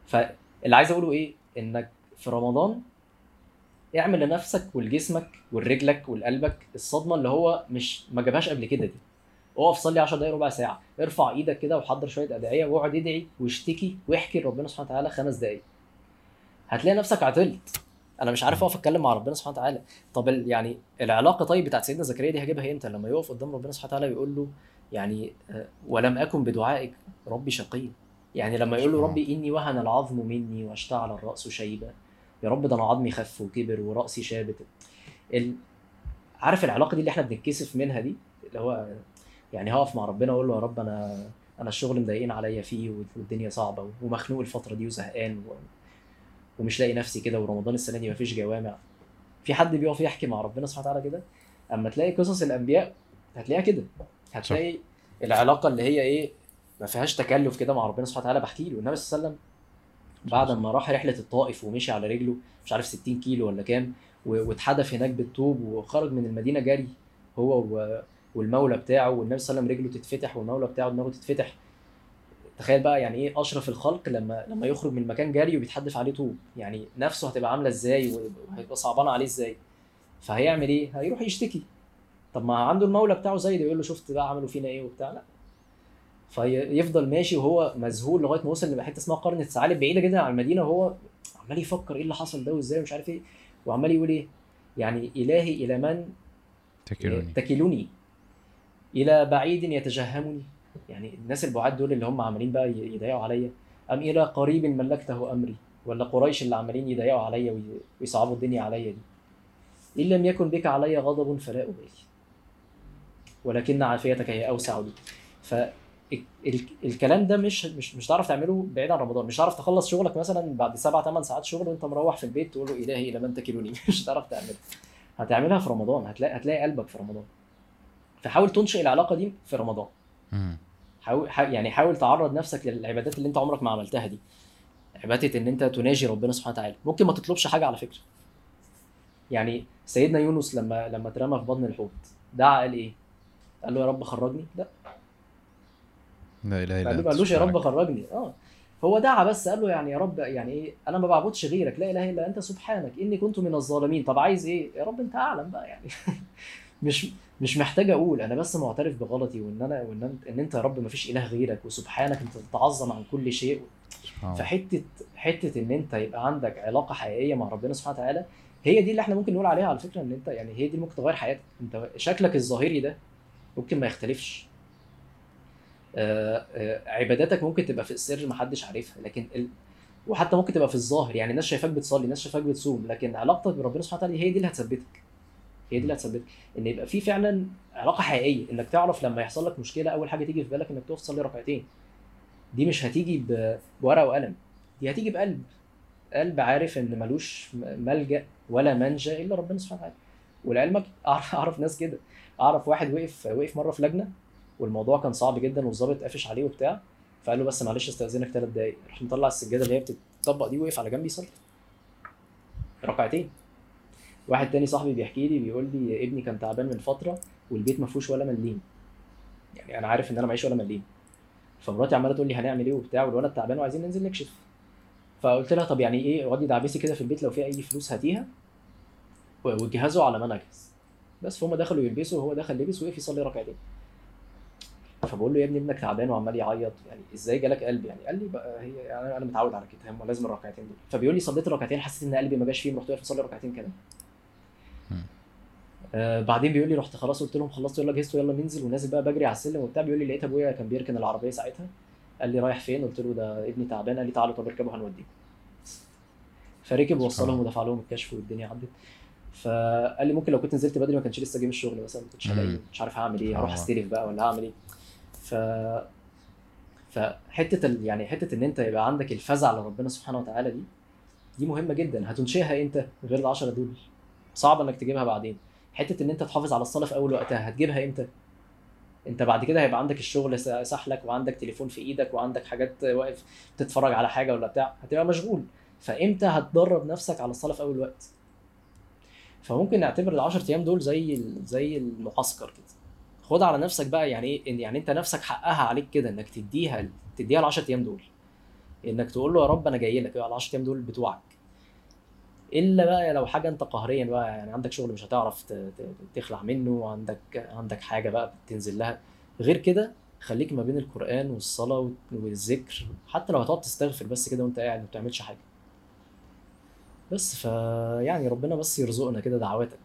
B: فاللي عايز أقوله إيه؟ إنك في رمضان اعمل لنفسك ولجسمك ولرجلك ولقلبك الصدمة اللي هو مش ما جابهاش قبل كده دي. اقف صلي 10 دقايق ربع ساعة. ارفع إيدك كده وحضر شوية أدعية واقعد ادعي واشتكي واحكي لربنا سبحانه وتعالى خمس دقايق. هتلاقي نفسك عطلت. أنا مش عارف اقف اتكلم مع ربنا سبحانه وتعالى. طب يعني العلاقة طيب بتاعت سيدنا زكريا دي هجيبها إمتى؟ لما يقف قدام ربنا سبحانه وتعالى ويقول له يعني آه، ولم أكن بدعائك ربي شقيا يعني لما يقول له ربي إني وهن العظم مني واشتعل الرأس شيبا يا رب ده أنا عظمي خف وكبر ورأسي شابت ال... عارف العلاقة دي اللي إحنا بنتكسف منها دي؟ اللي هو يعني هقف مع ربنا وأقول له يا رب أنا أنا الشغل مضايقين عليا فيه والدنيا صعبة ومخنوق الفترة دي وزهقان و... ومش لاقي نفسي كده ورمضان السنة دي مفيش جوامع. في حد بيقف يحكي مع ربنا سبحانه وتعالى كده؟ أما تلاقي قصص الأنبياء هتلاقيها كده. هتلاقي العلاقة اللي هي إيه ما فيهاش تكلف كده مع ربنا سبحانه وتعالى. بحكي له النبي صلى الله عليه وسلم بعد ما راح رحلة الطائف ومشي على رجله مش عارف 60 كيلو ولا كام واتحدف هناك بالطوب وخرج من المدينة جري هو والمولى بتاعه والنبي صلى الله عليه وسلم رجله تتفتح والمولى بتاعه دماغه تتفتح. تخيل بقى يعني إيه اشرف الخلق لما لما يخرج من المكان جري وبيتحدف عليه طوب. يعني نفسه هتبقى عاملة إزاي وهيبقى صعبانه عليه إزاي؟ فهيعمل إيه؟ هيروح يشتكي. طب ما عنده المولى بتاعه زي ده يقول له شفت بقى عملوا فينا إيه وبتاع. لا. فيفضل ماشي وهو مذهول لغاية ما وصل لحتة اسمها قرن الثعالب بعيدة جدا عن المدينة وهو عمال يفكر إيه اللي حصل ده وازاي ومش عارف إيه وعمال يقول إيه؟ يعني إلهي إلى من؟
A: تكلوني.
B: تكلني إلى بعيد يتجهمني. يعني الناس البعاد دول اللي هم عمالين بقى يضايقوا عليا ام إلى قريب ملكته أمري ولا قريش اللي عمالين يضايقوا عليا وي- ويصعبوا الدنيا عليا دي. إن لم يكن بك علي غضب فلا أبالي ولكن عافيتك هي أوسع لي فالكلام ده مش مش مش هتعرف تعمله بعيد عن رمضان. مش هتعرف تخلص شغلك مثلا بعد سبع ثمان ساعات شغل وأنت مروح في البيت تقول له إلهي إلى من تكلني مش هتعرف تعملها هتعملها في رمضان. هتلاقي هتلاقي قلبك في رمضان. فحاول تنشئ العلاقة دي في رمضان. حاول حا- يعني حاول تعرض نفسك للعبادات اللي انت عمرك ما عملتها دي. عبادة إن أنت تناجي ربنا سبحانه وتعالى. ممكن ما تطلبش حاجة على فكرة. يعني سيدنا يونس لما لما اترمى في بطن الحوت دعا قال إيه؟ قال له يا رب خرجني. لا.
A: لا إله إلا
B: ما
A: أنت
B: قالوش يا رب. خرجني. آه. هو دعا بس قال له يعني يا رب يعني إيه؟ أنا ما بعبدش غيرك. لا إله إلا أنت سبحانك. إني كنت من الظالمين. طب عايز إيه؟ يا رب أنت أعلم بقى يعني. مش مش محتاج أقول أنا بس معترف بغلطي وإن أنا وإن انت, إن أنت يا رب ما فيش إله غيرك وسبحانك أنت تتعظم عن كل شيء.
A: الله.
B: فحته حتة إن أنت يبقى عندك علاقة حقيقية مع ربنا سبحانه وتعالى هي دي اللي إحنا ممكن نقول عليها على فكرة إن أنت يعني هي دي اللي ممكن تغير حياتك. أنت شكلك الظاهري ده ممكن ما يختلفش. آه، آه، عباداتك ممكن تبقى في السر محدش عارفها لكن ال... وحتى ممكن تبقى في الظاهر. يعني الناس شايفاك بتصلي الناس شايفاك بتصوم لكن علاقتك بربنا سبحانه وتعالى هي دي اللي هتثبتك. هي دي اللي هتثبتك إن يبقى في فعلا علاقة حقيقية إنك تعرف لما يحصل لك مشكلة أول حاجة تيجي في بالك إنك تقف تصلي ركعتين. دي مش هتيجي بورقه وقلم دي هتيجي بقلب. قلب عارف إن ملوش ملجأ ولا منجأ إلا ربنا سبحانه وتعالى. ولعلمك اعرف ناس كده. أعرف واحد وقف وقف مرة في لجنة والموضوع كان صعب جدا والظابط قافش عليه وبتاع. فقال له بس معلش استأذنك ثلاث دقايق. راح مطلع السجادة اللي هي بتطبق دي وقف على جنب يصلي. ركعتين. واحد تاني صاحبي بيحكي لي بيقول لي ابني كان تعبان من فترة والبيت ما فيهوش ولا مليم. يعني أنا عارف إن أنا معيش ولا مليم. فمراتي عمالة تقول لي هنعمل إيه وبتاع والولد تعبان وعايزين ننزل نكشف. فقلت لها طب يعني إيه اقعدي دعبسي كده في البيت لو في أي فلوس هاتيها وجهزوا على ما أنا أجهز. بس فهم دخلوا يلبسوا وهو دخل لبس وقف يصلي ركعتين. فبقول له يا ابني ابنك تعبان وعمال يعيط. يعني إزاي جالك قلب؟ يعني قال لي بقى هي يعني أنا متعود على كده هم لازم الركعتين دول. فبيقول لي صليت الركعتين حسيت إن قلبي ما جاش فيهم رحت واقف اصلي ركعتين كده. آه بعدين بيقول لي رحت خلاص قلت لهم خلصت يلا جهزتوا يلا ننزل. ونازل بقى بجري على السلم وبتاع. بيقول لي لقيت أبويا كان بيركن العربية ساعتها. قال لي رايح فين؟ قلت له ده ابني تعبان. قال لي تعالوا طب اركبوا هنوديكم. فركب ووصلهم ودفع لهم الكشف والدنيا عدت. فقال لي ممكن لو كنت نزلت بدري ما كانش لسه جه من الشغل مثلا ما كنتش. هلاقي مش عارف هعمل إيه هروح. أستلف بقى ولا هعمل إيه. ف فحته ال... يعني حتة إن أنت يبقى عندك الفزع لربنا سبحانه وتعالى دي دي مهمة جدا. هتنشئها إمتى؟ غير العشرة دول. صعب إنك تجيبها بعدين. حتة إن أنت تحافظ على الصلاة في أول وقتها هتجيبها إمتى؟ أنت بعد كده هيبقى عندك الشغل سحلك وعندك تليفون في إيدك وعندك حاجات واقف تتفرج على حاجة ولا بتاع هتبقى مشغول. فإمتى هتدرب نفسك على الصلاة في أول وقت؟ فممكن نعتبر العشر أيام دول زي ال- زي المعسكر كده. خد على نفسك بقى يعني إيه يعني أنت نفسك حقها عليك كده إنك تديها تديها ال 10 أيام دول. إنك تقول له يا رب أنا جاي لك ال 10 أيام دول بتوعك. إلا بقى لو حاجة أنت قهريا بقى يعني عندك شغل مش هتعرف تخلع منه عندك عندك حاجة بقى بتنزل لها. غير كده خليك ما بين القرآن والصلاة والذكر حتى لو هتقعد تستغفر بس كده وأنت قاعد ما بتعملش حاجة. بس فيعني ربنا بس يرزقنا كده دعواتك.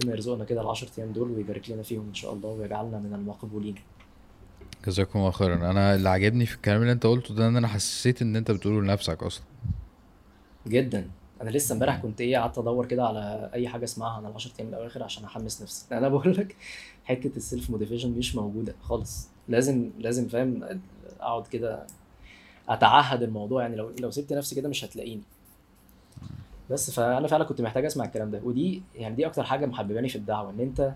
B: ربنا يرزقنا كده العشر أيام دول ويبارك لنا فيهم إن شاء الله ويجعلنا من المقبولين.
A: جزاكم الله خيرا. أنا اللي عجبني في الكلام اللي أنت قلته ده إن أنا حسيت إن أنت بتقوله لنفسك أصلا.
B: جدا. أنا لسه امبارح كنت إيه قعدت أدور كده على أي حاجة اسمعها عن العشر أيام الأواخر عشان أحمس نفسي. أنا بقول لك حتة ال self motivation مش موجودة خالص. لازم لازم فاهم أقعد كده أتعهد الموضوع. يعني لو لو سبت نفسي كده مش هتلاقيني. بس فأنا فعلا كنت محتاج أسمع الكلام ده. ودي يعني دي أكتر حاجة محبباني في الدعوة إن أنت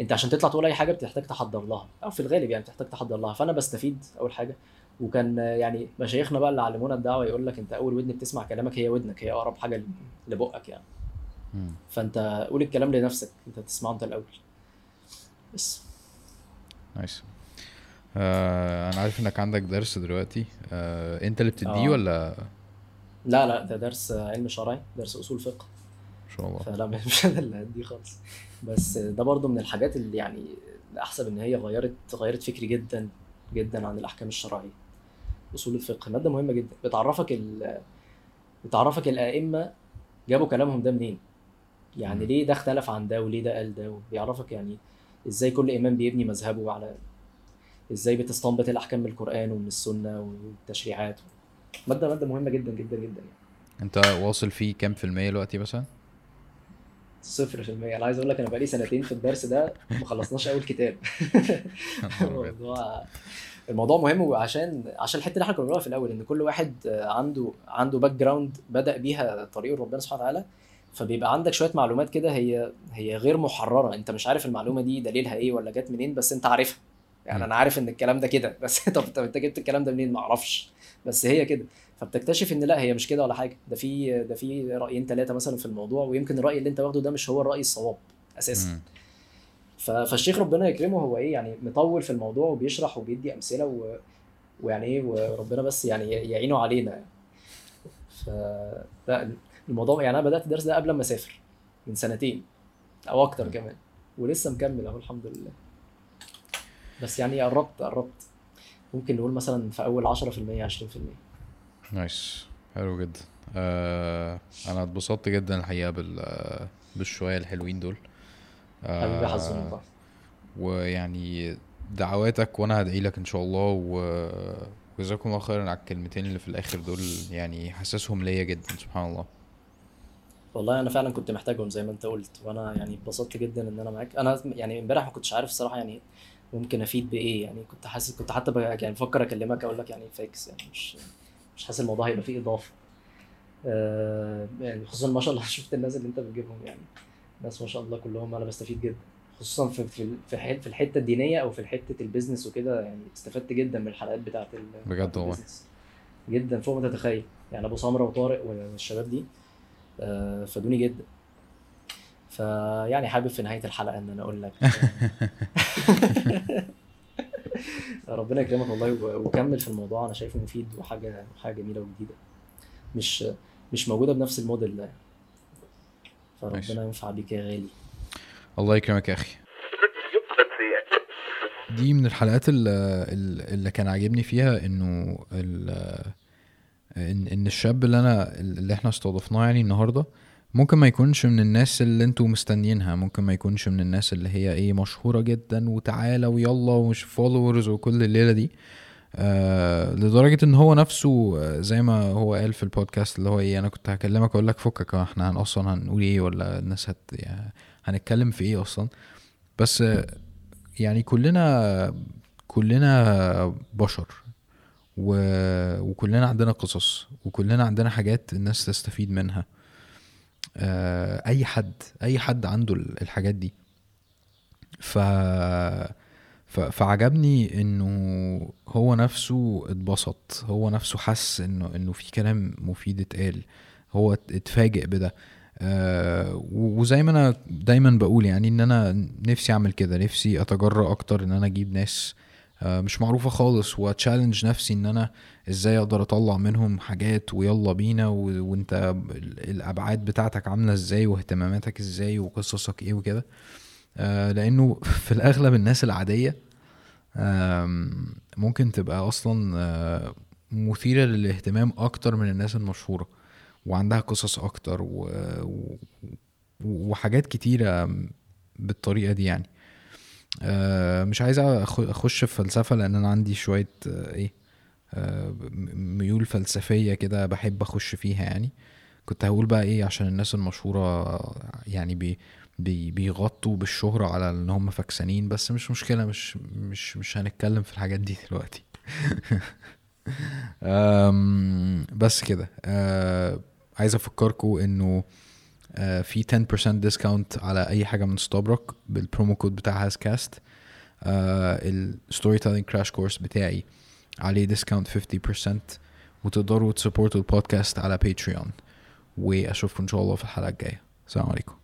B: أنت عشان تطلع تقول أي حاجة بتحتاج تحضر لها. أو في الغالب يعني بتحتاج تحضر لها. فأنا بستفيد أول حاجة وكان يعني مشايخنا بقى اللي علمونا الدعوة يقول لك أنت أول ودن بتسمع كلامك هي ودنك هي أقرب حاجة لبقك يعني.
A: مم.
B: فأنت قول الكلام لنفسك أنت تسمعه أنت الأول. بس.
A: نايس. آه أنا عارف إنك عندك درس دلوقتي. آه أنت اللي بتديه
B: آه.
A: ولا؟
B: لا لا ده درس علم شرعي درس أصول فقه.
A: ان شاء الله.
B: فلا مش أنا اللي هديه خالص. بس ده برضو من الحاجات اللي يعني أحسب إن هي غيرت غيرت فكري جدا جدا عن الأحكام الشرعية. أصول الفقه مادة مهمة جدا. بتعرفك ال... بتعرفك الأئمة جابوا كلامهم ده منين. يعني. ليه ده اختلف عن ده وليه ده قال ده؟ بيعرفك يعني إزاي كل إمام بيبني مذهبه على إزاي بتستنبط الأحكام من القرآن ومن السنة والتشريعات. مادة مادة مهمة جدا جدا جدا. يعني
A: أنت واصل فيه كام في المية دلوقتي مثلا؟
B: صفر في المية. أنا عايز أقول لك أنا بقالي سنتين في الدرس ده ما خلصناش أول كتاب. الموضوع الموضوع مهم وعشان عشان الحتة اللي إحنا كنا بنقولها في الأول إن كل واحد عنده عنده background بدأ بيها طريق ربنا سبحانه وتعالى فبيبقى عندك شوية معلومات كده هي هي غير محررة. أنت مش عارف المعلومة دي دليلها إيه ولا جت منين بس أنت عارفها. يعني. أنا عارف إن الكلام ده كده بس طب طب أنت جبت الكلام ده منين؟ ما أعرفش. بس هي كده. فبتكتشف إن لا هي مش كده ولا حاجة. ده في ده في رأيين ثلاثة مثلا في الموضوع ويمكن الرأي اللي أنت واخده ده مش هو الرأي الصواب أساسا. فالشيخ ربنا يكرمه هو إيه يعني مطول في الموضوع وبيشرح وبيدي أمثلة و... ويعني إيه وربنا بس يعني يعينه علينا يعني. ف الموضوع يعني أنا بدأت الدرس ده قبل ما أسافر من سنتين أو أكتر كمان ولسه مكمل أهو الحمد لله. بس يعني قربت قربت. ممكن نقول مثلا في أول 10% 20%
A: نايس. حلو جدا. آه أنا اتبسطت جدا الحقيقة بال بالشوية الحلوين دول.
B: حبيبي حزون
A: آه
B: والله.
A: ويعني دعواتك وأنا هدعي لك إن شاء الله و وجزاكم الله خيرا على الكلمتين اللي في الآخر دول يعني حاسسهم ليا جدا سبحان الله.
B: والله أنا فعلا كنت محتاجهم زي ما أنت قلت وأنا يعني اتبسطت جدا إن أنا معاك. أنا يعني إمبارح ما كنتش عارف الصراحه يعني ممكن أفيد بإيه يعني كنت حاسس كنت حتى يعني بفكر أكلمك أقول لك يعني فاكس يعني مش مش حاسس الموضوع هيبقى فيه إضافة. آه يعني خصوصا ما شاء الله شفت الناس اللي أنت بتجيبهم يعني. ناس ما شاء الله كلهم أنا بستفيد جدا خصوصا في في في الح- في الحتة الدينية أو في حتة ال business وكده يعني استفدت جدا من الحلقات بتاعت ال
A: بجد والله.
B: جدا فوق ما تتخيل يعني أبو سمرة وطارق والشباب دي آه، فادوني جدا فيعني حابب في نهاية الحلقة إن أنا أقول لك ربنا يكرمك والله وكمل في الموضوع أنا شايفه مفيد وحاجة حاجة جميلة وجديدة مش مش موجودة بنفس الموديل ده
A: ماشي.
B: فربنا ينفع بيك يا غالي.
A: الله يكرمك يا أخي. دي من الحلقات اللي, اللي كان عاجبني فيها إنه ان إن الشاب اللي أنا اللي إحنا استضفناه يعني النهارده ممكن ما يكونش من الناس اللي أنتوا مستنيينها ممكن ما يكونش من الناس اللي هي إيه مشهورة جدا وتعالى ويلا ومش فولورز وكل الليلة دي. آه لدرجة إن هو نفسه آه، زي ما هو قال في البودكاست اللي هو إيه أنا كنت هكلمك أقول لك فكك آه، إحنا أصلا هنقول إيه ولا الناس هت يعني هنتكلم في إيه أصلا؟ بس يعني كلنا كلنا بشر و... وكلنا عندنا قصص وكلنا عندنا حاجات الناس تستفيد منها. أي حد أي حد عنده ال- الحاجات دي. ف... فعجبني إنه هو نفسه اتبسط هو نفسه حس إنه إنه في كلام مفيد اتقال هو ات- اتفاجئ بده. آه وزي ما أنا دايما بقول يعني إن أنا نفسي أعمل كده نفسي أتجرأ أكتر إن أنا أجيب ناس آه، مش معروفة خالص وتشالنج نفسي إن أنا إزاي أقدر أطلع منهم حاجات ويلا بينا و- وإنت ال- الأبعاد بتاعتك عاملة إزاي واهتماماتك إزاي وقصصك إيه وكده. آه، لأنه في الأغلب الناس العادية آم، ممكن تبقى أصلا آه، مثيرة للاهتمام أكتر من الناس المشهورة وعندها قصص أكتر و... و... وحاجات كتيرة بالطريقة دي يعني. آه، مش عايز أخش في فلسفة لأن أنا عندي شوية آه، إيه آه، ميول فلسفية كده بحب أخش فيها يعني. كنت هقول بقى إيه عشان الناس المشهورة يعني بي بي بيغطوا بالشهرة على إن هم فكسانين بس مش مشكلة مش مش مش هنتكلم في الحاجات دي دلوقتي. بس كده. أه، عايز أفكركم إنه أه، في 10% discount على أي حاجة من ستوبروك بال promo code بتاع هازكاست ال storytelling crash course بتاعي عليه discount 50% وتقدروا ت support وا البودكاست على Patreon وأشوفكم إن شاء الله في الحلقة الجاية. السلام عليكم.